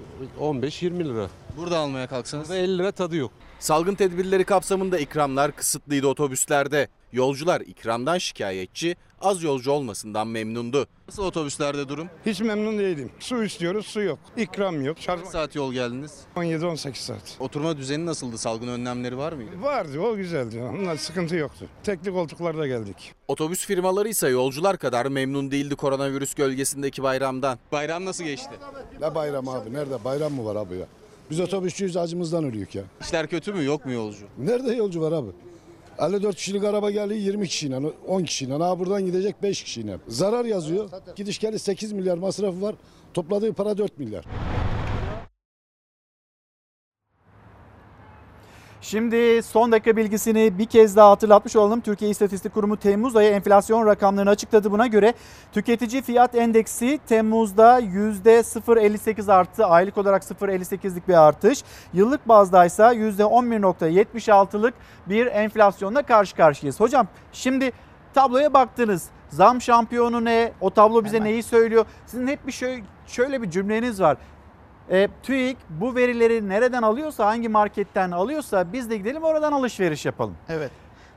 15-20 lira. Burada almaya kalksanız? Burada 50 lira tadı yok. Salgın tedbirleri kapsamında ikramlar kısıtlıydı otobüslerde. Yolcular ikramdan şikayetçi, az yolcu olmasından memnundu. Nasıl otobüslerde durum? Hiç memnun değilim. Su istiyoruz, su yok. İkram yok. Şarj... Kaç saat yol geldiniz? 17-18 saat. Oturma düzeni nasıldı? Salgın önlemleri var mıydı? Vardı, o güzeldi. Onlar sıkıntı yoktu. Tekli koltuklarda geldik. Otobüs firmaları ise yolcular kadar memnun değildi koronavirüs gölgesindeki bayramdan. Bayram nasıl geçti? Ne bayram abi? Nerede? Bayram mı var abi ya? Biz otobüsçüyüz acımızdan ölüyoruz ya. İşler kötü mü? Yok mu yolcu? Nerede yolcu var abi? 54 kişilik araba geliyor 20 kişiyle, 10 kişiyle. Ha buradan gidecek 5 kişiyle. Zarar yazıyor. Gidiş geliş 8 milyar masrafı var. Topladığı para 4 milyar. Şimdi son dakika bilgisini bir kez daha hatırlatmış olalım. Türkiye İstatistik Kurumu Temmuz ayı enflasyon rakamlarını açıkladı. Buna göre tüketici fiyat endeksi Temmuz'da %0.58 arttı. Aylık olarak 0.58'lik bir artış. Yıllık bazda ise %11.76'lık bir enflasyonla karşı karşıyayız. Hocam şimdi tabloya baktınız. Zam şampiyonu ne? O tablo bize neyi söylüyor? Sizin hep bir şöyle, şöyle bir cümleniz var. E, TÜİK bu verileri nereden alıyorsa, hangi marketten alıyorsa biz de gidelim oradan alışveriş yapalım. Evet.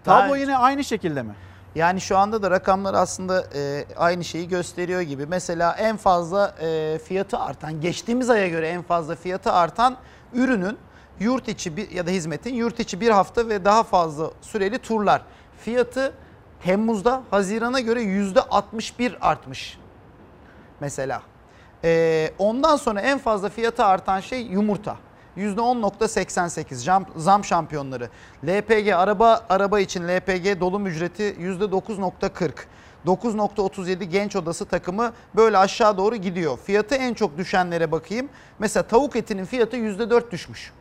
Tablo yine aynı şekilde mi? Yani şu anda da rakamlar aslında e, aynı şeyi gösteriyor gibi. Mesela en fazla e, fiyatı artan, geçtiğimiz aya göre en fazla fiyatı artan ürünün yurt içi bir, ya da hizmetin yurt içi bir hafta ve daha fazla süreli turlar. Fiyatı Temmuz'da Haziran'a göre %61 artmış mesela. E, ondan sonra en fazla fiyatı artan şey yumurta. %10.88 zam, zam şampiyonları. LPG araba araba için LPG dolum ücreti %9.40. 9.37 genç odası takımı böyle aşağı doğru gidiyor. Fiyatı en çok düşenlere bakayım. Mesela tavuk etinin fiyatı %4 düşmüş.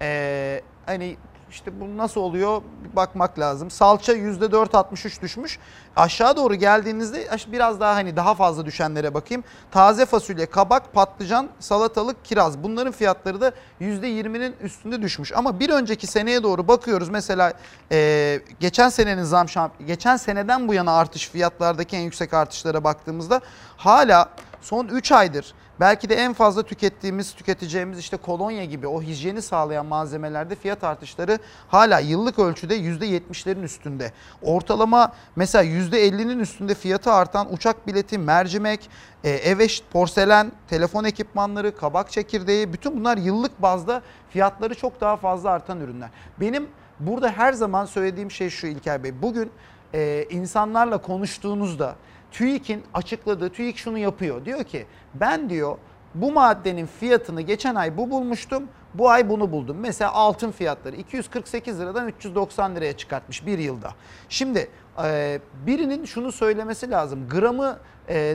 Ee, hani işte bu nasıl oluyor bir bakmak lazım. Salça %4.63 düşmüş. Aşağı doğru geldiğinizde biraz daha hani daha fazla düşenlere bakayım. Taze fasulye, kabak, patlıcan, salatalık, kiraz bunların fiyatları da %20'nin üstünde düşmüş. Ama bir önceki seneye doğru bakıyoruz. Mesela e, geçen senenin zam geçen seneden bu yana artış fiyatlardaki en yüksek artışlara baktığımızda hala son 3 aydır Belki de en fazla tükettiğimiz, tüketeceğimiz işte kolonya gibi o hijyeni sağlayan malzemelerde fiyat artışları hala yıllık ölçüde %70'lerin üstünde. Ortalama mesela %50'nin üstünde fiyatı artan uçak bileti, mercimek, e, ev eş, porselen, telefon ekipmanları, kabak çekirdeği bütün bunlar yıllık bazda fiyatları çok daha fazla artan ürünler. Benim burada her zaman söylediğim şey şu İlker Bey. Bugün e, insanlarla konuştuğunuzda TÜİK'in açıkladığı, TÜİK şunu yapıyor. Diyor ki ben diyor bu maddenin fiyatını geçen ay bu bulmuştum. Bu ay bunu buldum. Mesela altın fiyatları 248 liradan 390 liraya çıkartmış bir yılda. Şimdi birinin şunu söylemesi lazım. Gramı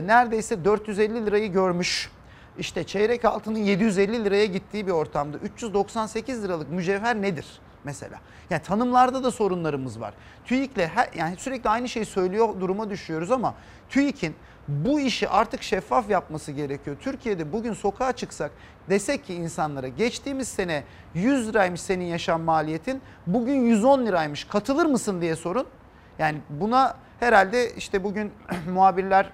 neredeyse 450 lirayı görmüş. İşte çeyrek altının 750 liraya gittiği bir ortamda 398 liralık mücevher nedir? Mesela. Yani tanımlarda da sorunlarımız var. TÜİK'le yani sürekli aynı şeyi söylüyor duruma düşüyoruz ama TÜİK'in bu işi artık şeffaf yapması gerekiyor. Türkiye'de bugün sokağa çıksak desek ki insanlara geçtiğimiz sene 100 liraymış senin yaşam maliyetin bugün 110 liraymış katılır mısın diye sorun. Yani buna herhalde işte bugün [CLEARS THROAT] muhabirler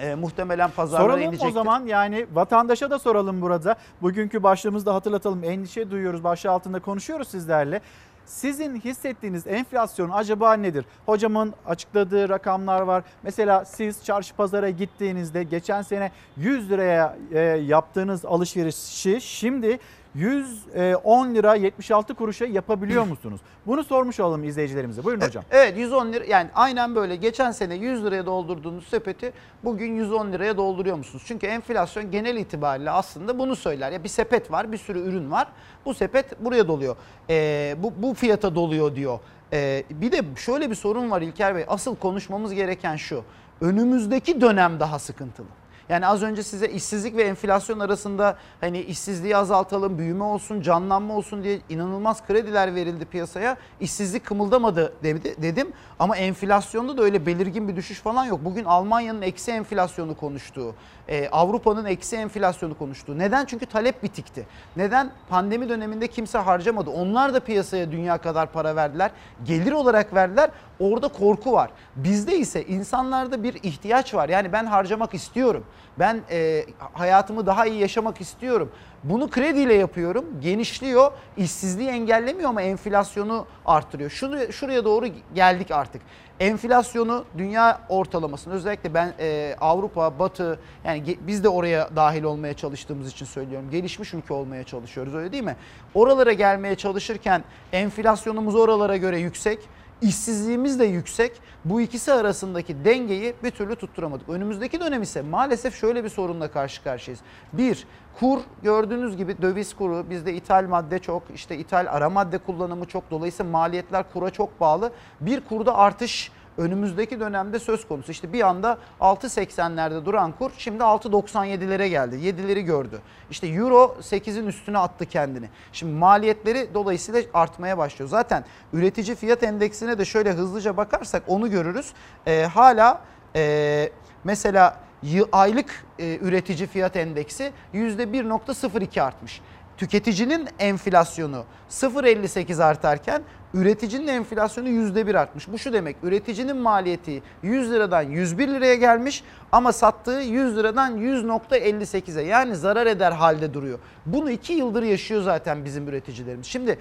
e, muhtemelen pazarlara soralım inecektir. o zaman yani vatandaşa da soralım burada. Bugünkü başlığımızda hatırlatalım. Endişe duyuyoruz. Başlığı altında konuşuyoruz sizlerle. Sizin hissettiğiniz enflasyon acaba nedir? Hocamın açıkladığı rakamlar var. Mesela siz çarşı pazara gittiğinizde geçen sene 100 liraya e, yaptığınız alışverişi şimdi 110 lira 76 kuruşa yapabiliyor musunuz? Bunu sormuş olalım izleyicilerimize. Buyurun hocam. Evet 110 lira yani aynen böyle geçen sene 100 liraya doldurduğunuz sepeti bugün 110 liraya dolduruyor musunuz? Çünkü enflasyon genel itibariyle aslında bunu söyler. Ya bir sepet var bir sürü ürün var. Bu sepet buraya doluyor. Ee, bu, bu fiyata doluyor diyor. Ee, bir de şöyle bir sorun var İlker Bey. Asıl konuşmamız gereken şu. Önümüzdeki dönem daha sıkıntılı. Yani az önce size işsizlik ve enflasyon arasında hani işsizliği azaltalım, büyüme olsun, canlanma olsun diye inanılmaz krediler verildi piyasaya. İşsizlik kımıldamadı dedim ama enflasyonda da öyle belirgin bir düşüş falan yok. Bugün Almanya'nın eksi enflasyonu konuştuğu, e, Avrupa'nın eksi enflasyonu konuştuğu. Neden? Çünkü talep bitikti. Neden? Pandemi döneminde kimse harcamadı. Onlar da piyasaya dünya kadar para verdiler. Gelir olarak verdiler. Orada korku var. Bizde ise insanlarda bir ihtiyaç var. Yani ben harcamak istiyorum. Ben e, hayatımı daha iyi yaşamak istiyorum. Bunu krediyle yapıyorum. Genişliyor. işsizliği engellemiyor ama enflasyonu arttırıyor. Şunu, şuraya doğru geldik artık. Enflasyonu dünya ortalamasını özellikle ben e, Avrupa, Batı yani biz de oraya dahil olmaya çalıştığımız için söylüyorum. Gelişmiş ülke olmaya çalışıyoruz öyle değil mi? Oralara gelmeye çalışırken enflasyonumuz oralara göre yüksek İşsizliğimiz de yüksek. Bu ikisi arasındaki dengeyi bir türlü tutturamadık. Önümüzdeki dönem ise maalesef şöyle bir sorunla karşı karşıyayız. Bir, kur gördüğünüz gibi döviz kuru bizde ithal madde çok, işte ithal ara madde kullanımı çok. Dolayısıyla maliyetler kura çok bağlı. Bir kurda artış önümüzdeki dönemde söz konusu. İşte bir anda 6.80'lerde duran kur şimdi 6.97'lere geldi. 7'leri gördü. İşte euro 8'in üstüne attı kendini. Şimdi maliyetleri dolayısıyla artmaya başlıyor. Zaten üretici fiyat endeksine de şöyle hızlıca bakarsak onu görürüz. Ee, hala e, mesela aylık e, üretici fiyat endeksi %1.02 artmış. Tüketicinin enflasyonu 0.58 artarken üreticinin enflasyonu %1 artmış. Bu şu demek üreticinin maliyeti 100 liradan 101 liraya gelmiş ama sattığı 100 liradan 100.58'e yani zarar eder halde duruyor. Bunu 2 yıldır yaşıyor zaten bizim üreticilerimiz. Şimdi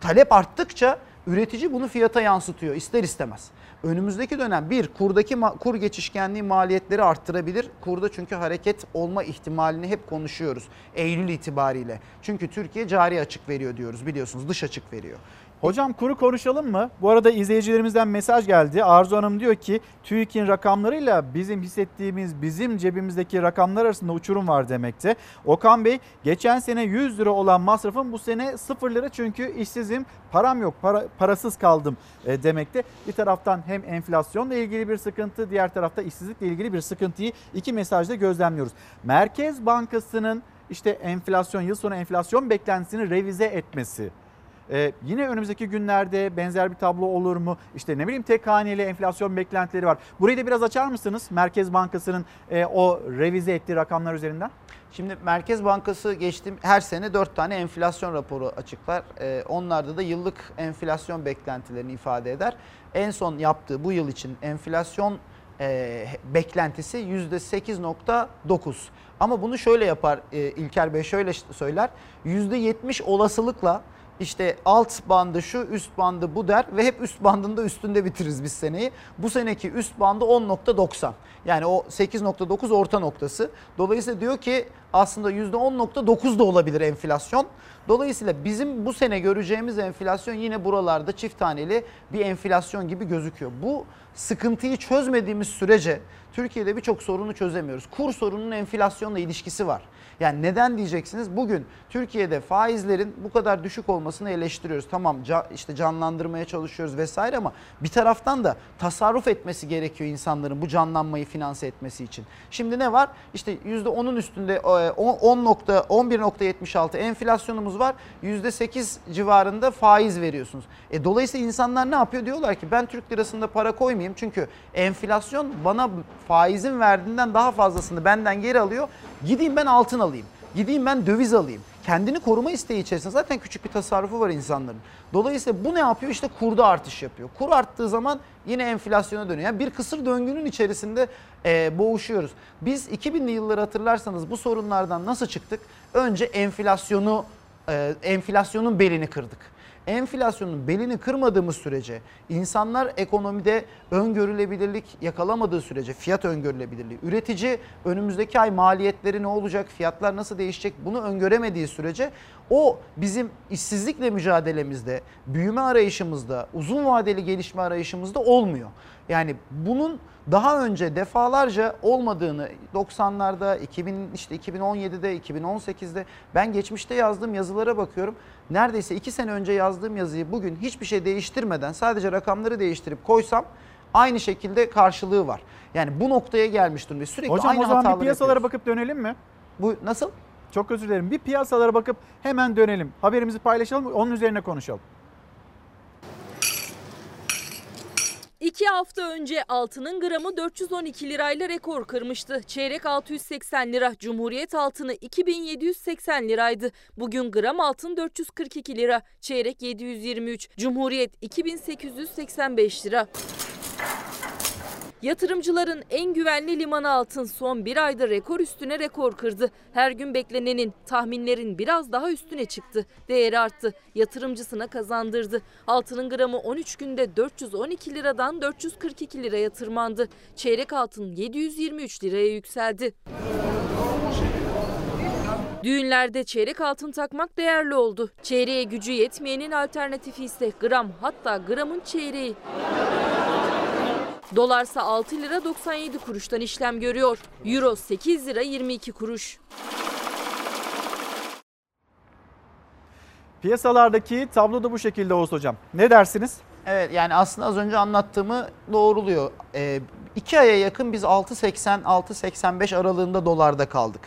talep arttıkça üretici bunu fiyata yansıtıyor ister istemez. Önümüzdeki dönem bir kurdaki kur geçişkenliği maliyetleri arttırabilir. Kurda çünkü hareket olma ihtimalini hep konuşuyoruz Eylül itibariyle. Çünkü Türkiye cari açık veriyor diyoruz biliyorsunuz dış açık veriyor. Hocam kuru konuşalım mı? Bu arada izleyicilerimizden mesaj geldi. Arzu Hanım diyor ki TÜİK'in rakamlarıyla bizim hissettiğimiz bizim cebimizdeki rakamlar arasında uçurum var demekte. Okan Bey geçen sene 100 lira olan masrafım bu sene 0 lira çünkü işsizim param yok para, parasız kaldım e, demekte. Bir taraftan hem enflasyonla ilgili bir sıkıntı diğer tarafta işsizlikle ilgili bir sıkıntıyı iki mesajda gözlemliyoruz. Merkez Bankası'nın işte enflasyon yıl sonu enflasyon beklentisini revize etmesi ee, yine önümüzdeki günlerde benzer bir tablo olur mu? İşte ne bileyim tek haneli enflasyon beklentileri var. Burayı da biraz açar mısınız? Merkez Bankası'nın e, o revize ettiği rakamlar üzerinden. Şimdi Merkez Bankası geçtiğim her sene 4 tane enflasyon raporu açıklar. Ee, onlarda da yıllık enflasyon beklentilerini ifade eder. En son yaptığı bu yıl için enflasyon e, beklentisi %8.9. Ama bunu şöyle yapar e, İlker Bey şöyle söyler. %70 olasılıkla işte alt bandı şu, üst bandı bu der ve hep üst bandında üstünde bitiririz biz seneyi. Bu seneki üst bandı 10.90. Yani o 8.9 orta noktası. Dolayısıyla diyor ki aslında %10.9 da olabilir enflasyon. Dolayısıyla bizim bu sene göreceğimiz enflasyon yine buralarda çift taneli bir enflasyon gibi gözüküyor. Bu sıkıntıyı çözmediğimiz sürece Türkiye'de birçok sorunu çözemiyoruz. Kur sorununun enflasyonla ilişkisi var. Yani neden diyeceksiniz? Bugün Türkiye'de faizlerin bu kadar düşük olmasını eleştiriyoruz. Tamam işte canlandırmaya çalışıyoruz vesaire ama bir taraftan da tasarruf etmesi gerekiyor insanların bu canlanmayı finanse etmesi için. Şimdi ne var? İşte %10'un üstünde 10.11.76 enflasyonumuz var. %8 civarında faiz veriyorsunuz. E, dolayısıyla insanlar ne yapıyor? Diyorlar ki ben Türk lirasında para koymayayım çünkü enflasyon bana faizin verdiğinden daha fazlasını benden geri alıyor. Gideyim ben altın alayım. Gideyim ben döviz alayım. Kendini koruma isteği içerisinde zaten küçük bir tasarrufu var insanların. Dolayısıyla bu ne yapıyor? İşte kurda artış yapıyor. Kur arttığı zaman yine enflasyona dönüyor. Yani bir kısır döngünün içerisinde e, boğuşuyoruz. Biz 2000'li yılları hatırlarsanız bu sorunlardan nasıl çıktık? Önce enflasyonu e, enflasyonun belini kırdık enflasyonun belini kırmadığımız sürece, insanlar ekonomide öngörülebilirlik yakalamadığı sürece, fiyat öngörülebilirliği, üretici önümüzdeki ay maliyetleri ne olacak, fiyatlar nasıl değişecek bunu öngöremediği sürece o bizim işsizlikle mücadelemizde, büyüme arayışımızda, uzun vadeli gelişme arayışımızda olmuyor. Yani bunun daha önce defalarca olmadığını 90'larda, 2000 işte 2017'de, 2018'de ben geçmişte yazdığım yazılara bakıyorum. Neredeyse 2 sene önce yazdığım yazıyı bugün hiçbir şey değiştirmeden sadece rakamları değiştirip koysam aynı şekilde karşılığı var. Yani bu noktaya gelmiş durumda. Sürekli Hocam, aynı o zaman hataları bir piyasalara yapıyoruz. bakıp dönelim mi? Bu nasıl? Çok özür dilerim. Bir piyasalara bakıp hemen dönelim. Haberimizi paylaşalım, onun üzerine konuşalım. İki hafta önce altının gramı 412 lirayla rekor kırmıştı. Çeyrek 680 lira, Cumhuriyet altını 2780 liraydı. Bugün gram altın 442 lira, çeyrek 723, Cumhuriyet 2885 lira. Yatırımcıların en güvenli limanı altın son bir ayda rekor üstüne rekor kırdı. Her gün beklenenin, tahminlerin biraz daha üstüne çıktı. Değeri arttı. Yatırımcısına kazandırdı. Altının gramı 13 günde 412 liradan 442 liraya tırmandı. Çeyrek altın 723 liraya yükseldi. Düğünlerde çeyrek altın takmak değerli oldu. Çeyreğe gücü yetmeyenin alternatifi ise gram hatta gramın çeyreği. Dolarsa 6 lira 97 kuruştan işlem görüyor. Euro 8 lira 22 kuruş. Piyasalardaki tablo da bu şekilde Oğuz Hocam. Ne dersiniz? Evet yani aslında az önce anlattığımı doğruluyor. Ee, iki aya yakın biz 6.80-6.85 aralığında dolarda kaldık.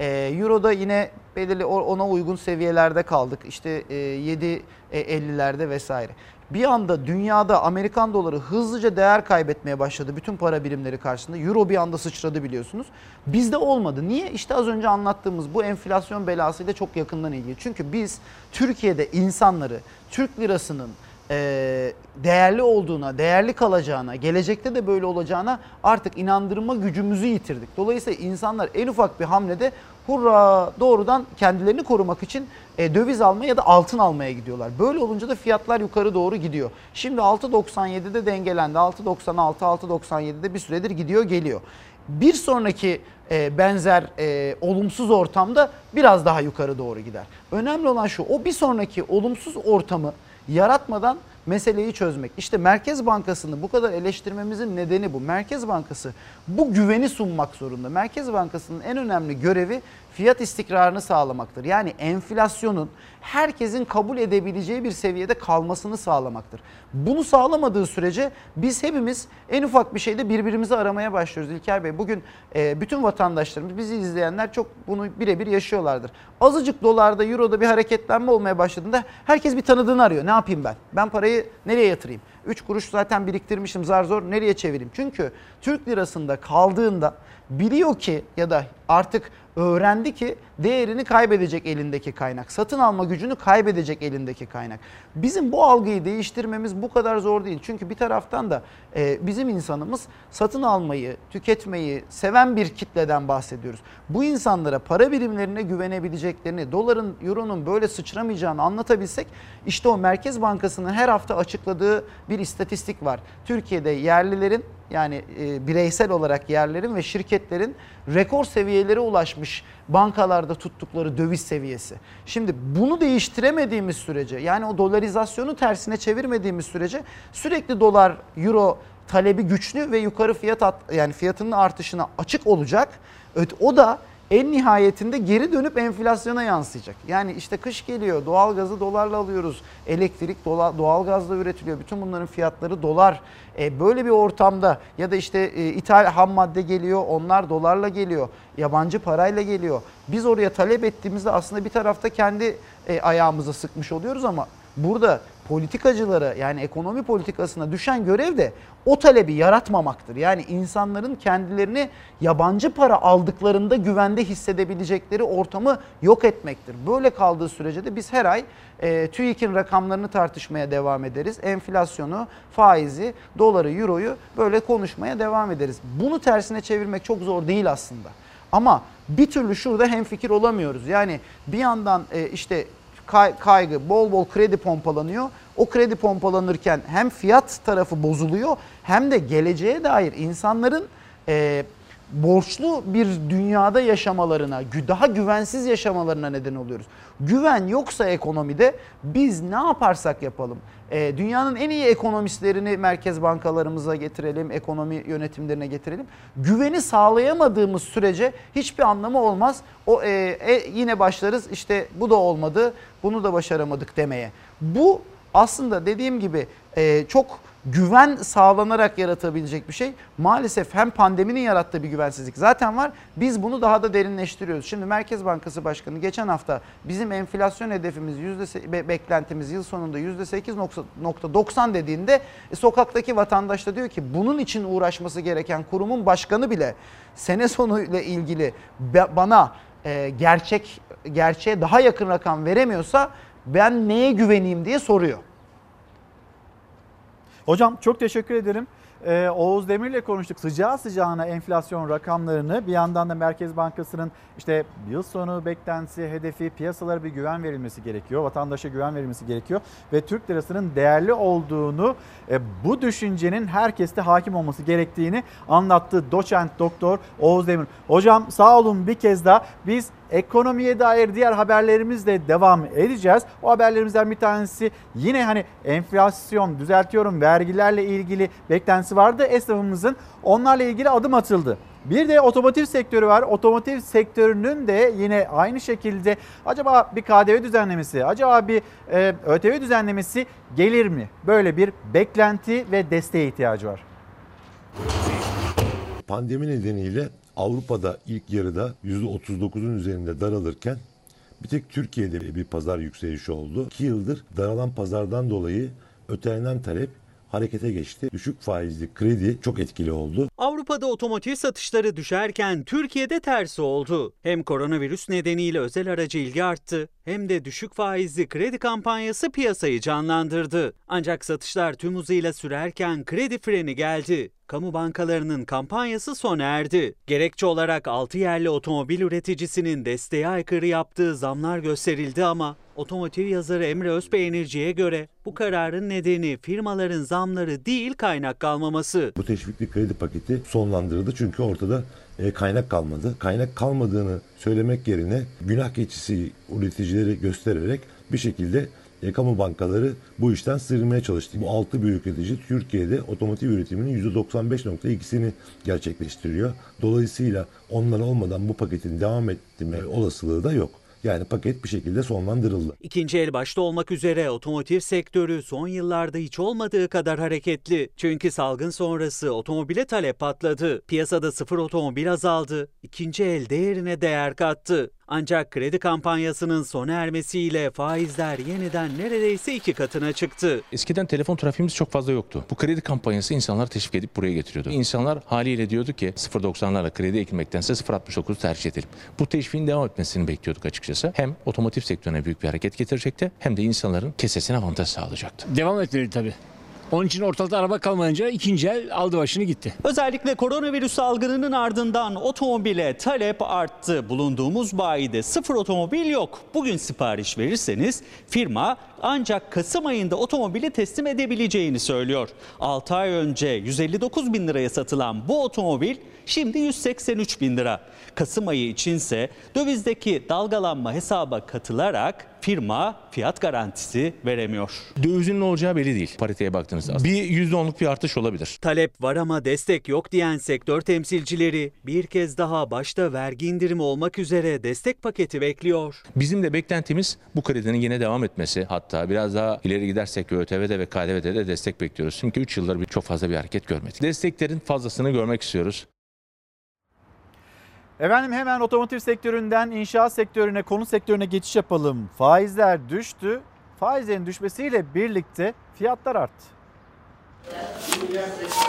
Ee, Euro'da yine belirli ona uygun seviyelerde kaldık. İşte e, 7.50'lerde vesaire. Bir anda dünyada Amerikan doları hızlıca değer kaybetmeye başladı bütün para birimleri karşısında. Euro bir anda sıçradı biliyorsunuz. Bizde olmadı. Niye? İşte az önce anlattığımız bu enflasyon belasıyla çok yakından ilgili. Çünkü biz Türkiye'de insanları Türk lirasının e, değerli olduğuna, değerli kalacağına, gelecekte de böyle olacağına artık inandırma gücümüzü yitirdik. Dolayısıyla insanlar en ufak bir hamlede hurra doğrudan kendilerini korumak için e, döviz almaya ya da altın almaya gidiyorlar. Böyle olunca da fiyatlar yukarı doğru gidiyor. Şimdi 6.97'de dengelendi. 6.96, 6.97'de bir süredir gidiyor geliyor. Bir sonraki e, benzer e, olumsuz ortamda biraz daha yukarı doğru gider. Önemli olan şu o bir sonraki olumsuz ortamı yaratmadan meseleyi çözmek. İşte Merkez Bankası'nı bu kadar eleştirmemizin nedeni bu. Merkez Bankası bu güveni sunmak zorunda. Merkez Bankası'nın en önemli görevi fiyat istikrarını sağlamaktır. Yani enflasyonun herkesin kabul edebileceği bir seviyede kalmasını sağlamaktır. Bunu sağlamadığı sürece biz hepimiz en ufak bir şeyde birbirimizi aramaya başlıyoruz. İlker Bey bugün e, bütün vatandaşlarımız bizi izleyenler çok bunu birebir yaşıyorlardır. Azıcık dolarda, euroda bir hareketlenme olmaya başladığında herkes bir tanıdığını arıyor. Ne yapayım ben? Ben parayı nereye yatırayım? 3 kuruş zaten biriktirmişim zar zor nereye çevireyim? Çünkü Türk lirasında kaldığında biliyor ki ya da artık öğrendi ki değerini kaybedecek elindeki kaynak. Satın alma gücünü kaybedecek elindeki kaynak. Bizim bu algıyı değiştirmemiz bu kadar zor değil. Çünkü bir taraftan da e, bizim insanımız satın almayı, tüketmeyi seven bir kitleden bahsediyoruz. Bu insanlara para birimlerine güvenebileceklerini, doların, euronun böyle sıçramayacağını anlatabilsek işte o Merkez Bankası'nın her hafta açıkladığı bir istatistik var. Türkiye'de yerlilerin yani e, bireysel olarak yerlerin ve şirketlerin rekor seviyelere ulaşmış bankalarda tuttukları döviz seviyesi. Şimdi bunu değiştiremediğimiz sürece yani o dolarizasyonu tersine çevirmediğimiz sürece sürekli dolar, euro talebi güçlü ve yukarı fiyat at, yani fiyatının artışına açık olacak. O da en nihayetinde geri dönüp enflasyona yansıyacak. Yani işte kış geliyor, doğalgazı dolarla alıyoruz, elektrik dola, doğalgazla üretiliyor. Bütün bunların fiyatları dolar. E, böyle bir ortamda ya da işte e, ithal ham madde geliyor, onlar dolarla geliyor, yabancı parayla geliyor. Biz oraya talep ettiğimizde aslında bir tarafta kendi e, ayağımızı sıkmış oluyoruz ama burada politikacılara yani ekonomi politikasına düşen görev de o talebi yaratmamaktır. Yani insanların kendilerini yabancı para aldıklarında güvende hissedebilecekleri ortamı yok etmektir. Böyle kaldığı sürece de biz her ay e, TÜİK'in rakamlarını tartışmaya devam ederiz. Enflasyonu, faizi, doları, euroyu böyle konuşmaya devam ederiz. Bunu tersine çevirmek çok zor değil aslında. Ama bir türlü şurada hemfikir olamıyoruz. Yani bir yandan e, işte kaygı, bol bol kredi pompalanıyor. O kredi pompalanırken hem fiyat tarafı bozuluyor hem de geleceğe dair insanların e, borçlu bir dünyada yaşamalarına, daha güvensiz yaşamalarına neden oluyoruz. Güven yoksa ekonomide biz ne yaparsak yapalım, e, dünyanın en iyi ekonomistlerini merkez bankalarımıza getirelim, ekonomi yönetimlerine getirelim. Güveni sağlayamadığımız sürece hiçbir anlamı olmaz. O e, e, yine başlarız işte bu da olmadı, bunu da başaramadık demeye. Bu aslında dediğim gibi e, çok güven sağlanarak yaratabilecek bir şey. Maalesef hem pandeminin yarattığı bir güvensizlik zaten var. Biz bunu daha da derinleştiriyoruz. Şimdi Merkez Bankası Başkanı geçen hafta bizim enflasyon hedefimiz yüzde beklentimiz yıl sonunda %8.90 dediğinde e, sokaktaki vatandaş da diyor ki bunun için uğraşması gereken kurumun başkanı bile sene sonu ile ilgili bana e, gerçek gerçeğe daha yakın rakam veremiyorsa ben neye güveneyim diye soruyor. Hocam çok teşekkür ederim. Ee, Oğuz Demir ile konuştuk sıcağı sıcağına enflasyon rakamlarını. Bir yandan da Merkez Bankası'nın işte yıl sonu beklentisi, hedefi, piyasalara bir güven verilmesi gerekiyor. Vatandaşa güven verilmesi gerekiyor. Ve Türk lirasının değerli olduğunu, e, bu düşüncenin herkeste hakim olması gerektiğini anlattı doçent doktor Oğuz Demir. Hocam sağ olun bir kez daha biz ekonomiye dair diğer haberlerimizle devam edeceğiz. O haberlerimizden bir tanesi yine hani enflasyon düzeltiyorum vergilerle ilgili beklentisi vardı esnafımızın. Onlarla ilgili adım atıldı. Bir de otomotiv sektörü var. Otomotiv sektörünün de yine aynı şekilde acaba bir KDV düzenlemesi, acaba bir e, ÖTV düzenlemesi gelir mi? Böyle bir beklenti ve desteğe ihtiyacı var. Pandemi nedeniyle Avrupa'da ilk yarıda %39'un üzerinde daralırken bir tek Türkiye'de bir pazar yükselişi oldu. 2 yıldır daralan pazardan dolayı ötelenen talep harekete geçti. Düşük faizli kredi çok etkili oldu. Avrupa'da otomotiv satışları düşerken Türkiye'de tersi oldu. Hem koronavirüs nedeniyle özel araca ilgi arttı hem de düşük faizli kredi kampanyası piyasayı canlandırdı. Ancak satışlar tüm hızıyla sürerken kredi freni geldi. Kamu bankalarının kampanyası sona erdi. Gerekçe olarak 6 yerli otomobil üreticisinin desteğe aykırı yaptığı zamlar gösterildi ama otomotiv yazarı Emre Özpeynirci'ye göre bu kararın nedeni firmaların zamları değil kaynak kalmaması. Bu teşvikli kredi paketi sonlandırıldı çünkü ortada e, kaynak kalmadı. Kaynak kalmadığını söylemek yerine günah keçisi üreticileri göstererek bir şekilde e, kamu bankaları bu işten sıyrılmaya çalıştı. Bu altı büyük üretici Türkiye'de otomotiv üretiminin %95.2'sini gerçekleştiriyor. Dolayısıyla onlar olmadan bu paketin devam etme olasılığı da yok. Yani paket bir şekilde sonlandırıldı. İkinci el başta olmak üzere otomotiv sektörü son yıllarda hiç olmadığı kadar hareketli. Çünkü salgın sonrası otomobile talep patladı. Piyasada sıfır otomobil azaldı. İkinci el değerine değer kattı. Ancak kredi kampanyasının sona ermesiyle faizler yeniden neredeyse iki katına çıktı. Eskiden telefon trafiğimiz çok fazla yoktu. Bu kredi kampanyası insanları teşvik edip buraya getiriyordu. İnsanlar haliyle diyordu ki 0.90'larla kredi eklemektense 0.69 tercih edelim. Bu teşviğin devam etmesini bekliyorduk açıkçası. Hem otomotiv sektörüne büyük bir hareket getirecekti hem de insanların kesesine avantaj sağlayacaktı. Devam etmeli tabii. Onun için ortalıkta araba kalmayınca ikinci el aldı başını gitti. Özellikle koronavirüs salgınının ardından otomobile talep arttı. Bulunduğumuz bayide sıfır otomobil yok. Bugün sipariş verirseniz firma ancak Kasım ayında otomobili teslim edebileceğini söylüyor. 6 ay önce 159 bin liraya satılan bu otomobil şimdi 183 bin lira. Kasım ayı içinse dövizdeki dalgalanma hesaba katılarak firma fiyat garantisi veremiyor. Dövizin ne olacağı belli değil. Pariteye baktığınızda. Bir %10'luk bir artış olabilir. Talep var ama destek yok diyen sektör temsilcileri bir kez daha başta vergi indirimi olmak üzere destek paketi bekliyor. Bizim de beklentimiz bu kredinin yine devam etmesi. Hatta biraz daha ileri gidersek ÖTV'de ve KDV'de de destek bekliyoruz. Çünkü 3 yıldır bir- çok fazla bir hareket görmedik. Desteklerin fazlasını görmek istiyoruz. Efendim hemen otomotiv sektöründen inşaat sektörüne, konut sektörüne geçiş yapalım. Faizler düştü. Faizlerin düşmesiyle birlikte fiyatlar arttı.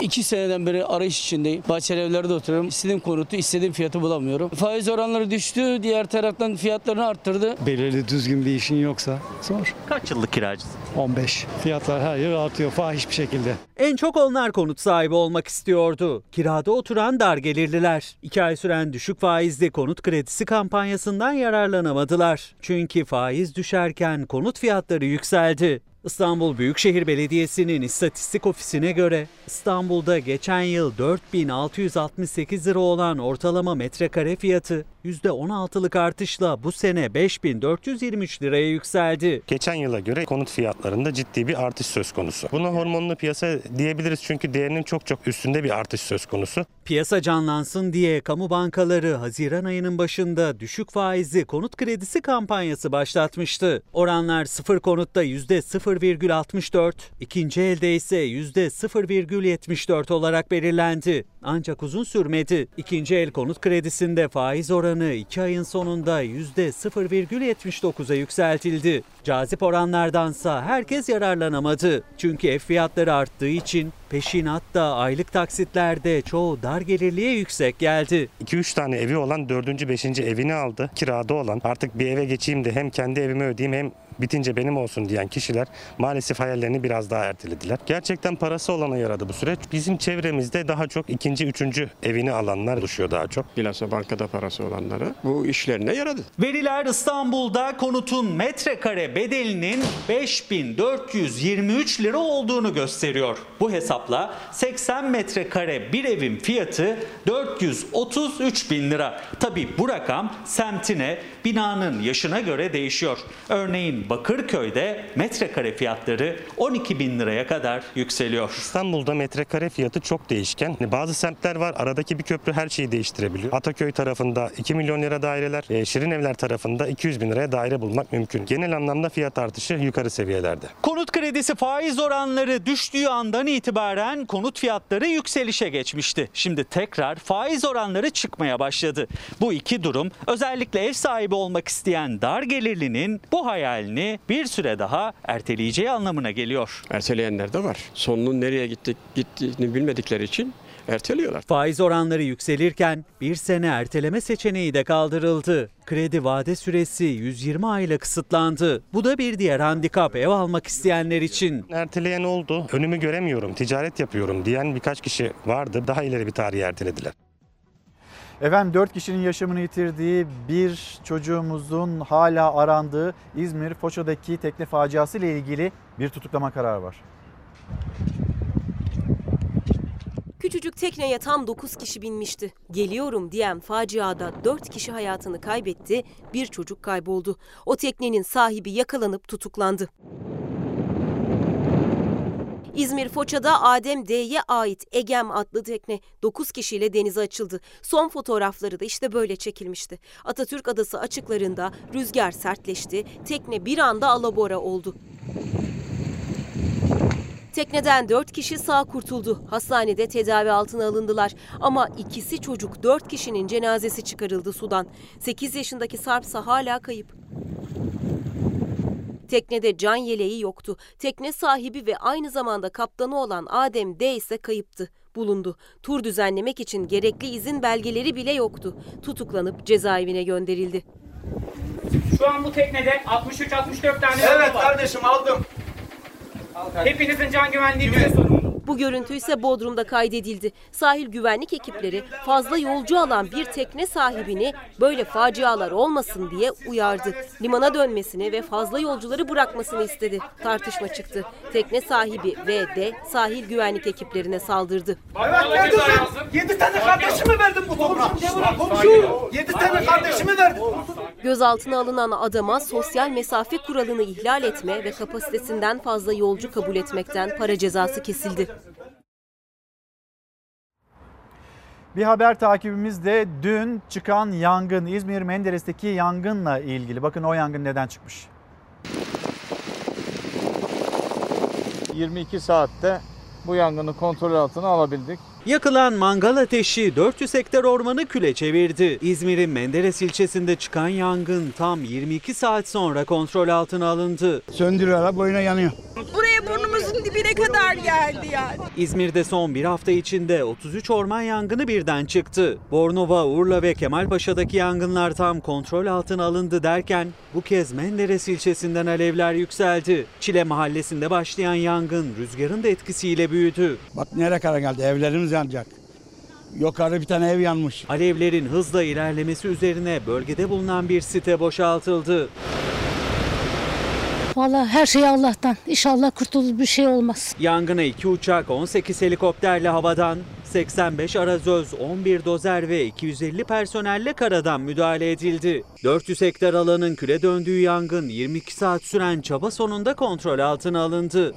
İki seneden beri arayış içindeyim. Bahçeli evlerde oturuyorum. İstediğim konutu, istediğim fiyatı bulamıyorum. Faiz oranları düştü. Diğer taraftan fiyatlarını arttırdı. Belirli düzgün bir işin yoksa zor. Kaç yıllık kiracısın? 15. Fiyatlar her yıl artıyor fahiş bir şekilde. En çok onlar konut sahibi olmak istiyordu. Kirada oturan dar gelirliler. İki ay süren düşük faizli konut kredisi kampanyasından yararlanamadılar. Çünkü faiz düşerken konut fiyatları yükseldi. İstanbul Büyükşehir Belediyesi'nin istatistik ofisine göre İstanbul'da geçen yıl 4668 lira olan ortalama metrekare fiyatı %16'lık artışla bu sene 5423 liraya yükseldi. Geçen yıla göre konut fiyatlarında ciddi bir artış söz konusu. Buna hormonlu piyasa diyebiliriz çünkü değerinin çok çok üstünde bir artış söz konusu. Piyasa canlansın diye kamu bankaları Haziran ayının başında düşük faizli konut kredisi kampanyası başlatmıştı. Oranlar sıfır konutta %0,64, ikinci elde ise %0,74 olarak belirlendi. Ancak uzun sürmedi. İkinci el konut kredisinde faiz oranı 2 ayın sonunda %0,79'a yükseltildi. Cazip oranlardansa herkes yararlanamadı. Çünkü ev fiyatları arttığı için peşinatta aylık taksitlerde çoğu dar gelirliye yüksek geldi. 2-3 tane evi olan 4. 5. evini aldı. Kirada olan artık bir eve geçeyim de hem kendi evimi ödeyeyim hem bitince benim olsun diyen kişiler maalesef hayallerini biraz daha ertelediler. Gerçekten parası olana yaradı bu süreç. Bizim çevremizde daha çok ikinci, üçüncü evini alanlar oluşuyor daha çok. Bilhassa bankada parası olanlara bu işlerine yaradı. Veriler İstanbul'da konutun metrekare bedelinin 5423 lira olduğunu gösteriyor. Bu hesapla 80 metrekare bir evin fiyatı 433 bin lira. Tabi bu rakam semtine, binanın yaşına göre değişiyor. Örneğin Bakırköy'de metrekare fiyatları 12 bin liraya kadar yükseliyor. İstanbul'da metrekare fiyatı çok değişken. Bazı semtler var aradaki bir köprü her şeyi değiştirebiliyor. Ataköy tarafında 2 milyon lira daireler, e, Şirin Evler tarafında 200 bin liraya daire bulmak mümkün. Genel anlamda fiyat artışı yukarı seviyelerde. Konut kredisi faiz oranları düştüğü andan itibaren konut fiyatları yükselişe geçmişti. Şimdi tekrar faiz oranları çıkmaya başladı. Bu iki durum özellikle ev sahibi olmak isteyen dar gelirlinin bu hayalini bir süre daha erteleyeceği anlamına geliyor. Erteleyenler de var. Sonunun nereye gittik, gittiğini bilmedikleri için erteliyorlar. Faiz oranları yükselirken bir sene erteleme seçeneği de kaldırıldı. Kredi vade süresi 120 ayla kısıtlandı. Bu da bir diğer handikap ev almak isteyenler için. Erteleyen oldu. Önümü göremiyorum, ticaret yapıyorum diyen birkaç kişi vardı. Daha ileri bir tarihi ertelediler. Efendim 4 kişinin yaşamını yitirdiği bir çocuğumuzun hala arandığı İzmir Foça'daki tekne faciası ile ilgili bir tutuklama kararı var. Küçücük tekneye tam 9 kişi binmişti. Geliyorum diyen faciada 4 kişi hayatını kaybetti, bir çocuk kayboldu. O teknenin sahibi yakalanıp tutuklandı. İzmir Foça'da Adem D'ye ait Egem adlı tekne 9 kişiyle denize açıldı. Son fotoğrafları da işte böyle çekilmişti. Atatürk Adası açıklarında rüzgar sertleşti, tekne bir anda alabora oldu. Tekneden 4 kişi sağ kurtuldu. Hastanede tedavi altına alındılar. Ama ikisi çocuk 4 kişinin cenazesi çıkarıldı sudan. 8 yaşındaki Sarpsa hala kayıp. Teknede can yeleği yoktu. Tekne sahibi ve aynı zamanda kaptanı olan Adem D ise kayıptı. Bulundu. Tur düzenlemek için gerekli izin belgeleri bile yoktu. Tutuklanıp cezaevine gönderildi. Şu an bu teknede 63-64 tane Evet var. kardeşim aldım. Hepinizin can güvenliği bize sorumlu. Bu görüntü ise Bodrum'da kaydedildi. Sahil güvenlik ekipleri fazla yolcu alan bir tekne sahibini böyle facialar olmasın diye uyardı. Limana dönmesini ve fazla yolcuları bırakmasını istedi. Tartışma çıktı. Tekne sahibi V de sahil güvenlik ekiplerine saldırdı. Evet verdim ben. 7 tane kardeşimi verdim bu toprağa. Komşu. 7 tane kardeşimi verdim. Gözaltına alınan adama sosyal mesafe kuralını ihlal etme ve kapasitesinden fazla yolcu kabul etmekten para cezası kesildi. Bir haber takibimiz de dün çıkan yangın İzmir Menderes'teki yangınla ilgili. Bakın o yangın neden çıkmış. 22 saatte bu yangını kontrol altına alabildik. Yakılan mangal ateşi 400 hektar ormanı küle çevirdi. İzmir'in Menderes ilçesinde çıkan yangın tam 22 saat sonra kontrol altına alındı. Söndürüyorlar boyuna yanıyor. Buraya burnumuzun dibine kadar geldi yani. İzmir'de son bir hafta içinde 33 orman yangını birden çıktı. Bornova, Urla ve Kemalpaşa'daki yangınlar tam kontrol altına alındı derken bu kez Menderes ilçesinden alevler yükseldi. Çile mahallesinde başlayan yangın rüzgarın da etkisiyle büyüdü. Bak nereye kadar geldi evlerimiz yanacak. Yukarı bir tane ev yanmış. Alevlerin hızla ilerlemesi üzerine bölgede bulunan bir site boşaltıldı. Vallahi her şey Allah'tan. İnşallah kurtulur bir şey olmaz. Yangına 2 uçak, 18 helikopterle havadan, 85 arazöz, 11 dozer ve 250 personelle karadan müdahale edildi. 400 hektar alanın küle döndüğü yangın 22 saat süren çaba sonunda kontrol altına alındı.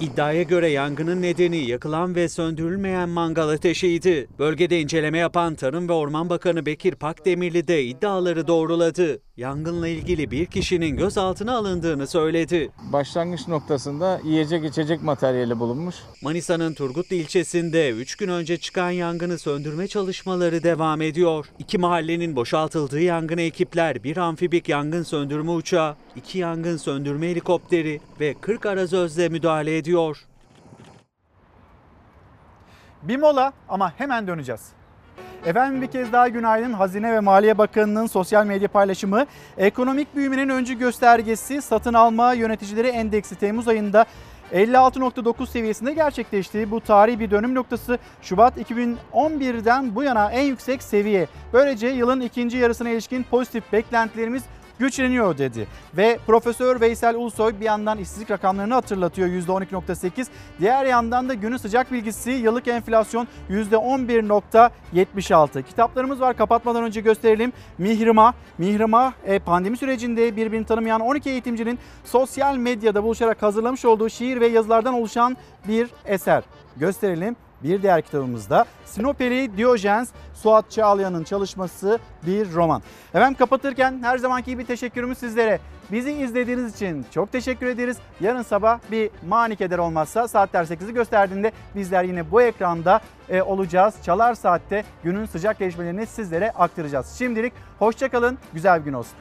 İddiaya göre yangının nedeni yakılan ve söndürülmeyen mangal ateşiydi. Bölgede inceleme yapan Tarım ve Orman Bakanı Bekir Pakdemirli de iddiaları doğruladı. Yangınla ilgili bir kişinin gözaltına alındığını söyledi. Başlangıç noktasında yiyecek içecek materyali bulunmuş. Manisa'nın Turgutlu ilçesinde 3 gün önce çıkan yangını söndürme çalışmaları devam ediyor. İki mahallenin boşaltıldığı yangına ekipler bir amfibik yangın söndürme uçağı, iki yangın söndürme helikopteri ve 40 arazözle müdahale ediyor. Bir mola ama hemen döneceğiz. Efendim bir kez daha günaydın. Hazine ve Maliye Bakanı'nın sosyal medya paylaşımı ekonomik büyümenin öncü göstergesi satın alma yöneticileri endeksi Temmuz ayında 56.9 seviyesinde gerçekleşti. Bu tarihi bir dönüm noktası Şubat 2011'den bu yana en yüksek seviye. Böylece yılın ikinci yarısına ilişkin pozitif beklentilerimiz güçleniyor dedi. Ve Profesör Veysel Ulusoy bir yandan işsizlik rakamlarını hatırlatıyor %12.8. Diğer yandan da günün sıcak bilgisi yıllık enflasyon %11.76. Kitaplarımız var kapatmadan önce gösterelim. Mihrimah, Mihrimah e, pandemi sürecinde birbirini tanımayan 12 eğitimcinin sosyal medyada buluşarak hazırlamış olduğu şiir ve yazılardan oluşan bir eser. Gösterelim. Bir diğer kitabımızda Sinopeli Diyojen's Suat Çağlayan'ın çalışması bir roman. Efendim kapatırken her zamanki gibi teşekkürümüz sizlere. Bizi izlediğiniz için çok teşekkür ederiz. Yarın sabah bir manik eder olmazsa saatler 8'i gösterdiğinde bizler yine bu ekranda e, olacağız. Çalar Saat'te günün sıcak gelişmelerini sizlere aktaracağız. Şimdilik hoşçakalın, güzel bir gün olsun.